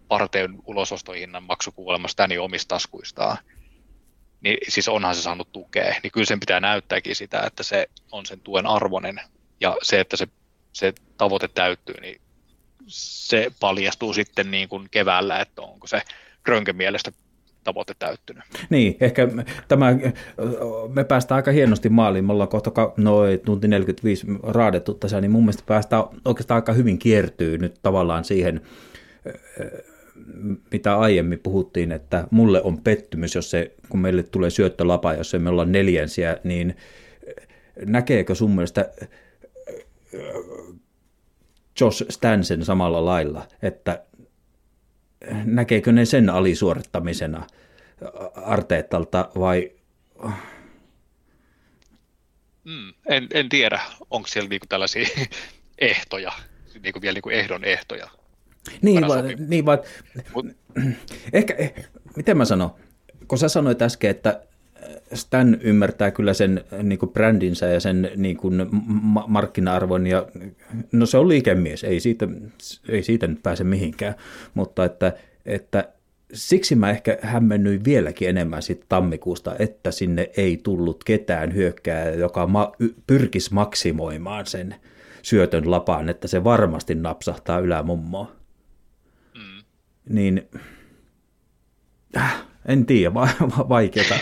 parteen ulosostohinnan maksukuulemassa Danny omista taskuistaan. Niin siis onhan se saanut tukea. Niin kyllä sen pitää näyttääkin sitä, että se on sen tuen arvoinen. Ja se, että se, se tavoite täyttyy, niin se paljastuu sitten niin kuin keväällä, että onko se Grönken mielestä tavoite täyttynyt. Niin, ehkä tämä, me päästään aika hienosti maaliin, me ollaan kohta noin tunti 45 raadettu tässä, niin mun mielestä päästään oikeastaan aika hyvin kiertyy nyt tavallaan siihen, mitä aiemmin puhuttiin, että mulle on pettymys, jos se, kun meille tulee syöttölapa, jos me ollaan neljänsiä, niin näkeekö sun mielestä Josh Stansen samalla lailla, että näkeekö ne sen alisuorittamisena Arteetalta vai Mm, en, en tiedä, onko siellä niinku tällaisia ehtoja, niinku vielä niinku ehdon ehtoja. Niin, sopimus. niin vaan, Mut, ehkä, eh, miten mä sanon, kun sä sanoit äsken, että Stan ymmärtää kyllä sen eh, niin kuin brändinsä ja sen niin kuin ma- markkina-arvon, ja no se on liikemies, ei siitä, ei siitä nyt pääse mihinkään, mutta että, että siksi mä ehkä hämmennyin vieläkin enemmän siitä tammikuusta, että sinne ei tullut ketään hyökkää, joka ma- pyrkisi maksimoimaan sen syötön lapaan, että se varmasti napsahtaa ylämummoon. mm, Niin, äh, en tiedä, va- va- vaikeata.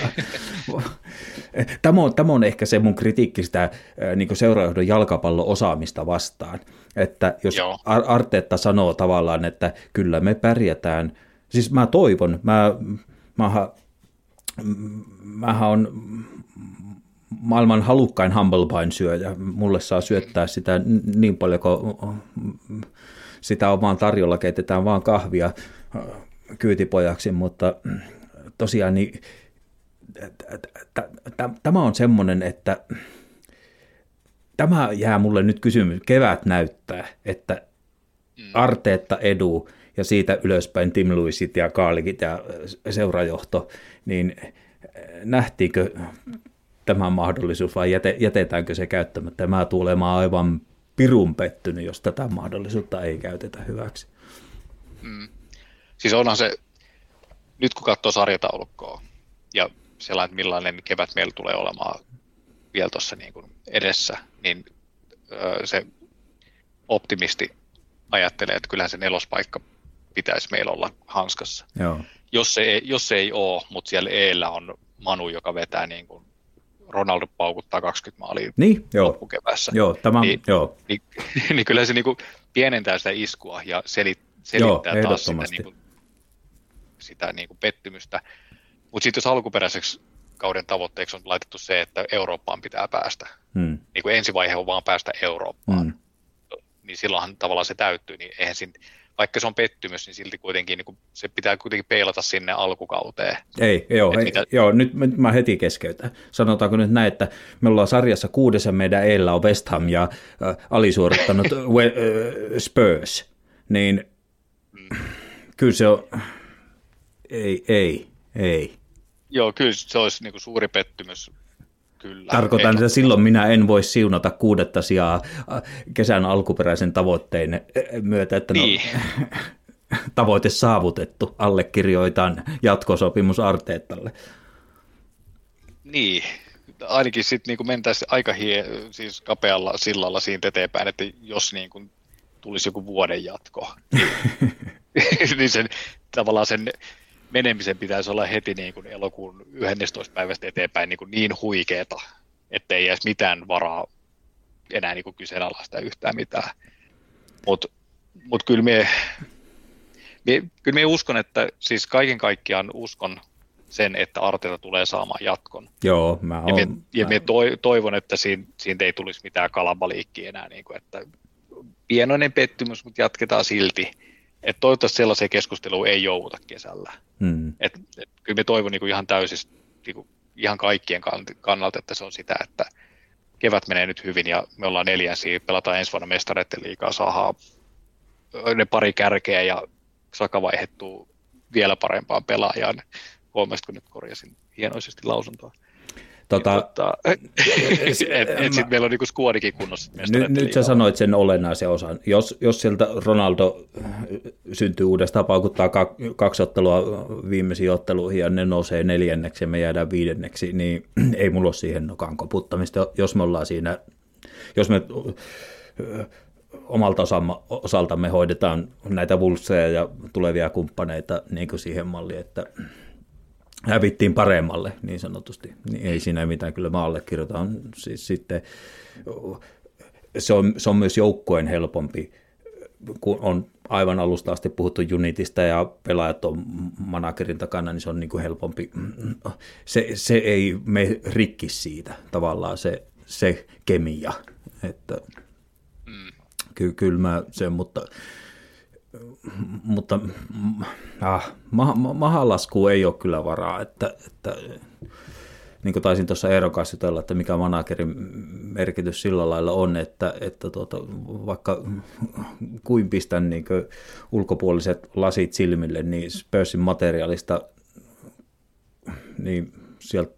Tämä on, tämä on ehkä se mun kritiikki sitä niin seuraajohdon jalkapallo-osaamista vastaan, että jos Joo. Ar- Arteetta sanoo tavallaan, että kyllä me pärjätään, siis mä toivon, mä, mähän, mähän on maailman halukkain humble pie syöjä, mulle saa syöttää sitä niin paljon, kun sitä on vaan tarjolla, keitetään vaan kahvia kyytipojaksi, mutta tosiaan niin, tämä on semmoinen, että tämä jää mulle nyt kysymys, kevät näyttää, että Arteetta edu ja siitä ylöspäin Tim Lewisit ja Kaalikit ja seurajohto, niin nähtiinkö tämä mahdollisuus vai jäte, jätetäänkö se käyttämättä? Mä tulen olemaan aivan pirun pettynyt, jos tätä mahdollisuutta ei käytetä hyväksi. siis onhan se, nyt kun katsoo sarjataulukkoa ja sellainen, että millainen kevät meillä tulee olemaan vielä tuossa niin kuin edessä, niin se optimisti ajattelee, että kyllähän se nelospaikka pitäisi meillä olla hanskassa. Joo. Jos se ei, jos se ei ole, mutta siellä eellä on Manu, joka vetää niin kuin Ronaldo paukuttaa 20 maalia Niin, joo. loppukevässä, Joo, tämä, Niin. joo. niin, niin kyllä se niin kuin pienentää sitä iskua ja selit, Joo, selittää taas sitä, niin kuin, sitä niin kuin pettymystä. Mutta sitten jos alkuperäiseksi kauden tavoitteeksi on laitettu se, että Eurooppaan pitää päästä, Hmm. niin kuin ensivaihe on vaan päästä Eurooppaan, Hmm. niin silloinhan tavallaan se täyttyy, niin eihän siinä, vaikka se on pettymys, niin silti kuitenkin niin kuin, se pitää kuitenkin peilata sinne alkukauteen. Ei, joo, ei, mitä- joo nyt, nyt mä heti keskeytän. Sanotaanko nyt näin, että me ollaan sarjassa kuudes ja meidän eellä on West Ham ja äh, alisuorittanut we, äh, Spurs, niin kyllä se on, ei, ei, ei. Joo, kyllä se olisi niin kuin suuri pettymys Kyllä. Tarkoitan, että silloin minä en voi siunata kuudetta sijaa kesän alkuperäisen tavoitteen myötä, että Niin. no, tavoite saavutettu, allekirjoitan jatkosopimus Arteettalle. Niin, ainakin sitten niin mentäisiin aika hie, siis kapealla sillalla siitä eteenpäin, että jos niin kuin tulisi joku vuoden jatko, niin, niin sen, tavallaan sen menemisen pitäisi olla heti niin kuin elokuun 11. päivästä eteenpäin niin, kuin niin huikeeta, että ei edes mitään varaa enää niin kuin kyseenalaista yhtään mitään. Mutta mut kyllä me, me, kyllä me uskon, että siis kaiken kaikkiaan uskon sen, että Arteta tulee saamaan jatkon. Joo, mä Ja, oon, me, ja me toi, toivon, että siinä, siitä ei tulisi mitään kalabaliikkiä enää, niin kuin, että pienoinen pettymys, mutta jatketaan silti. Että toivottavasti sellaiseen keskusteluun ei jouduta kesällä. mm, Et, et, kyllä me toivon niin kuin ihan täysistä, niin kuin ihan kaikkien kan- kannalta, että se on sitä, että kevät menee nyt hyvin ja me ollaan neljänsiä, pelataan ensi vuonna mestareiden liikaa, saadaan ne pari kärkeä ja Saka vaihettuu vielä parempaan pelaajaan. Huomasit, kun nyt korjasin hienoisesti lausuntoa. Tota, Tota, et, et sit meillä on niinku skuodikin kunnossa. nyt, nyt sä sanoit sen olennaisen osan. Jos, jos sieltä Ronaldo syntyy uudestaan, paukuttaa kak, kaksi ottelua viimeisiin otteluihin ja ne nousee neljänneksi ja me jäädään viidenneksi, niin ei mulla ole siihen nokan koputtamista. Jos me ollaan siinä, jos me ö, omalta osaltamme hoidetaan näitä vulseja ja tulevia kumppaneita niin kuin siihen malliin, että hävittiin paremmalle niin sanotusti, niin ei siinä mitään, kyllä mä allekirjoitan. Siis sitten se on, se on myös joukkueen helpompi, kun on aivan alusta asti puhuttu Unitista ja pelaajat on managerin takana, niin se on niin kuin helpompi. Se, se ei me rikki siitä tavallaan se, se kemia, että ky, kyllä mä sen, mutta mutta ah, ma, ma, mahalasku ei ole kyllä varaa, että, että niin kuin taisin tuossa Eero kanssa jutella, että mikä managerin merkitys sillä lailla on, että, että tuota, vaikka kuin pistän niin kuin ulkopuoliset lasit silmille, niin Spursin materiaalista, niin sieltä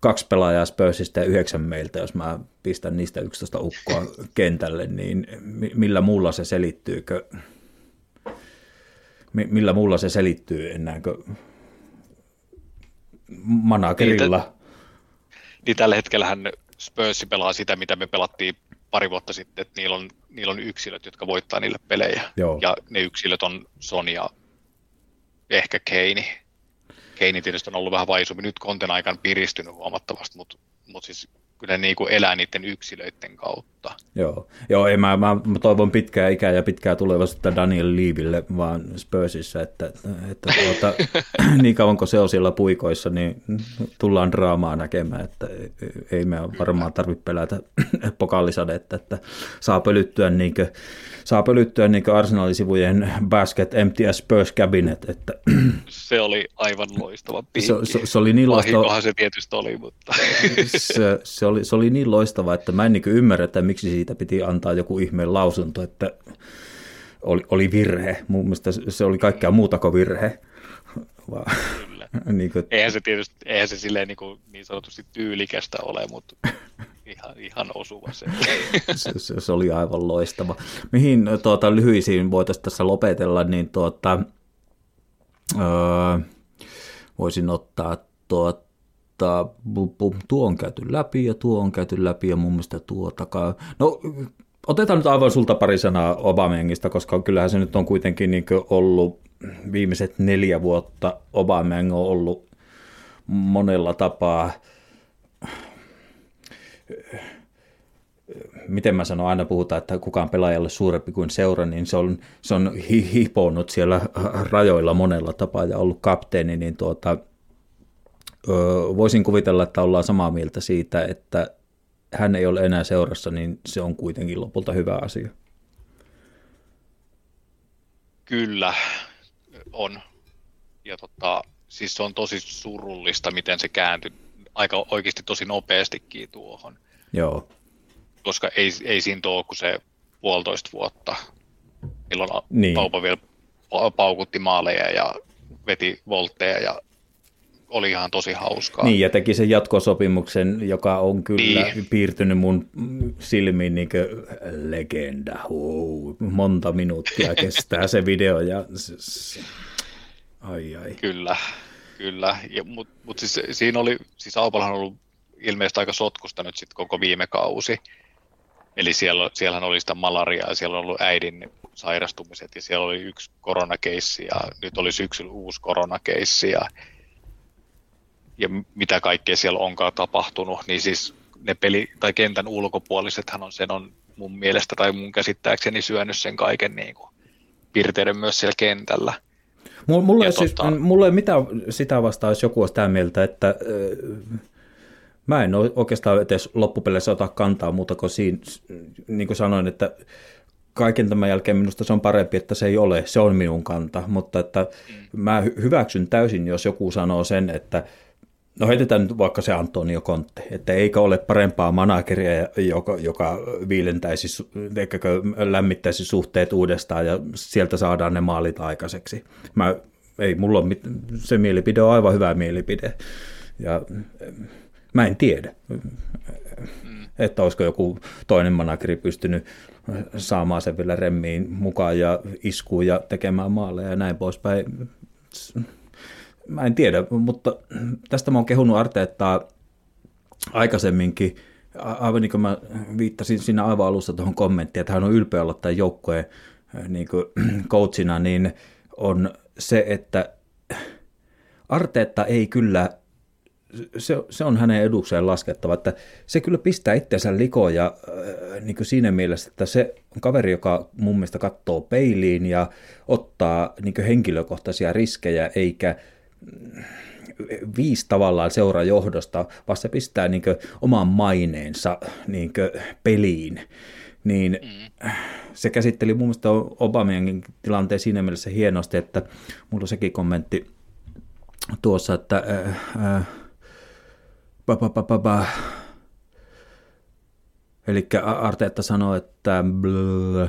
kaksi pelaajaa Spursista ja yhdeksän meiltä, jos mä pistän niistä 11 ukkoa kentälle, niin mi- millä muulla se selittyykö? Mi- Millä muulla se selittyy enää kuin managerilla? Niin tällä hetkellähän Spurs pelaa sitä, mitä me pelattiin pari vuotta sitten, että niillä on, niillä on yksilöt, jotka voittaa niille pelejä. Joo. Ja ne yksilöt on Son ja ehkä Keini. Keini tietysti on ollut vähän vaisumpi. Nyt konten aikana piristynyt huomattavasti, mutta, mutta siis kyllä niin kuin elää niiden yksilöiden kautta. Joo, Joo ei, mä, mä, mä, toivon pitkää ikää ja pitkää tulevaisuutta Daniel Leaville vaan Spursissa, että, että tuota, niin kauan kuin se on siellä puikoissa, niin tullaan draamaa näkemään, että ei me varmaan tarvitse pelätä pokaalisadetta, että saa pölyttyä niin kuin, saa pölyttyä niin Arsenal-sivujen basket empty as Spurs cabinet, että Se oli aivan loistava piikki. se, se, se oli niin loistava, Vahinkohan se tietysti oli, mutta se, se, oli, se oli niin loistava, että mä en niin ymmärrä, että miksi siitä piti antaa joku ihmeen lausunto, että oli, oli virhe. Mun mielestä se oli kaikkea muuta kuin virhe. Vaan, kyllä. niin kuin, Eihän se tietysti, eihän se silleen niin, kuin niin sanotusti tyylikästä ole, mutta ihan, ihan osuva se. se, se, se, oli aivan loistava. Mihin tuota, lyhyisiin voitaisiin tässä lopetella, niin tuota, öö, voisin ottaa tuota, bu, bu, tuo on käyty läpi ja tuo on käyty läpi ja mun mielestä tuo takaa. No otetaan nyt aivan sulta pari sanaa Obamengista, koska kyllähän se nyt on kuitenkin niin ollut viimeiset neljä vuotta Obameng on ollut monella tapaa miten mä sanon, aina puhutaan, että kukaan pelaajalle suurempi kuin seura, niin se on, se on hi- hiponut siellä rajoilla monella tapaa ja ollut kapteeni, niin tuota, voisin kuvitella, että ollaan samaa mieltä siitä, että hän ei ole enää seurassa, niin se on kuitenkin lopulta hyvä asia. Kyllä on. Ja tota, siis se on tosi surullista, miten se kääntyi aika oikeasti tosi nopeastikin tuohon. Joo, koska ei, ei siinä ole kuin se puolitoista vuotta, milloin Niin. Paupa vielä pa- paukutti maaleja ja veti voltteja ja oli ihan tosi hauskaa. Niin, ja teki sen jatkosopimuksen, joka on kyllä niin. piirtynyt mun silmiin niin kuin legenda. Huu, monta minuuttia kestää se video. Ja... Ai ai. Kyllä, kyllä. Mutta mut siis, siinä oli, siis Aupalhan on ollut ilmeisesti aika sotkusta nyt sitten koko viime kausi. Eli siellä, siellähän oli sitä malariaa siellä on ollut äidin sairastumiset ja siellä oli yksi koronakeissi ja nyt oli syksyllä uusi koronakeissi ja, ja mitä kaikkea siellä onkaan tapahtunut, niin siis ne peli- tai kentän ulkopuolisethan on sen on mun mielestä tai mun käsittääkseni syönyt sen kaiken niin kuin pirteyden myös siellä kentällä. Mulla, ei, siis, tota... mulla ei mitään sitä vastaan, jos joku on sitä mieltä, että äh, mä en oikeastaan edes loppupeleissä ota kantaa muuta kuin siinä, niin kuin sanoin, että kaiken tämän jälkeen minusta se on parempi, että se ei ole, se on minun kanta, mutta että mä hyväksyn täysin, jos joku sanoo sen, että no heitetään nyt vaikka se Antonio Conte, että eikö ole parempaa manageria, joka, joka viilentäisi, eikä lämmittäisi suhteet uudestaan ja sieltä saadaan ne maalit aikaiseksi. Mä, ei, mulla on, se mielipide on aivan hyvä mielipide ja mä en tiedä, että olisiko joku toinen manageri pystynyt saamaan sen vielä remmiin mukaan ja iskuun ja tekemään maaleja ja näin poispäin. Mä en tiedä, mutta tästä mä oon kehunut Arteettaa aikaisemminkin, aivan niin kuin mä viittasin siinä aivan alussa tuohon kommenttiin, että hän on ylpeä olla tämän joukkueen niin coachina, niin on se, että Arteetta ei kyllä se, se on hänen edukseen laskettava, että se kyllä pistää itseänsä likoon ja äh, niin kuin siinä mielessä, että se on kaveri, joka mun mielestä katsoo peiliin ja ottaa niin kuin henkilökohtaisia riskejä, eikä viisi tavallaan seurajohdosta, vaan se pistää niin oman maineensa niin peliin. Niin mm. se käsitteli mun mielestä Obamiankin tilanteen siinä mielessä hienosti, että mulla on sekin kommentti tuossa, että äh, äh, Ba, ba, ba, ba, ba. Eli Arteetta sanoi, että blö.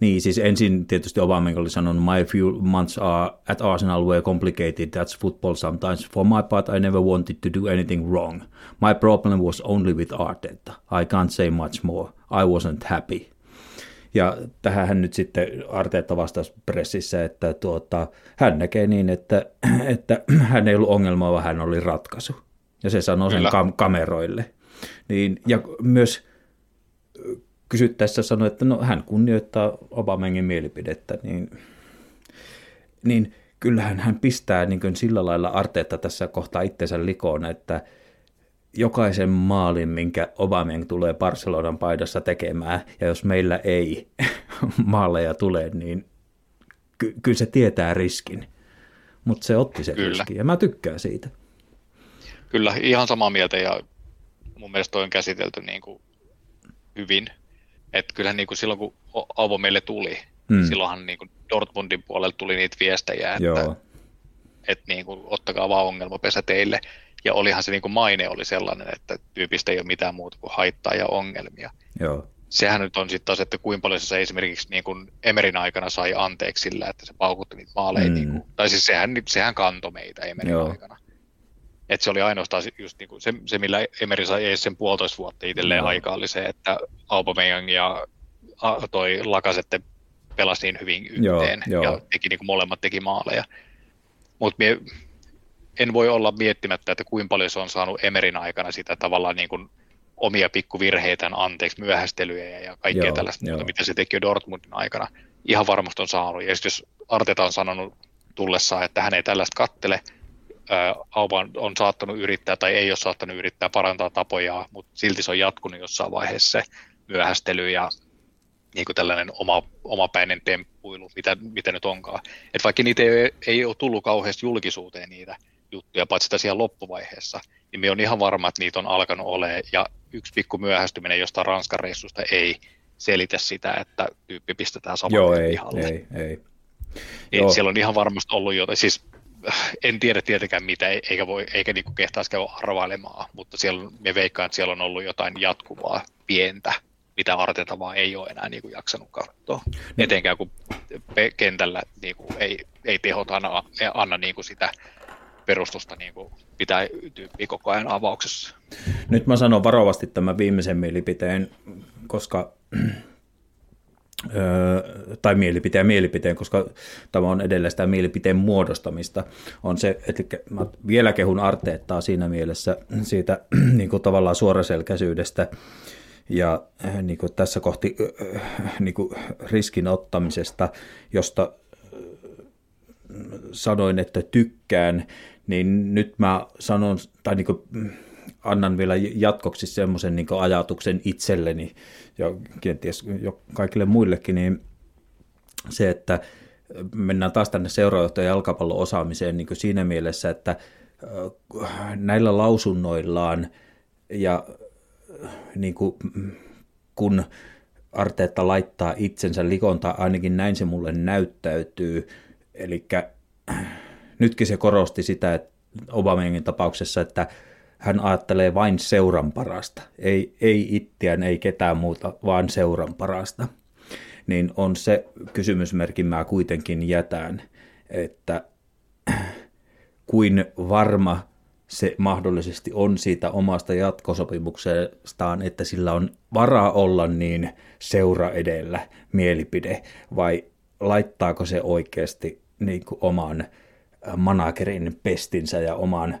Niin, siis ensin tietysti Obama oli sanonut, my few months are at Arsenal were complicated, that's football sometimes. For my part, I never wanted to do anything wrong. My problem was only with Arteta. I can't say much more. I wasn't happy. Ja tähän hän nyt sitten Arteetta vastasi pressissä, että tuota, hän näkee niin, että, että hän ei ollut ongelma, vaan hän oli ratkaisu ja se sanoo sen kam- kameroille. Niin, ja myös kysyttäessä sanoi, että no, hän kunnioittaa Obamangin mielipidettä, niin, niin kyllähän hän pistää niin kuin sillä lailla Arteetta tässä kohtaa itsensä likoon, että jokaisen maalin, minkä Obamang tulee Barcelonan paidassa tekemään, ja jos meillä ei maaleja tule, niin ky- kyllä se tietää riskin. Mutta se otti sen kyllä. riskin, ja mä tykkään siitä. Kyllä, ihan samaa mieltä ja mun mielestä toi on käsitelty niin kuin hyvin. Että kyllähän niin kuin silloin, kun Auvo meille tuli, hmm. silloinhan niin kuin Dortmundin puolelta tuli niitä viestejä, että, Joo. että niin kuin, ottakaa vaan ongelmapesä teille. Ja olihan se niin kuin maine oli sellainen, että tyypistä ei ole mitään muuta kuin haittaa ja ongelmia. Joo. Sehän nyt on sitten taas, että kuinka paljon se esimerkiksi niin kuin Emerin aikana sai anteeksi sillä, että se paukutti niitä maaleja. Hmm. Niin kuin, tai siis sehän, sehän kantoi meitä Emerin Joo. aikana. Että se oli ainoastaan just niin kuin se, se, millä Emeri sai edes sen puolitoista vuotta itselleen no. aikaa, oli se, että Aubameyang ja toi Lakasette pelasi niin hyvin yhteen joo, ja teki niin kuin molemmat teki maaleja. Mutta en voi olla miettimättä, että kuinka paljon se on saanut Emerin aikana sitä tavallaan niin kuin omia pikkuvirheitään anteeksi, myöhästelyjä ja kaikkea joo, tällaista, joo. mitä se teki jo Dortmundin aikana. Ihan varmasti on saanut. Ja jos Arteta on sanonut tullessaan, että hän ei tällaista kattele, Auban on saattanut yrittää tai ei ole saattanut yrittää parantaa tapoja, mutta silti se on jatkunut jossain vaiheessa se myöhästely ja niin kuin tällainen oma, omapäinen temppuilu, mitä, mitä nyt onkaan. Et vaikka niitä ei, ei ole tullut kauheasti julkisuuteen niitä juttuja, paitsi sitä siellä loppuvaiheessa, niin me on ihan varma, että niitä on alkanut olemaan, ja yksi pikku myöhästyminen jostain Ranskan reissusta ei selitä sitä, että tyyppi pistetään saman Joo, ei, ei, ei. Niin siellä on ihan varmasti ollut jotain, siis en tiedä tietenkään mitä, eikä, voi, eikä niinku kehtaisi käydä arvailemaan, mutta siellä, me veikkaan, että siellä on ollut jotain jatkuvaa pientä, mitä Arteta vaan ei ole enää niinku jaksanut katsoa. Mm. Etenkään kun kentällä niinku ei, ei tehot anna, anna niinku sitä perustusta niin kuin pitää tyyppiä koko ajan avauksessa. Nyt mä sanon varovasti tämän viimeisen mielipiteen, koska tai mielipiteen mielipiteen, koska tämä on edelleen sitä mielipiteen muodostamista, on se, että mä vielä kehun Arteettaa siinä mielessä siitä niin kuin tavallaan suoraselkäisyydestä ja niin kuin tässä kohti niin kuin riskin ottamisesta, josta sanoin, että tykkään, niin nyt mä sanon, tai niin kuin annan vielä jatkoksi semmoisen niin ajatuksen itselleni ja kenties jo kaikille muillekin, niin se, että mennään taas tänne seuraajohtajan jalkapallo-osaamiseen niin siinä mielessä, että näillä lausunnoillaan ja niin kuin, kun Arteetta laittaa itsensä likoon, tai ainakin näin se mulle näyttäytyy, eli nytkin se korosti sitä, että Obamangin tapauksessa, että hän ajattelee vain seuran parasta, ei, ei itseään, ei ketään muuta, vaan seuran parasta, niin on se kysymysmerkin mä kuitenkin jätän, että kuin varma se mahdollisesti on siitä omasta jatkosopimuksestaan, että sillä on varaa olla niin seura edellä mielipide, vai laittaako se oikeasti niin kuin oman managerin pestinsä ja oman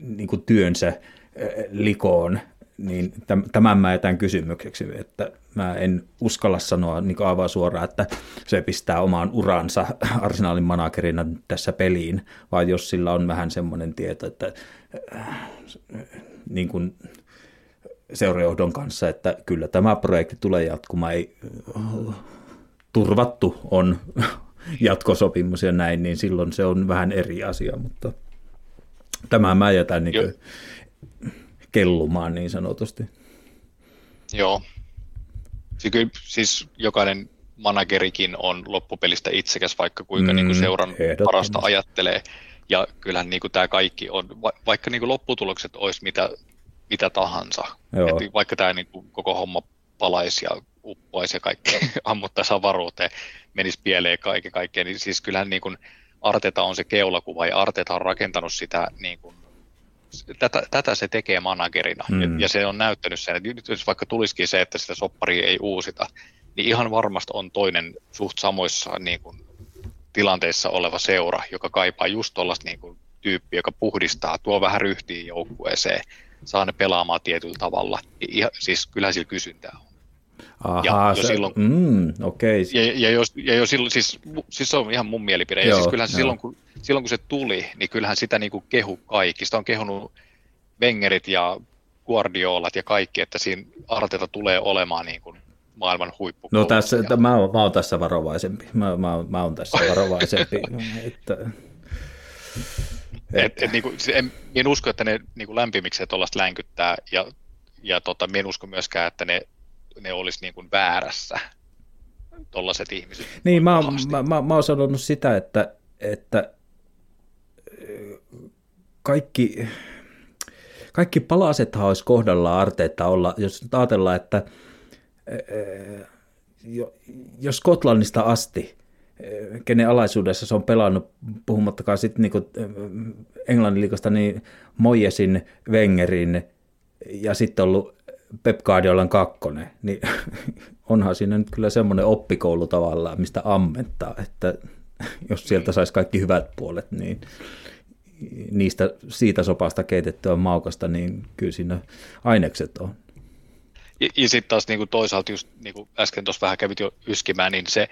niin kuin työnsä likoon, niin tämän mä jätän kysymykseksi, että mä en uskalla sanoa niin aivan suoraan, että se pistää omaan uransa arsenaalin managerina tässä peliin, vaan jos sillä on vähän semmoinen tieto, että äh, niin kuin seurajohdon kanssa, että kyllä tämä projekti tulee jatkumaan, ei turvattu on jatkosopimus ja näin, niin silloin se on vähän eri asia, mutta Tämä mä jätän niin kellumaan niin sanotusti. Joo. Siis, kyllä, siis jokainen managerikin on loppupelistä itsekäs, vaikka kuinka mm, niin kuin seuran parasta ajattelee. Ja kyllähän niin kuin tämä kaikki on, vaikka niin kuin lopputulokset olisi mitä, mitä tahansa, että vaikka tämä niin kuin koko homma palaisi ja uppoaisi ja kaikki ammuttaisi avaruuteen, menisi pieleen kaiken kaikkeen, niin siis kyllähän niin kuin, Arteta on se keulakuva ja Arteta on rakentanut sitä niin kuin, tätä, tätä se tekee managerina mm. ja, ja se on näyttänyt sen, että nyt jos vaikka tulisikin se, että sitä sopparia ei uusita, niin ihan varmasti on toinen suht samoissa niin kuin, tilanteissa oleva seura, joka kaipaa just tuollaista niin kuin, tyyppiä, joka puhdistaa, tuo vähän ryhtiin joukkueeseen, saa ne pelaamaan tietyllä tavalla. Ihan, siis kyllä sillä kysyntää on. Aha, ja se, silloin, mm, okay. ja, ja, jos, ja jos silloin, siis, siis se on ihan mun mielipide, joo, ja siis kyllähän silloin kun, silloin kun se tuli, niin kyllähän sitä niin kuin kehu kaikki, sitä on kehunut Wengerit ja Guardiolat ja kaikki, että siinä Arteta tulee olemaan niin kuin maailman huippu. No tässä, ja... mä, oon, mä oon tässä varovaisempi, mä, mä, mä oon tässä varovaisempi, että... Et, et, niin kuin, en, en usko, että ne niin kuin lämpimikseen tuollaista länkyttää, ja, ja tota, en usko myöskään, että ne ne olisi niin kuin väärässä, tuollaiset ihmiset. Niin, mä, mä, mä, mä oon sanonut sitä, että, että kaikki, kaikki palasethan olisi kohdalla Arteetta olla, jos ajatellaan, että jos Skotlannista asti, kenen alaisuudessa se on pelannut, puhumattakaan sitten niin Englannin liikasta, niin Moyesin, Wengerin ja sitten ollut Pep Guardiolan kakkonen, niin onhan siinä nyt kyllä semmoinen oppikoulu tavallaan, mistä ammentaa, että jos sieltä saisi kaikki hyvät puolet, niin niistä siitä sopasta keitettyä maukasta, niin kyllä siinä ainekset on. Ja, ja sitten taas niin kuin toisaalta, just niin kuin äsken tuossa vähän kävit jo yskimään, niin se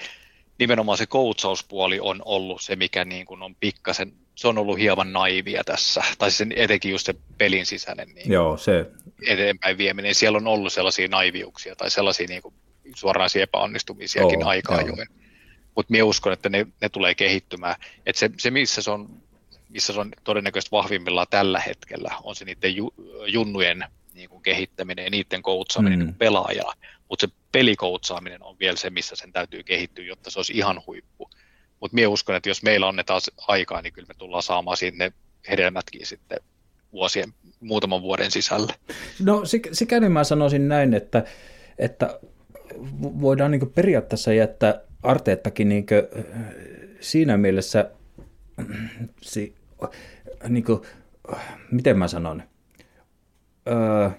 nimenomaan se koutsauspuoli on ollut se, mikä niin kuin on pikkasen, se on ollut hieman naivia tässä, tai sen etenkin just se pelin sisäinen niin Joo, se. eteenpäin vieminen. Siellä on ollut sellaisia naiviuksia tai sellaisia niin kuin suoranaisia epäonnistumisiakin oh, aikaa ajoin. Mutta minä uskon, että ne, ne tulee kehittymään. Et se, se, missä se on missä se on todennäköisesti vahvimmillaan tällä hetkellä, on se niiden ju, junnujen niin kuin kehittäminen ja niiden koutsaaminen mm. niin pelaajana. Mutta se pelikoutsaaminen on vielä se, missä sen täytyy kehittyä, jotta se olisi ihan huippu. Mutta minä uskon, että jos meillä on ne taas aikaa, niin kyllä me tullaan saamaan sinne hedelmätkin sitten vuosien, muutaman vuoden sisällä. No sikäli mä sanoisin näin, että, että voidaan niin periaatteessa jättää Arteettakin niin siinä mielessä si, niin kuin, miten mä sanon, öö,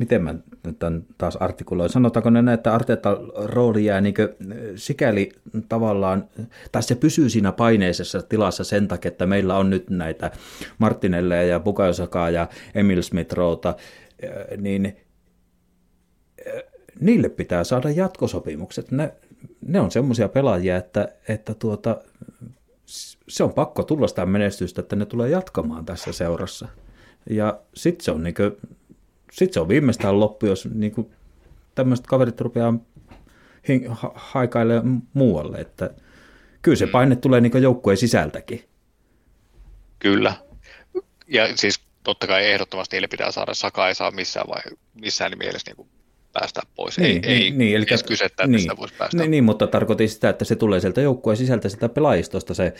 miten mä tämän taas artikuloin, sanotaanko ne että Arteetan rooli jää niin sikäli tavallaan, tai se pysyy siinä paineisessa tilassa sen takia, että meillä on nyt näitä Martinelle ja Bukayosakaa ja Emil Smith niin niille pitää saada jatkosopimukset. Ne, ne on semmoisia pelaajia, että, että tuota, se on pakko tulla sitä menestystä, että ne tulee jatkamaan tässä seurassa. Ja sitten se on niin sitten se on viimeistään loppu, jos niin kuin, tämmöiset kaverit rupeaa ha- haikailemaan muualle. Että kyllä se mm. paine tulee niin joukkueen sisältäkin. Kyllä. Ja siis totta kai ehdottomasti niille pitää saada, Saka ei saa missään, vai, missään mielessä niin kuin päästä pois. Niin, ei, niin, niin, eli edes kysettä, että niin, voisi päästä. Niin, niin, mutta tarkoitin sitä, että se tulee sieltä joukkueen sisältä sitä pelaajistosta se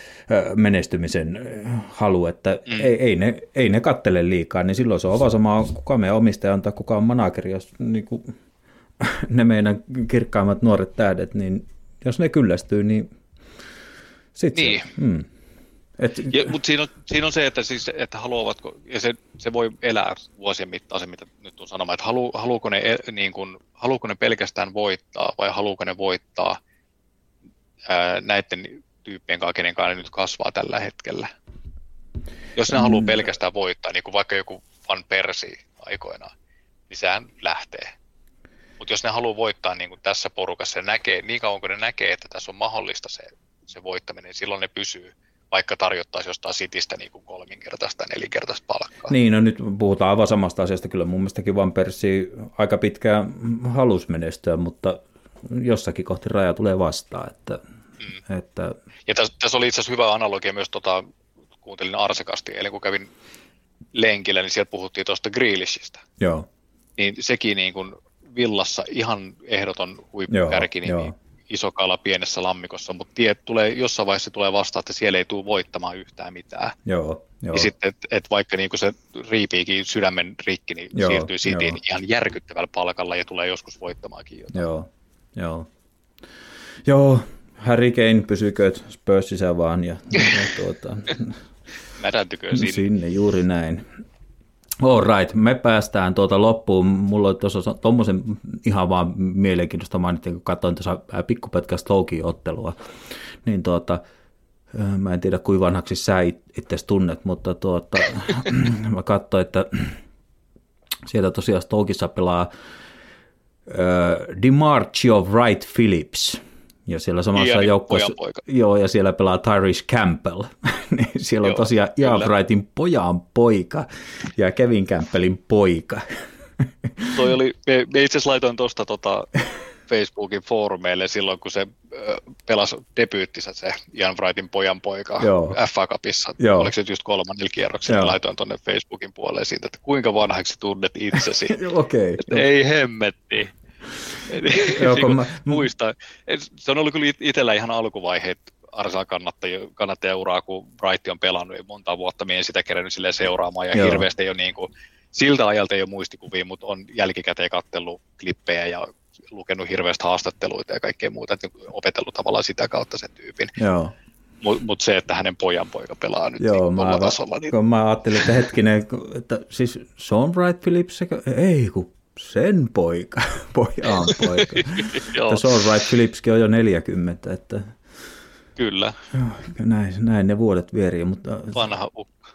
menestymisen halu, että mm. ei, ei, ne, ei ne kattele liikaa, niin silloin se on vaan sama, kuka meidän omistaja on tai kuka on manageri, jos niin kuin, ne meidän kirkkaimmat nuoret tähdet, niin jos ne kyllästyy, niin sitten niin. Se, mm. Et, ja, mutta siinä on, siinä on se, että, siis, että haluavatko, ja se, se voi elää vuosien mittaan se, mitä nyt on sanomaan, että halu, haluuko, ne, niin kuin, haluuko ne pelkästään voittaa vai haluuko ne voittaa ää, näiden tyyppien kanssa, kenen kanssa ne nyt kasvaa tällä hetkellä. Jos ne mm. haluaa pelkästään voittaa, niin kuin vaikka joku Van Persi aikoinaan, niin sehän lähtee. Mutta jos ne haluaa voittaa niin kuin tässä porukassa, ja näkee, niin kauan kuin ne näkee, että tässä on mahdollista se, se voittaminen, niin silloin ne pysyy vaikka tarjottaisiin jostain sitistä niin kuin kolminkertaista, nelinkertaista palkkaa. Niin, no nyt puhutaan aivan samasta asiasta. Kyllä mun mielestäkin Van Persi aika pitkään halusi menestyä, mutta jossakin kohti raja tulee vastaan. Että, mm. että... Ja tässä, tässä oli itse asiassa hyvä analogia myös, tota, kuuntelin Arsekasti, eli kun kävin lenkillä, niin sieltä puhuttiin tuosta Grealishista. Joo. Niin sekin niin kuin villassa ihan ehdoton huippukärki, niin iso kala pienessä lammikossa, mutta tie, tulee, jossain vaiheessa tulee vastaan, että siellä ei tule voittamaan yhtään mitään. Joo, joo. Ja sitten, että et vaikka niinku se riipiikin sydämen rikki, niin joo, siirtyy siitä ihan järkyttävällä palkalla ja tulee joskus voittamaakin jotain. Joo, joo. Joo, Harry Kane pysykö Spursissä vaan ja, ja tuota, Mädäntykö sinne. Sinne, juuri näin. All right, me päästään tuota loppuun. Mulla oli tuossa tuommoisen ihan vaan mielenkiintoista mainittiin, kun katsoin tuossa pikkupätkä Stoke-ottelua. Niin tuota, mä en tiedä kuinka vanhaksi sä itse tunnet, mutta tuota, mä katsoin, että sieltä tosiaan Stokeissa pelaa uh, DiMarcio Wright Phillips – ja siellä samassa Ian joukkueessa, joo, ja siellä pelaa Tyrese Campbell. Niin siellä on joo, tosiaan Ian Wrightin pojan poika ja Kevin Campbellin poika. Toi oli, me, me itse asiassa laitoin tuosta tota, Facebookin foorumeille silloin, kun se pelasi debyyttinsä se Ian Wrightin pojan poika Joo. FA Cupissa. Joo. Oliko se just kolmannella kierroksella? Laitoin tuonne Facebookin puolelle siitä, että kuinka vanhaksi tunnet itsesi. Okei. okay. Ei hemmetti. Joo, kun mä... muista. Se on ollut kyllä itsellä ihan alkuvaiheet Arsenal kannattaja, kannattaja uraa, kun Bright on pelannut jo monta vuotta, minä en sitä kerännyt seuraamaan, ja Joo. hirveästi ole niin kuin, siltä ajalta ei ole muistikuvia, mutta on jälkikäteen kattellut klippejä ja lukenut hirveästi haastatteluita ja kaikkea muuta, että opetellut tavallaan sitä kautta sen tyypin. Joo. Mutta mut se, että hänen pojan poika pelaa nyt Joo, niin mä, tasolla. Niin... Kun mä ajattelin, että hetkinen, että siis Sean Wright Phillips, ei kun sen poika, pojan poika. että Sean Wright Phillipskin on jo 40, että Kyllä. Näin, näin ne vuodet vierii, mutta... Vanha ukka.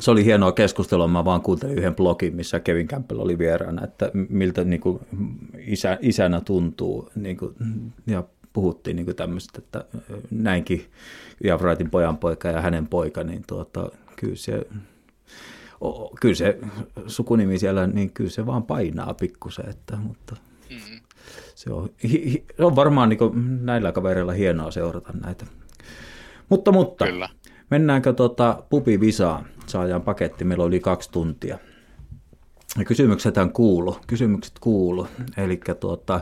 Se oli hienoa keskustelua, mä vaan kuuntelin yhden blogin, missä Kevin Campbell oli vieraana, että miltä niin kuin, isä, isänä tuntuu, niin kuin, ja puhuttiin niin tämmöistä, että näinkin Javrightin pojan poika ja hänen poika, niin tuota, kyllä se kyllä se sukunimi siellä, niin kyllä se vaan painaa pikkusen, että, mutta mm. se, on, hi, se on varmaan niin näillä kavereilla hienoa seurata näitä. Mutta, mutta kyllä. mennäänkö tuota pubi visaan? Saadaan paketti, meillä oli kaksi tuntia. Ja kysymykset kuulu, kysymykset kuulu, eli tuota,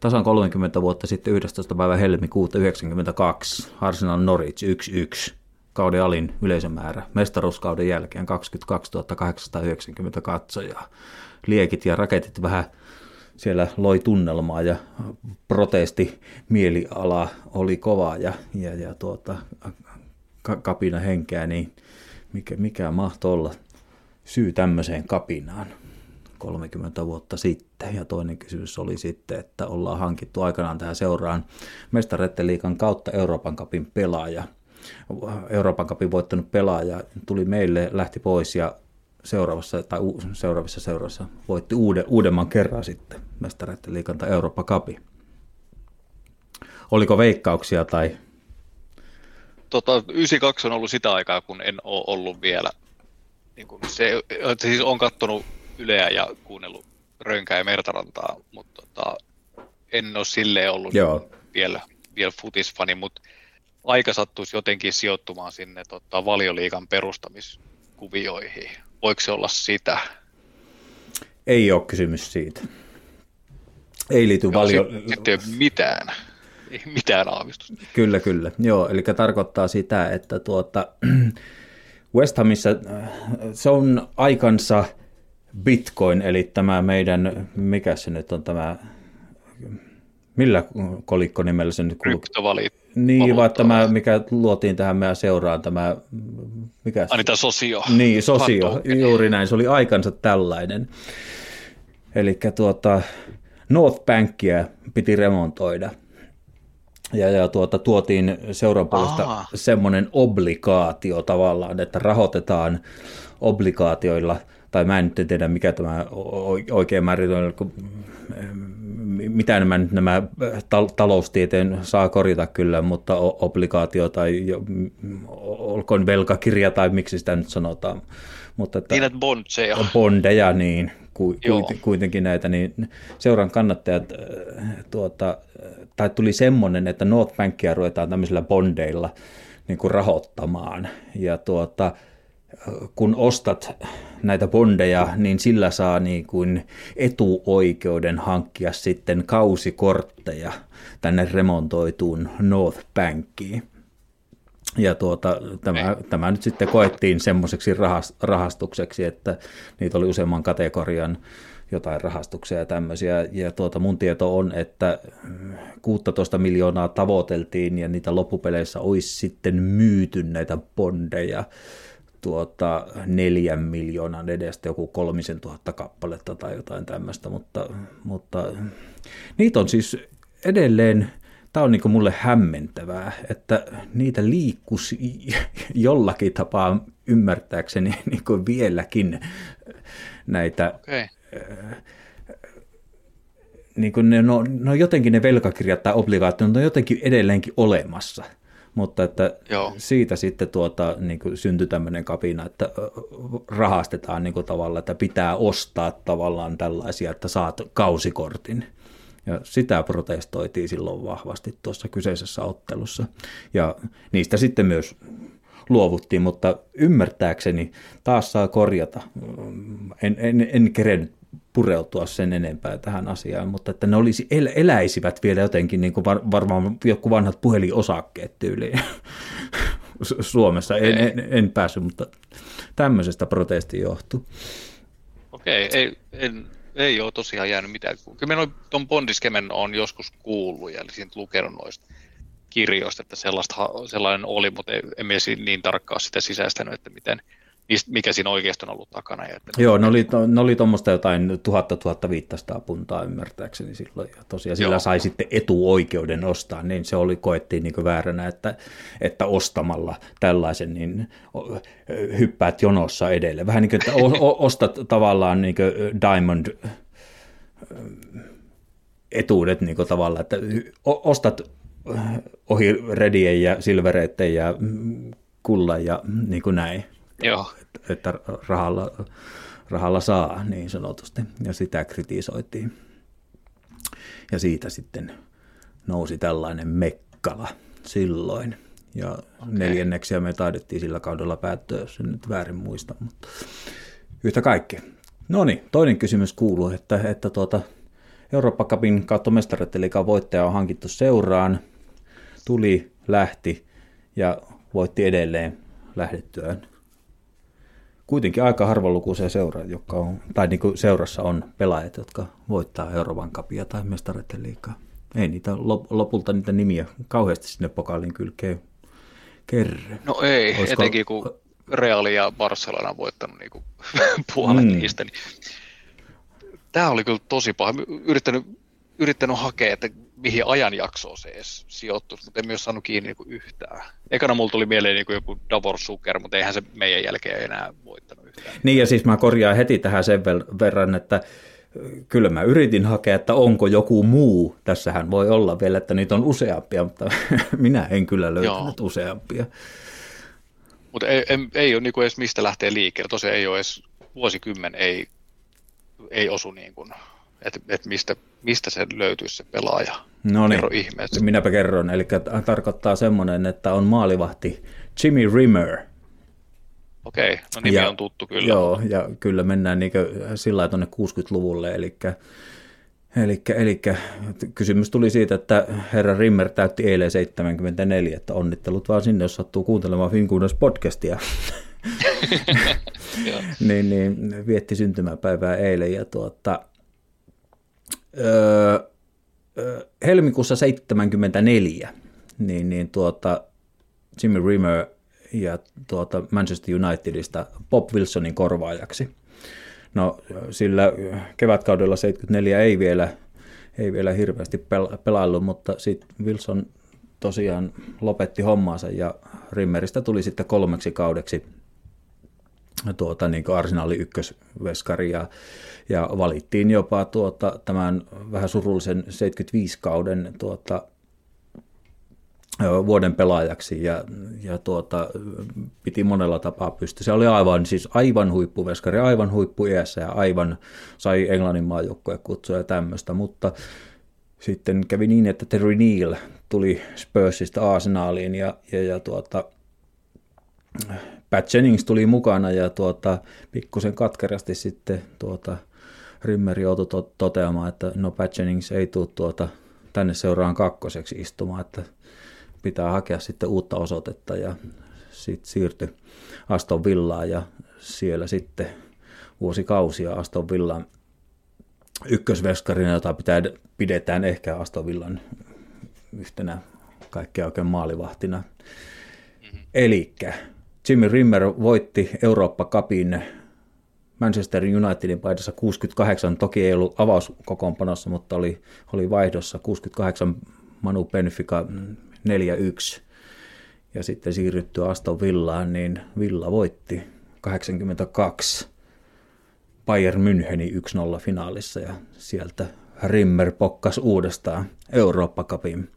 tasan 30 vuotta sitten 11. päivä helmikuuta 92 Arsenal Norwich 1-1 kauden alin yleisömäärä mestaruuskauden jälkeen 22 890 katsojaa. Liekit ja raketit vähän siellä loi tunnelmaa ja protesti mieliala oli kova ja, ja, ja tuota, ka- kapina henkeä, niin mikä, mikä mahtoi olla syy tämmöiseen kapinaan 30 vuotta sitten. Ja toinen kysymys oli sitten, että ollaan hankittu aikanaan tähän seuraan Mestaretten liikan kautta Euroopan kapin pelaaja. Euroopan kapin voittanut pelaaja tuli meille, lähti pois ja seuraavassa tai u- seuraavissa seurassa voitti uuden, uudemman kerran sitten Mestaretten liikan tai Eurooppa kapi. Oliko veikkauksia tai Tota, 92 on ollut sitä aikaa, kun en ole ollut vielä. Niin kuin se, siis on kattonut Yleä ja kuunnellut Rönkää ja Mertarantaa, mutta tota, en ole silleen ollut Joo. vielä, vielä futisfani, mutta aika sattuisi jotenkin sijoittumaan sinne tota, valioliikan perustamiskuvioihin. Voiko se olla sitä? ei ole kysymys siitä? Ei liity valio... Sitten ei ole mitään, ei mitään aavistusta. Kyllä, kyllä. Joo, eli tarkoittaa sitä, että tuota, West Hamissa äh, se on aikansa Bitcoin, eli tämä meidän, mikä se nyt on tämä, millä kolikkonimellä se nyt kulkee? Kryptovalit. Niin, vaan tämä, mikä luotiin tähän meidän seuraan, tämä, mikä se- Anita Sosio. Niin, sosio, Token. juuri näin, se oli aikansa tällainen. Eli tuota, North Bankia piti remontoida. Ja, ja tuota, tuotiin seuran puolesta semmoinen obligaatio tavallaan, että rahoitetaan obligaatioilla, tai mä en nyt tiedä mikä tämä oikein määritelmä, kun mitä nämä, nyt nämä tal- taloustieteen saa korjata kyllä, mutta obligaatio tai jo, olkoon velkakirja tai miksi sitä nyt sanotaan. Mutta että Niin, että Bondseja. bondeja, niin ku, Joo. kuitenkin näitä, niin seuran kannattajat, äh, tuota, äh, tai tuli semmoinen, että North Bankia ruvetaan tämmöisillä bondeilla niin kuin rahoittamaan. Ja tuota, äh, kun ostat näitä bondeja, niin sillä saa niin kuin etuoikeuden hankkia sitten kausikortteja tänne remontoituun North Bankiin. Ja tuota, tämä, tämä nyt sitten koettiin semmoiseksi rahas- rahastukseksi, että niitä oli useamman kategorian jotain rahastuksia ja tämmöisiä. Ja tuota, mun tieto on, että mm, 16 miljoonaa tavoiteltiin ja niitä loppupeleissä olisi sitten myyty näitä bondeja tuota, neljän miljoonan edestä joku kolmisen tuhatta kappaletta tai jotain tämmöistä, mutta, mutta niitä on siis edelleen, tämä on niin mulle hämmentävää, että niitä liikkuisi jollakin tapaa ymmärtääkseni niin kuin vieläkin näitä Okei. niin kuin ne, no, no jotenkin ne velkakirjat tai obligaatiot on jotenkin edelleenkin olemassa. Mutta että Joo. siitä sitten tuota, niin kuin syntyi tämmöinen kapina, että rahastetaan niin kuin tavallaan, että pitää ostaa tavallaan tällaisia, että saat kausikortin. Ja sitä protestoitiin silloin vahvasti tuossa kyseisessä ottelussa. Ja niistä sitten myös luovuttiin, mutta ymmärtääkseni taas saa korjata. En, en, en kerennyt pureutua sen enempää tähän asiaan, mutta että ne olisi, el, eläisivät vielä jotenkin niin kuin var, varmaan joku vanhat puhelinosakkeet tyyliin Su- Suomessa. En, en, en päässyt, mutta tämmöisestä protesti johtui. Okei, ei, en, ei ole tosiaan jäänyt mitään. Kyllä minä tuon Bondiskemen on joskus kuullut ja siitä lukenut noista kirjoista, että sellaista, sellainen oli, mutta en, en niin tarkkaan sitä sisäistänyt, että miten, mikä siinä oikeasti on ollut takana. Ja että Joo, ne oli, ne oli tuommoista jotain 1000-1500 puntaa ymmärtääkseni silloin. Ja tosiaan sillä Joo. sai sitten etuoikeuden ostaa, niin se oli koettiin niin vääränä, että, että ostamalla tällaisen niin hyppäät jonossa edelle. Vähän niin kuin, että o- o- ostat tavallaan niin Diamond etuudet niin tavallaan, että ostat ohi redien ja silvereiden ja mm, kullan ja niin kuin näin Joo, että rahalla, rahalla saa niin sanotusti, ja sitä kritisoitiin. Ja siitä sitten nousi tällainen mekkala silloin. Ja okay. neljänneksiä me taidettiin sillä kaudella päättyä, jos en nyt väärin muista, mutta yhtä kaikkea. No niin, toinen kysymys kuuluu, että, että tuota, Eurooppa Cupin kautta mestaretteliikan voittaja on hankittu seuraan, tuli, lähti ja voitti edelleen lähdettyään kuitenkin aika harvalukuisia seura, jotka on, tai niin kuin seurassa on pelaajat, jotka voittaa Euroopan kapia tai mestareiden liikaa. Ei niitä lop- lopulta niitä nimiä kauheasti sinne pokaalin kylkeen kerry. No ei, Olisiko- etenkin kun Real ja Barcelona on voittanut niin puolet Mm. niistä. Niin... Tämä oli kyllä tosi paha. Yrittänyt, yrittänyt hakea, että mihin ajanjaksoon se edes sijoittuisi, mutta en myös saanut kiinni niin kuin yhtään. Ekana mulla tuli mieleen niin kuin joku Davor Suker, mutta eihän se meidän jälkeen enää voittanut yhtään. Niin ja siis mä korjaan heti tähän sen verran, että kyllä mä yritin hakea, että onko joku muu. Tässähän voi olla vielä, että niitä on useampia, mutta minä en kyllä löytänyt Joo. useampia. Mutta ei, ei, ei ole niin kuin edes mistä lähtee liikkeelle. Tosiaan ei ole edes vuosikymmen ei, ei osu niin kuin, että, että mistä, mistä se löytyisi se pelaaja. No niin, Kerro ihmeessä. minäpä kerron. Eli tarkoittaa semmoinen, että on maalivahti Jimmy Rimmer. Okei, no nimi Ja- on tuttu kyllä. Joo, ja kyllä mennään niin sillä tuonne 60-luvulle, eli Eli, eli kysymys tuli siitä, että herra Rimmer täytti eilen 74, että onnittelut vaan sinne, jos sattuu kuuntelemaan Finkuudas podcastia. Niin, niin, vietti syntymäpäivää eilen ja tuota, öö, helmikuussa 74 niin, niin tuota, Jimmy Rimmer ja tuota Manchester Unitedista Bob Wilsonin korvaajaksi. No sillä kevätkaudella 74 ei vielä, ei vielä hirveästi pel- pelaillut, mutta sitten Wilson tosiaan lopetti hommaansa ja Rimmeristä tuli sitten kolmeksi kaudeksi tuota, niin Arsenalin ykkösveskari ja, ja valittiin jopa tuota, tämän vähän surullisen 75 kauden tuota, vuoden pelaajaksi ja, ja tuota, piti monella tapaa pystyä. Se oli aivan, siis aivan huippuveskari, aivan huippuiässä ja aivan sai Englannin maajoukkoja kutsua ja tämmöistä, mutta sitten kävi niin, että Terry Neal tuli Spursista Arsenaliin ja, ja, ja tuota, Pat Jennings tuli mukana ja tuota, pikkusen katkerasti sitten tuota, Rimmer joutui to- toteamaan, että no Pat Jennings ei tule tuota, tänne seuraan kakkoseksi istumaan, että pitää hakea sitten uutta osoitetta ja sitten siirtyi Aston Villaan ja siellä sitten vuosikausia Aston Villan ykkösveskarina, jota pitää, pidetään ehkä Aston Villan yhtenä kaikkea oikein maalivahtina. Elikkä Jimmy Rimmer voitti Eurooppa Cupin Manchester Unitedin paidassa 68, toki ei ollut avauskokoonpanossa, mutta oli, oli vaihdossa 68 Manu Benfica 4-1. Ja sitten siirrytty Aston Villaan, niin Villa voitti 82 Bayern Müncheni 1-0 finaalissa ja sieltä Rimmer pokkas uudestaan Eurooppa Cupin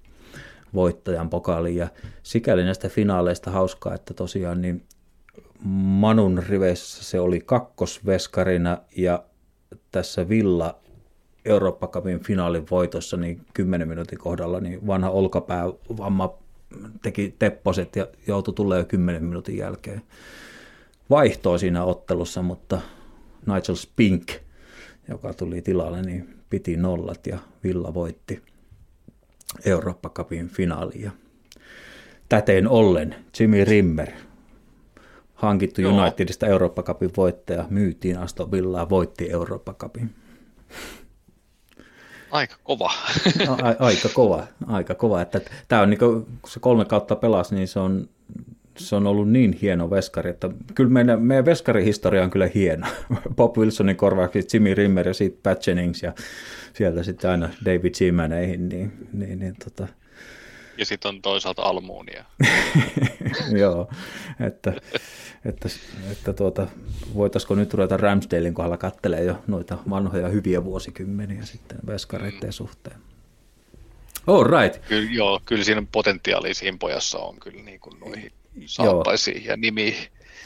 voittajan pokaaliin. Ja sikäli näistä finaaleista hauskaa, että tosiaan niin Manun riveissä se oli kakkosveskarina ja tässä Villa Eurooppa Cupin finaalin voitossa niin 10 minuutin kohdalla niin vanha olkapäävamma teki tepposet ja joutui tulee jo 10 minuutin jälkeen vaihtoa siinä ottelussa, mutta Nigel Spink, joka tuli tilalle, niin piti nollat ja Villa voitti Eurooppa Cupin finaaliin. Ollen Jimmy Rimmer, hankittu Joo. Unitedista Eurooppa Cupin voittaja, myytiin Aston Villaan, voitti Eurooppa Cupin. Aika kova. A- a- aika kova, aika kova. Että tämä on niin kuin, kun se kolme kautta pelasi, niin se on, se on ollut niin hieno veskari, että kyllä meidän, meidän veskarihistoria on kyllä hieno. Bob Wilsonin korvaaksi Jimmy Rimmer ja sitten Pat Jennings ja sieltä sitten aina David Seamaneihin, niin, niin, niin tota, Ja sitten on toisaalta Almuunia. joo, että, että, että tuota, voitaisiko nyt ruveta Ramsdalein kohdalla kattelee jo noita vanhoja hyviä vuosikymmeniä sitten veskareiden suhteen. All right. Kyllä, joo, kyllä siinä potentiaalia siinä pojassa on kyllä niin kuin noihin saappaisiin ja nimiin.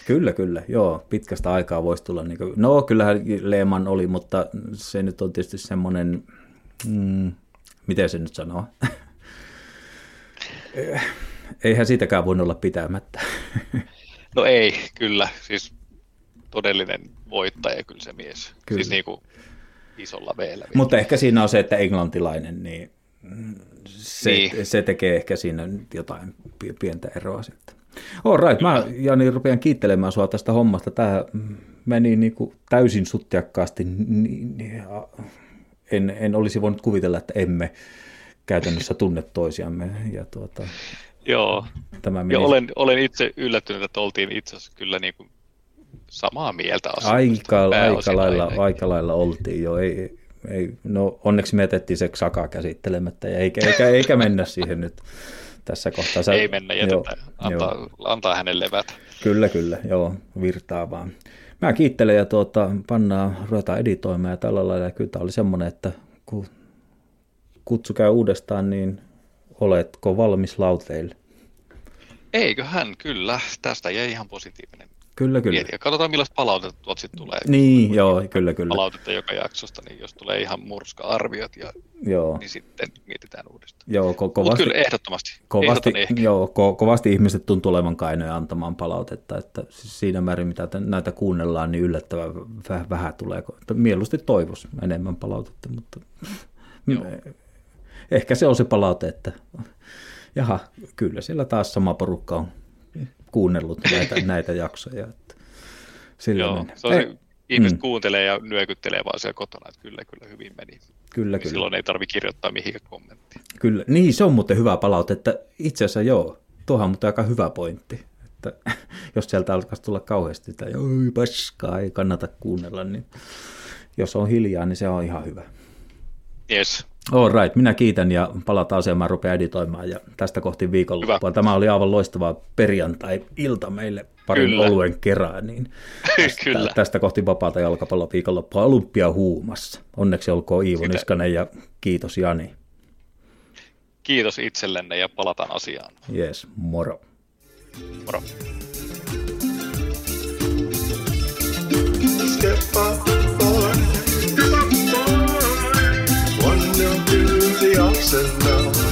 Kyllä, kyllä. Joo, pitkästä aikaa voisi tulla. Niin kuin, no, kyllähän Lehman oli, mutta se nyt on tietysti semmoinen, mm, miten se nyt sanoo? Eihän siitäkään voinut olla pitämättä. No ei, kyllä. Siis todellinen voittaja kyllä se mies. Kyllä. Kyllä. Siis niin kuin isolla veellä. mutta ehkä siinä on se, että englantilainen, niin se, niin. Se tekee ehkä siinä jotain pi- pientä eroa sitten. All right, mä Jani rupean kiittelemään sua tästä hommasta. Tämä meni niin kuin täysin suttiakkaasti. En, en olisi voinut kuvitella, että emme käytännössä tunne toisiamme. Ja tuota, Joo, tämä meni ja olen, olen itse yllättynyt, että oltiin itse asiassa kyllä niin kuin samaa mieltä aika, aika, lailla, ainakin. aika lailla oltiin jo. Ei, ei, no onneksi me jätettiin se Saka käsittelemättä ja eikä, eikä, eikä mennä siihen nyt tässä kohtaa. Sä, Ei mennä, jätetään, joo, antaa, joo. antaa hänen levätä. Kyllä, kyllä, joo, virtaa vaan. Mä kiittelen ja tuota, pannaan, ruvetaan editoimaan ja tällä lailla. Ja kyllä tämä oli semmoinen, että kun kutsu käy uudestaan, niin oletko valmis lauteille? Eiköhän, kyllä. Tästä jäi ihan positiivinen Kyllä, kyllä. Ja katsotaan millaista palautetta tuolta sitten tulee. Niin, joo, kyllä, kyllä. Palautetta joka jaksosta, niin jos tulee ihan murska-arviot, ja, Joo, niin sitten mietitään uudestaan. joo ko- kovasti, kyllä ehdottomasti. kovasti, ehkä. joo, ko- kovasti ihmiset tuntuu olevan kainoja antamaan palautetta, että siinä määrin, mitä te- näitä kuunnellaan, niin yllättävän väh- vähän tulee. Mieluusti toivoisi enemmän palautetta, mutta ehkä se on se palaute, että jaha, kyllä siellä taas sama porukka on kuunnellut näitä, näitä jaksoja. Että sillä Joo, se on Eh, se, ihmiset mm. kuuntelee ja nyökyttelee vaan siellä kotona, että kyllä, kyllä hyvin meni. Kyllä, Niin kyllä. Silloin ei tarvi kirjoittaa mihinkään kommenttia. Kyllä, niin se on muuten hyvä palaute, että itse asiassa joo, tuohan on muuten aika hyvä pointti, että jos sieltä alkaisi tulla kauheasti, että oi paskaa, ei kannata kuunnella, niin jos on hiljaa, niin se on ihan hyvä. Yes, All right, minä kiitän ja palataan asiaan, mä rupean editoimaan ja tästä kohti viikonloppua. Hyvä. Tämä oli aivan loistava perjantai-ilta meille parin Kyllä. oluen kerran, niin tästä, kyllä. tästä kohti vapaata jalkapalloviikonloppua olympia huumassa. Onneksi olkoon Iivo Sitä- Niskanen ja kiitos Jani. Kiitos itsellenne ja palataan asiaan. Jees, moro. Moro. Step up, the ups and.